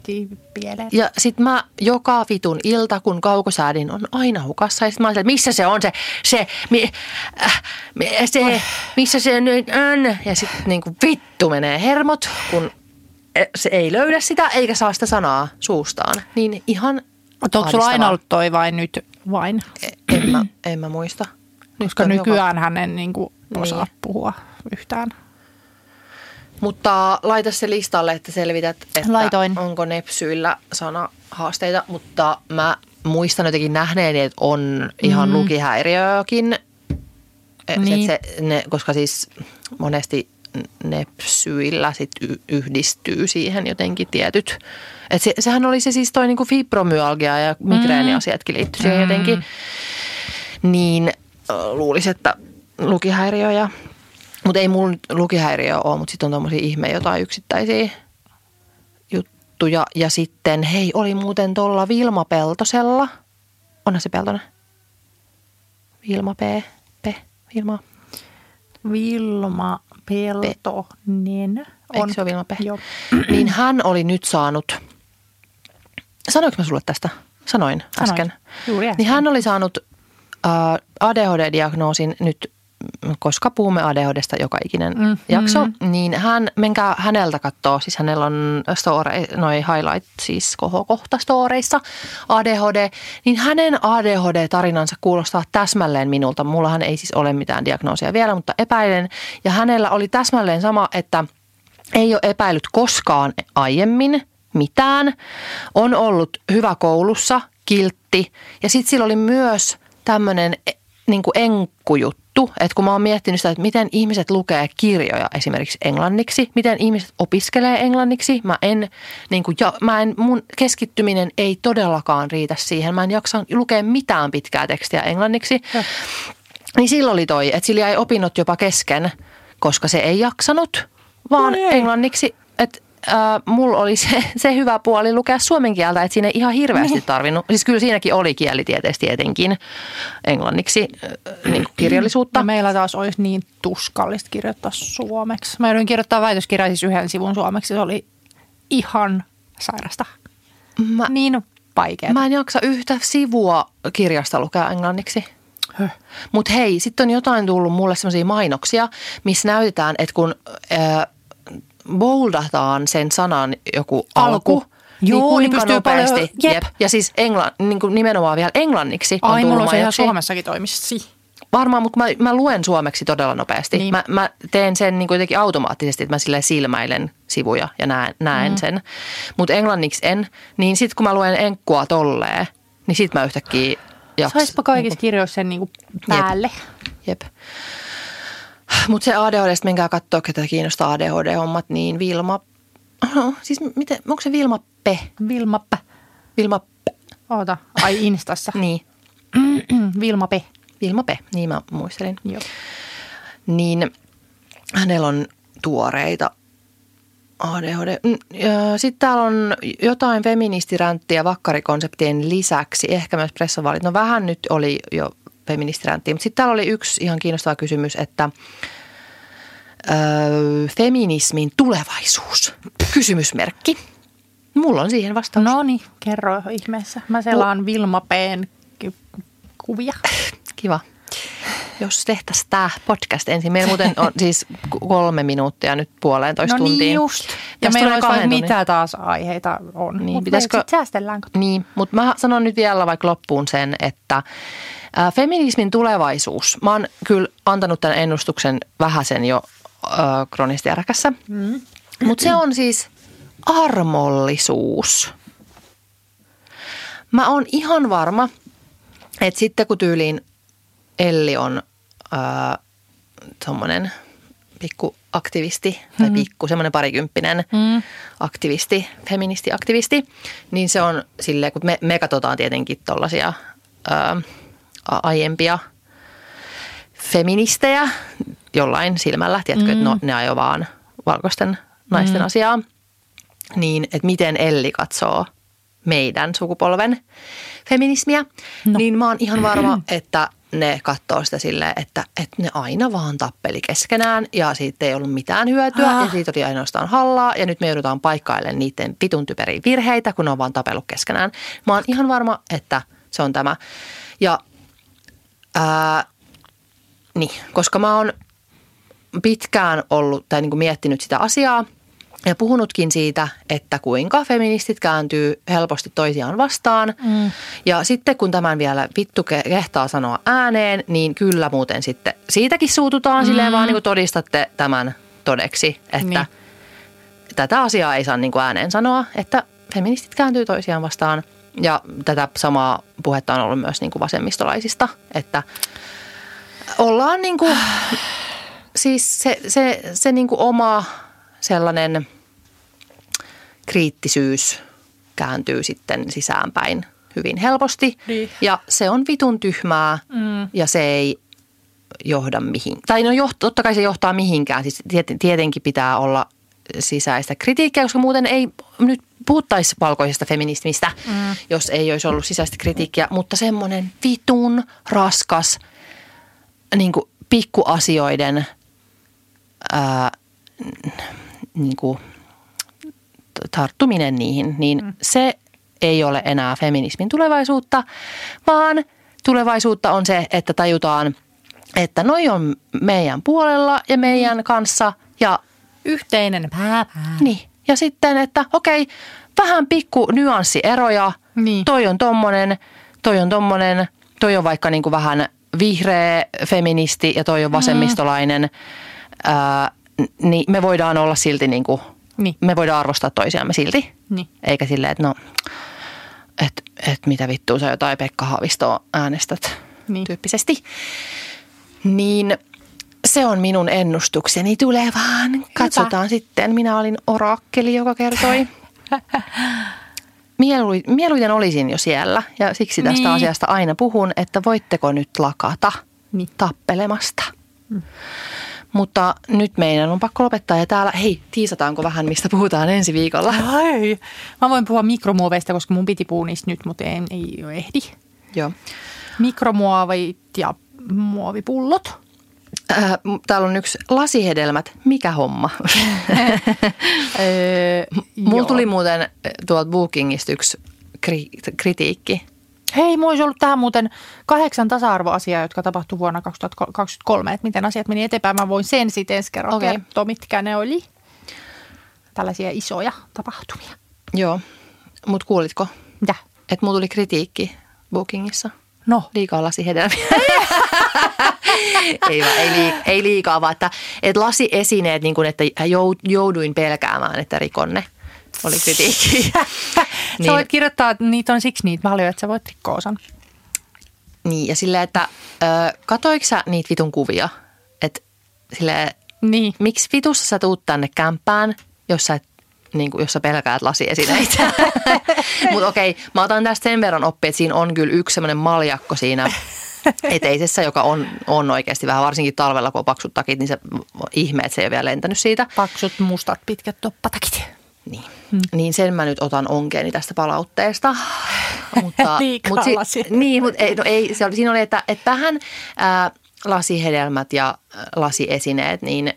pieleen.
Ja sit mä joka vitun ilta, kun kaukosäädin on aina hukassa. Ja sit mä että missä se on se, se, mi, äh, mi, se missä se nyt on. Ja sit niinku vittu menee hermot, kun se ei löydä sitä eikä saa sitä sanaa suustaan. Niin ihan
Mutta onko sulla aina ollut toi vai nyt vain?
E- En mä, en mä muista. Nyt
Koska
on joka-
nykyään hän en niin kuin osaa
Niin.
puhua yhtään.
Mutta laita se listalle, että selvität, että
Laitoin.
onko nepsyillä sanahaasteita. Mutta mä muistan jotenkin nähneeni, että on ihan mm. lukihäiriöäkin.
Niin.
Niin. Se, ne, koska siis monesti nepsyillä sit y- yhdistyy siihen jotenkin tietyt. Et se, sehän oli se siis toi niinku fibromyalgia ja migreeniasiatkin liittyi siihen jotenkin. Niin luulisi, että lukihäiriö ja, mutta ei mulla lukihäiriö ole, mutta sitten on tommosia ihme jotain yksittäisiä juttuja. Ja sitten, hei, oli muuten tuolla Vilma Peltosella. Onhan se Peltonen? Vilma P. P. Vilma.
Vilma Peltonen on.
Eikö se ole Vilma P?
Joo. (clears throat)
Niin hän oli nyt saanut, sanoinko mä sulle tästä? Sanoin
Sanoit.
äsken.
Juuri äsken.
Niin hän oli saanut äh, ADHD-diagnoosin nyt, koska puhumme ADHDsta joka ikinen
Mhm.
mm-hmm. jakso, niin hän, menkää häneltä katsoo, siis hänellä on story, noi highlight, siis kohokohta storeissa ADHD, niin hänen ADHD-tarinansa kuulostaa täsmälleen minulta. Mullahan ei siis ole mitään diagnoosia vielä, mutta epäilen. Ja hänellä oli täsmälleen sama, että ei ole epäillyt koskaan aiemmin mitään. On ollut hyvä koulussa, kiltti. Ja sitten sillä oli myös tämmöinen niin enkkujuttu, että kun mä oon miettinyt sitä, että miten ihmiset lukee kirjoja esimerkiksi englanniksi, miten ihmiset opiskelee englanniksi, mä en, niin kuin, ja, mä en, mun keskittyminen ei todellakaan riitä siihen. Mä en jaksa lukea mitään pitkää tekstiä englanniksi. Niin silloin oli toi, että sillä jäi opinnot jopa kesken, koska se ei jaksanut, vaan
No ei.
englanniksi, että äh, mulla oli se, (laughs) se hyvä puoli lukea suomen kieltä, että siinä ei ihan hirveästi (laughs) tarvinnut. Siis kyllä siinäkin oli kielitieteessä tietenkin englanniksi äh, niin kuin kirjallisuutta.
Ja meillä taas olisi niin tuskallista kirjoittaa suomeksi. Mä jouduin kirjoittaa väitöskirjaa siis yhden sivun suomeksi. Se oli ihan sairasta.
Mä,
Niin vaikeaa.
mä en jaksa yhtä sivua kirjasta lukea englanniksi.
Höh.
Mutta hei, sitten on jotain tullut mulle semmoisia mainoksia, missä näytetään, että kun äh, boldataan sen sanan joku alku,
Alku. Joo,
niin
niin pystyy
nopeasti.
paljon- jep.
Ja siis engla, niin kuin nimenomaan vielä englanniksi on
Ai,
tullut
mulla on se ihan. Suomessakin toimisi.
Varmaan, mutta mä, mä luen suomeksi todella nopeasti.
Niin.
Mä, mä teen sen niin kuitenkin automaattisesti, että mä sille silmäilen sivuja ja näen, näen mm. sen. Mutta englanniksi en. Niin sitten kun mä luen enkkua tolleen, niin sit mä yhtäkkiä jaksan.
Saispa kaikissa kirjoissa sen niinku päälle.
Jep. Mutta se ADHDsta, menkää katsoa, ketä kiinnostaa ADHD-hommat, niin Vilma, no, siis miten, onko se Vilma P?
Vilma P.
Vilma P,
Oota, ai Instassa. (laughs)
niin, (clears throat)
Vilma P.
Vilma P, niin mä muistelin.
Joo.
Niin hänellä on tuoreita ADHD. Sitten täällä on jotain feministiränttiä vakkarikonseptien lisäksi, ehkä myös pressavalit. No vähän nyt oli jo feministiränttiä, mutta sitten täällä oli yksi ihan kiinnostava kysymys, että öö, feminismin tulevaisuus, kysymysmerkki. Mulla on siihen vastaus.
No niin, kerro ihmeessä. Mä selaan Vilma P:n ky- kuvia. (laughs)
Kiva. Jos tehtäisiin tämä podcast ensin. Meillä muuten on (laughs) siis kolme minuuttia nyt puoleentoista
No
tuntiin.
niin just. Ja
Tästä
meillä olisi vaikka mitä taas aiheita on.
Niin,
Mutta
pitäisikö-
sitten säästellään. kato.
Niin, mutta mä sanon nyt vielä vaikka loppuun sen, että ää, feminismin tulevaisuus, mä oon kyllä antanut tämän ennustuksen vähäsen jo ää, kronisti mm. mutta se on siis armollisuus. Mä oon ihan varma, että sitten kun tyyliin Elli on ää, tommonen pikku aktivisti tai pikku semmoinen parikymppinen
Mm.
aktivisti, feministiaktivisti, niin se on silleen, kun me, me katsotaan tietenkin tuollaisia aiempia feministejä jollain silmällä, tiedätkö, mm. että no, ne ajoi vaan valkoisten naisten mm. asiaa, niin että miten Elli katsoo meidän sukupolven feminismiä, no. niin mä oon ihan varma, (clears throat) että ne katsoo sitä silleen, että, että ne aina vaan tappeli keskenään ja siitä ei ollut mitään hyötyä
Ah.
ja siitä oli ainoastaan hallaa ja nyt me joudutaan paikkailemaan niiden vitun typeriä virheitä, kun ne on vaan tapellut keskenään. Mä oon ihan varma, että se on tämä. Ja ää, niin, koska mä oon pitkään ollut tai niin kuin miettinyt sitä asiaa ja puhunutkin siitä, että kuinka feministit kääntyy helposti toisiaan vastaan. Mm. Ja sitten kun tämän vielä vittu ke- kehtaa sanoa ääneen, niin kyllä muuten sitten siitäkin suututaan mm. silleen vaan niin kuin todistatte tämän todeksi, että
niin.
tätä asiaa ei saa niin kuin ääneen sanoa, että feministit kääntyy toisiaan vastaan. Ja tätä samaa puhetta on ollut myös niin kuin vasemmistolaisista, että ollaan niin kuin siis se, se, se niin kuin oma sellainen kriittisyys kääntyy sitten sisäänpäin hyvin helposti.
Niin.
Ja se on vitun tyhmää mm. ja se ei johda mihin. Tai no joht, totta kai se johtaa mihinkään. Siis tiet- tietenkin pitää olla sisäistä kritiikkiä, koska muuten ei nyt puhuttaisi valkoisesta feminismistä, mm. jos ei olisi ollut sisäistä kritiikkiä. Mutta semmoinen vitun raskas niin kuin pikkuasioiden ää, niin kuin tarttuminen niihin, niin mm. se ei ole enää feminismin tulevaisuutta, vaan tulevaisuutta on se, että tajutaan, että noi on meidän puolella ja meidän kanssa ja
Yhteinen pääpää.
niin. Ja sitten, että okei, vähän pikku nyanssieroja.
Niin.
Toi on tommonen, toi on tommonen, toi on vaikka niin kuin vähän vihreä feministi ja toi on vasemmistolainen. Ää, n- niin me voidaan olla silti niin kuin,
Niin.
me voidaan arvostaa toisiamme silti.
Niin.
Eikä silleen, että no, että et mitä vittua sä jotain Pekka Haavistoa äänestät
Niin.
tyyppisesti. Niin se on minun ennustukseni tulevaan. Katsotaan sitten. Minä olin orakkeli, joka kertoi. (laughs) Mielui- Mieluiten olisin jo siellä ja siksi tästä
Niin.
asiasta aina puhun, että voitteko nyt lakata
Niin.
tappelemasta. Mutta nyt meidän on pakko lopettaa ja täällä, hei, tiisataanko vähän, mistä puhutaan ensi viikolla?
Ai. Mä voin puhua mikromuoveista, koska mun piti puhua niistä nyt, mutta en, ei ehdi.
Joo.
Mikromuovit ja muovipullot.
Äh, täällä on yksi lasihedelmät. Mikä homma?
Öö, (laughs)
Mulla tuli muuten äh, tuolta Bookingista yksi kri- kritiikki.
Hei, mulla olisi ollut tähän muuten kahdeksan tasa-arvoasiaa, jotka tapahtui vuonna 2023. Että miten asiat meni eteenpäin. Mä voin sen sitten ensi kerralla
Okei.
okay. kertoa, mitkä ne oli. Tällaisia isoja tapahtumia.
Joo, mutta kuulitko,
Mitä?
että mulla tuli kritiikki Bookingissa?
No,
Liikaa lasihedelmiä. (laughs) ei, vaan, ei, liikaa, ei liikaa, vaan että, että lasiesineet, niin kuin, että jou- jouduin pelkäämään, että rikonne oli kritiikki.
niin. (laughs)
Niin.
sä voit kirjoittaa, että niitä on siksi niitä paljon, että sä voit rikkoa osan.
Niin, ja silleen, että ö, katoiko sä niitä vitun kuvia? Että silleen,
Niin.
miksi vitussa sä tuut tänne kämppään, jos sä, et, niin kuin, jos sä pelkäät lasiesineitä? (laughs) Mutta okei, mä otan tästä sen verran oppi, että siinä on kyllä yksi semmoinen maljakko siinä eteisessä, joka on, on oikeasti vähän, varsinkin talvella, kun on paksut takit, niin se ihme, että se ei ole vielä lentänyt siitä.
Paksut, mustat, pitkät toppatakit.
Niin, hmm. niin sen mä nyt otan onkeeni tästä palautteesta. (laughs) mutta, mut
lasia.
Niin, mutta ei, no ei, se oli, siinä oli, että, että vähän ää, lasihedelmät ja lasiesineet niin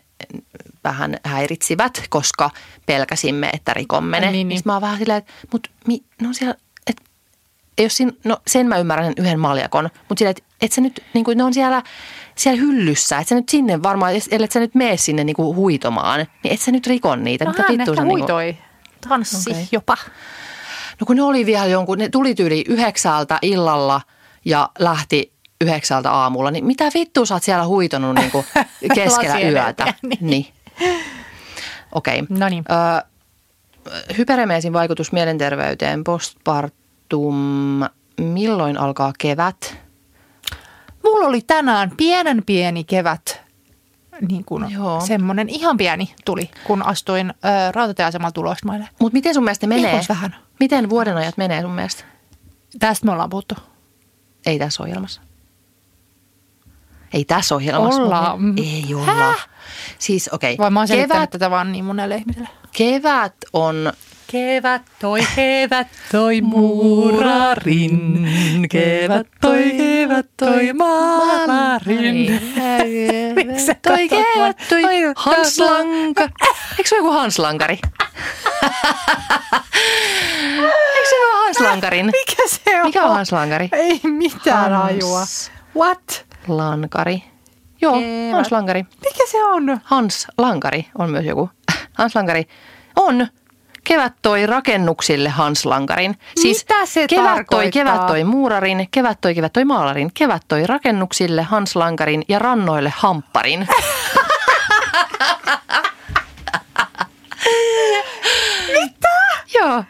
vähän häiritsivät, koska pelkäsimme, että rikomme ne.
Niin,
Niin,
niin.
niin. mä oon vähän silleen, että mut, mi, no siellä, et, jos siinä, no sen mä ymmärrän yhden maljakon, mutta silleen, että et sä nyt, niin kuin, ne on siellä, siellä hyllyssä, että sä nyt sinne varmaan, ellei sä nyt mene sinne niin kuin huitomaan, niin et sä nyt rikon niitä.
No
Mitä
hän
vittua
ehkä
niinku-
huitoi. Tanssi
Okei.
jopa.
No kun ne oli vielä jonkun, ne tuli tyyli yhdeksältä illalla ja lähti yhdeksältä aamulla, niin mitä vittua sä oot siellä huitonut niin kuin (laughs) keskellä yötä?
niin.
Niin. Okei. Okay.
No niin.
Ö, hyperemeesin vaikutus mielenterveyteen, postpartum, milloin alkaa kevät?
Mulla oli tänään pienen pieni kevät, niin kuin
Joo.
semmoinen ihan pieni tuli, kun astuin ö, tulosmaille.
Mutta miten sun mielestä menee?
Ihos vähän.
Miten vuodenajat menee sun mielestä?
Tästä me ollaan puhuttu.
Ei tässä ohjelmassa. Ei tässä ohjelmassa.
Ollaan.
mun- Ei olla. Siis okei.
Vai mä oon
Kevät,
tätä vaan niin monelle ihmiselle.
kevät on
Kevät toi, kevät toi muurarin. Kevät toi, kevät toi maalarin. Miksi
Toi kevät, toi Hanslanka. Eikö se ole joku Hanslankari? Eikö se ole Hanslankarin?
Mikä se on?
Mikä on Hanslankari?
Ei mitään
Hans.
hajua. What?
Lankari. Joo,
Kevät.
Hans Lankari.
Mikä se on?
Hans Lankari on myös joku. Hans Lankari on. Kevät toi rakennuksille Hans Lankarin. Siis
Mitä se
kevät toi,
tarkoittaa?
kevät toi muurarin, kevät toi, kevät toi maalarin, kevät toi rakennuksille Hans Lankarin ja rannoille hampparin. (laughs) Mitä? Joo.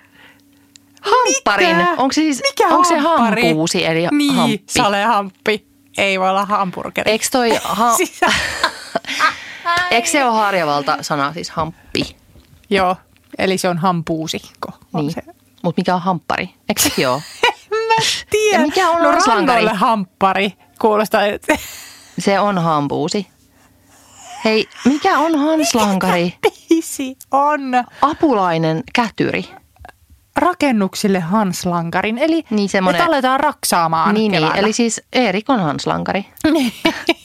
Hampparin.
Mitä?
Onko se siis,
Mikä
onko se hampuusi eli
Niin,
hamppi?
salehamppi. Ei voi olla hamburgeri.
Eikö toi ha- (laughs) (laughs) Eikö se ole harjavalta sana, siis hamppi?
Joo, eli se on hampuusikko. On
Niin. Mutta mikä on hamppari? Eikö sekin ole? (laughs)
Mä tiedän.
Ja mikä on
no, rannoille hamppari. Kuulostaa, että (laughs)
Se on hampuusi. Hei, mikä on hanslankari? (laughs)
biisi on
Apulainen kätyri.
rakennuksille Hanslankarin. Eli
Niin, semmonen-
että aletaan raksaamaan
Niin, niin, eli siis Erik on hanslankari.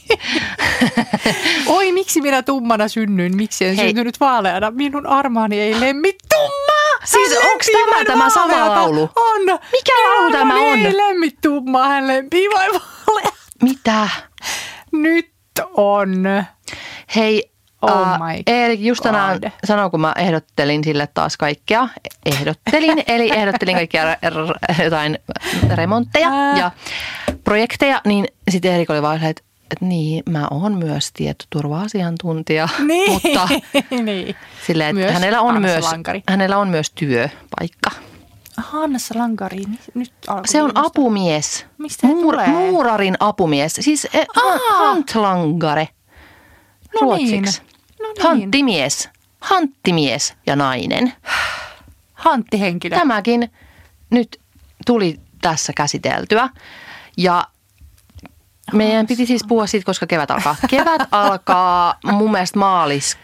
(laughs)
Oi, miksi minä tummana synnyin? Miksi en
Hei.
syntynyt vaaleana? Minun armaani ei lemmi tummaa.
Siis
lempii
tämä tämä sama laulu?
On.
Mikä
Minun
laulu tämä on?
ei lemmi tummaa, hän lempii vain vaalea.
Mitä?
Nyt on.
Hei,
Oh
uh,
my
Erik, just tänään
God.
sanoin, kun mä ehdottelin sille taas kaikkea. Ehdottelin, (laughs) eli ehdottelin kaikkia r- r- jotain remontteja
Ää.
ja projekteja, niin sitten Erik oli vaan että että niin, mä oon myös tietoturva-asiantuntija, (laughs)
Niin.
mutta (laughs)
niin.
silleen, että
Myös
hänellä on, myös,
Lankari.
hänellä on myös työpaikka.
Hannes Lankari, niin nyt alkoi
Se on
kiinnostaa.
apumies.
Mistä se tulee?
Muurarin apumies. Siis eh,
Aa.
hantlangare
No
ruotsiksi.
niin. No niin.
Hanttimies. Hanttimies ja nainen.
Hanttihenkilö.
Tämäkin nyt tuli tässä käsiteltyä. Ja meidän piti siis puhua siitä, koska kevät alkaa. (laughs) Kevät alkaa mun mielestä maalis,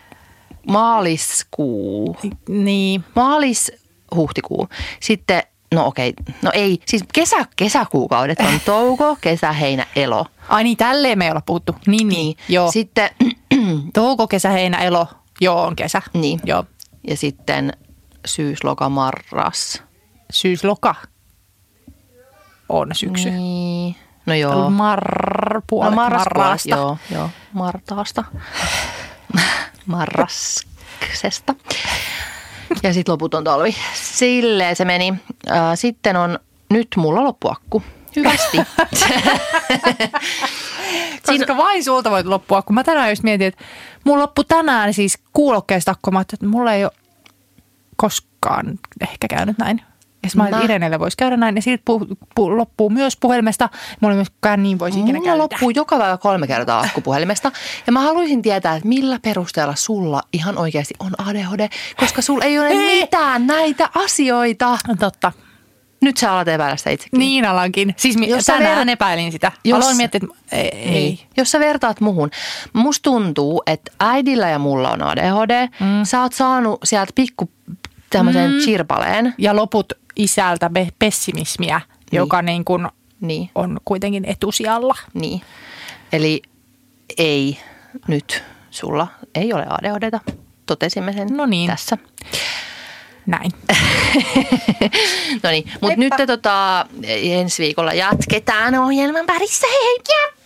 maaliskuu.
Niin.
Maalis, huhtikuu. Sitten, no okei, no ei, siis kesä, kesäkuukaudet on (laughs) touko, kesä, heinä, elo.
Ai niin, tälleen me ei olla puhuttu. Niin, niin.
Niin,
Joo.
sitten, (clears throat)
Touko, kesä, heinä, elo. Joo, on kesä.
niin,
Joo.
ja sitten syys, loka, marras.
Syys, loka on syksy.
Niin, no joo.
Mar, puolet
no marraskuuta,
marraasta.
joo, joo, martaasta. (laughs) Marraksesta. Ja sitten loput on talvi. Silleen se meni. Äh, Sitten on, nyt mulla loppuakku. Hyvästi. (laughs)
Koska vain sulta voit loppua, kun mä tänään just mietin, että mulla loppu tänään siis kuulokkeesta akku, mä että mulla ei ole koskaan ehkä käynyt näin. Ja mä Irenelle voisi käydä näin, ja siitä pu, pu, loppuu myös puhelimesta. Mulla myöskään niin voisi ikinä käydä.
loppuu joka päivä kolme kertaa (laughs) akkupuhelimesta. Ja mä haluaisin tietää, että millä perusteella sulla ihan oikeasti on ADHD, koska sulla ei ole
Ei.
mitään näitä asioita.
Totta.
Nyt sä alat epäillä sitä itsekin.
Niin alankin. Siis mi-
Jos
tänään
ver-
epäilin sitä.
Jos-
Aloin miettiä, että ei. ei.
Jos sä vertaat muhun, musta tuntuu, että äidillä ja mulla on ADHD. Mm. Sä oot saanut sieltä pikku tämmöisen mm. chirpaleen.
Ja loput isältä pe- pessimismiä, niin. joka niin kuin
Niin,
on kuitenkin etusijalla.
niin. Eli ei nyt sulla ei ole ADHDta. Totesimme sen
No niin.
tässä.
Näin. (laughs)
No niin, mutta nyt tota, ensi viikolla jatketaan ohjelman parissa. Hei, ja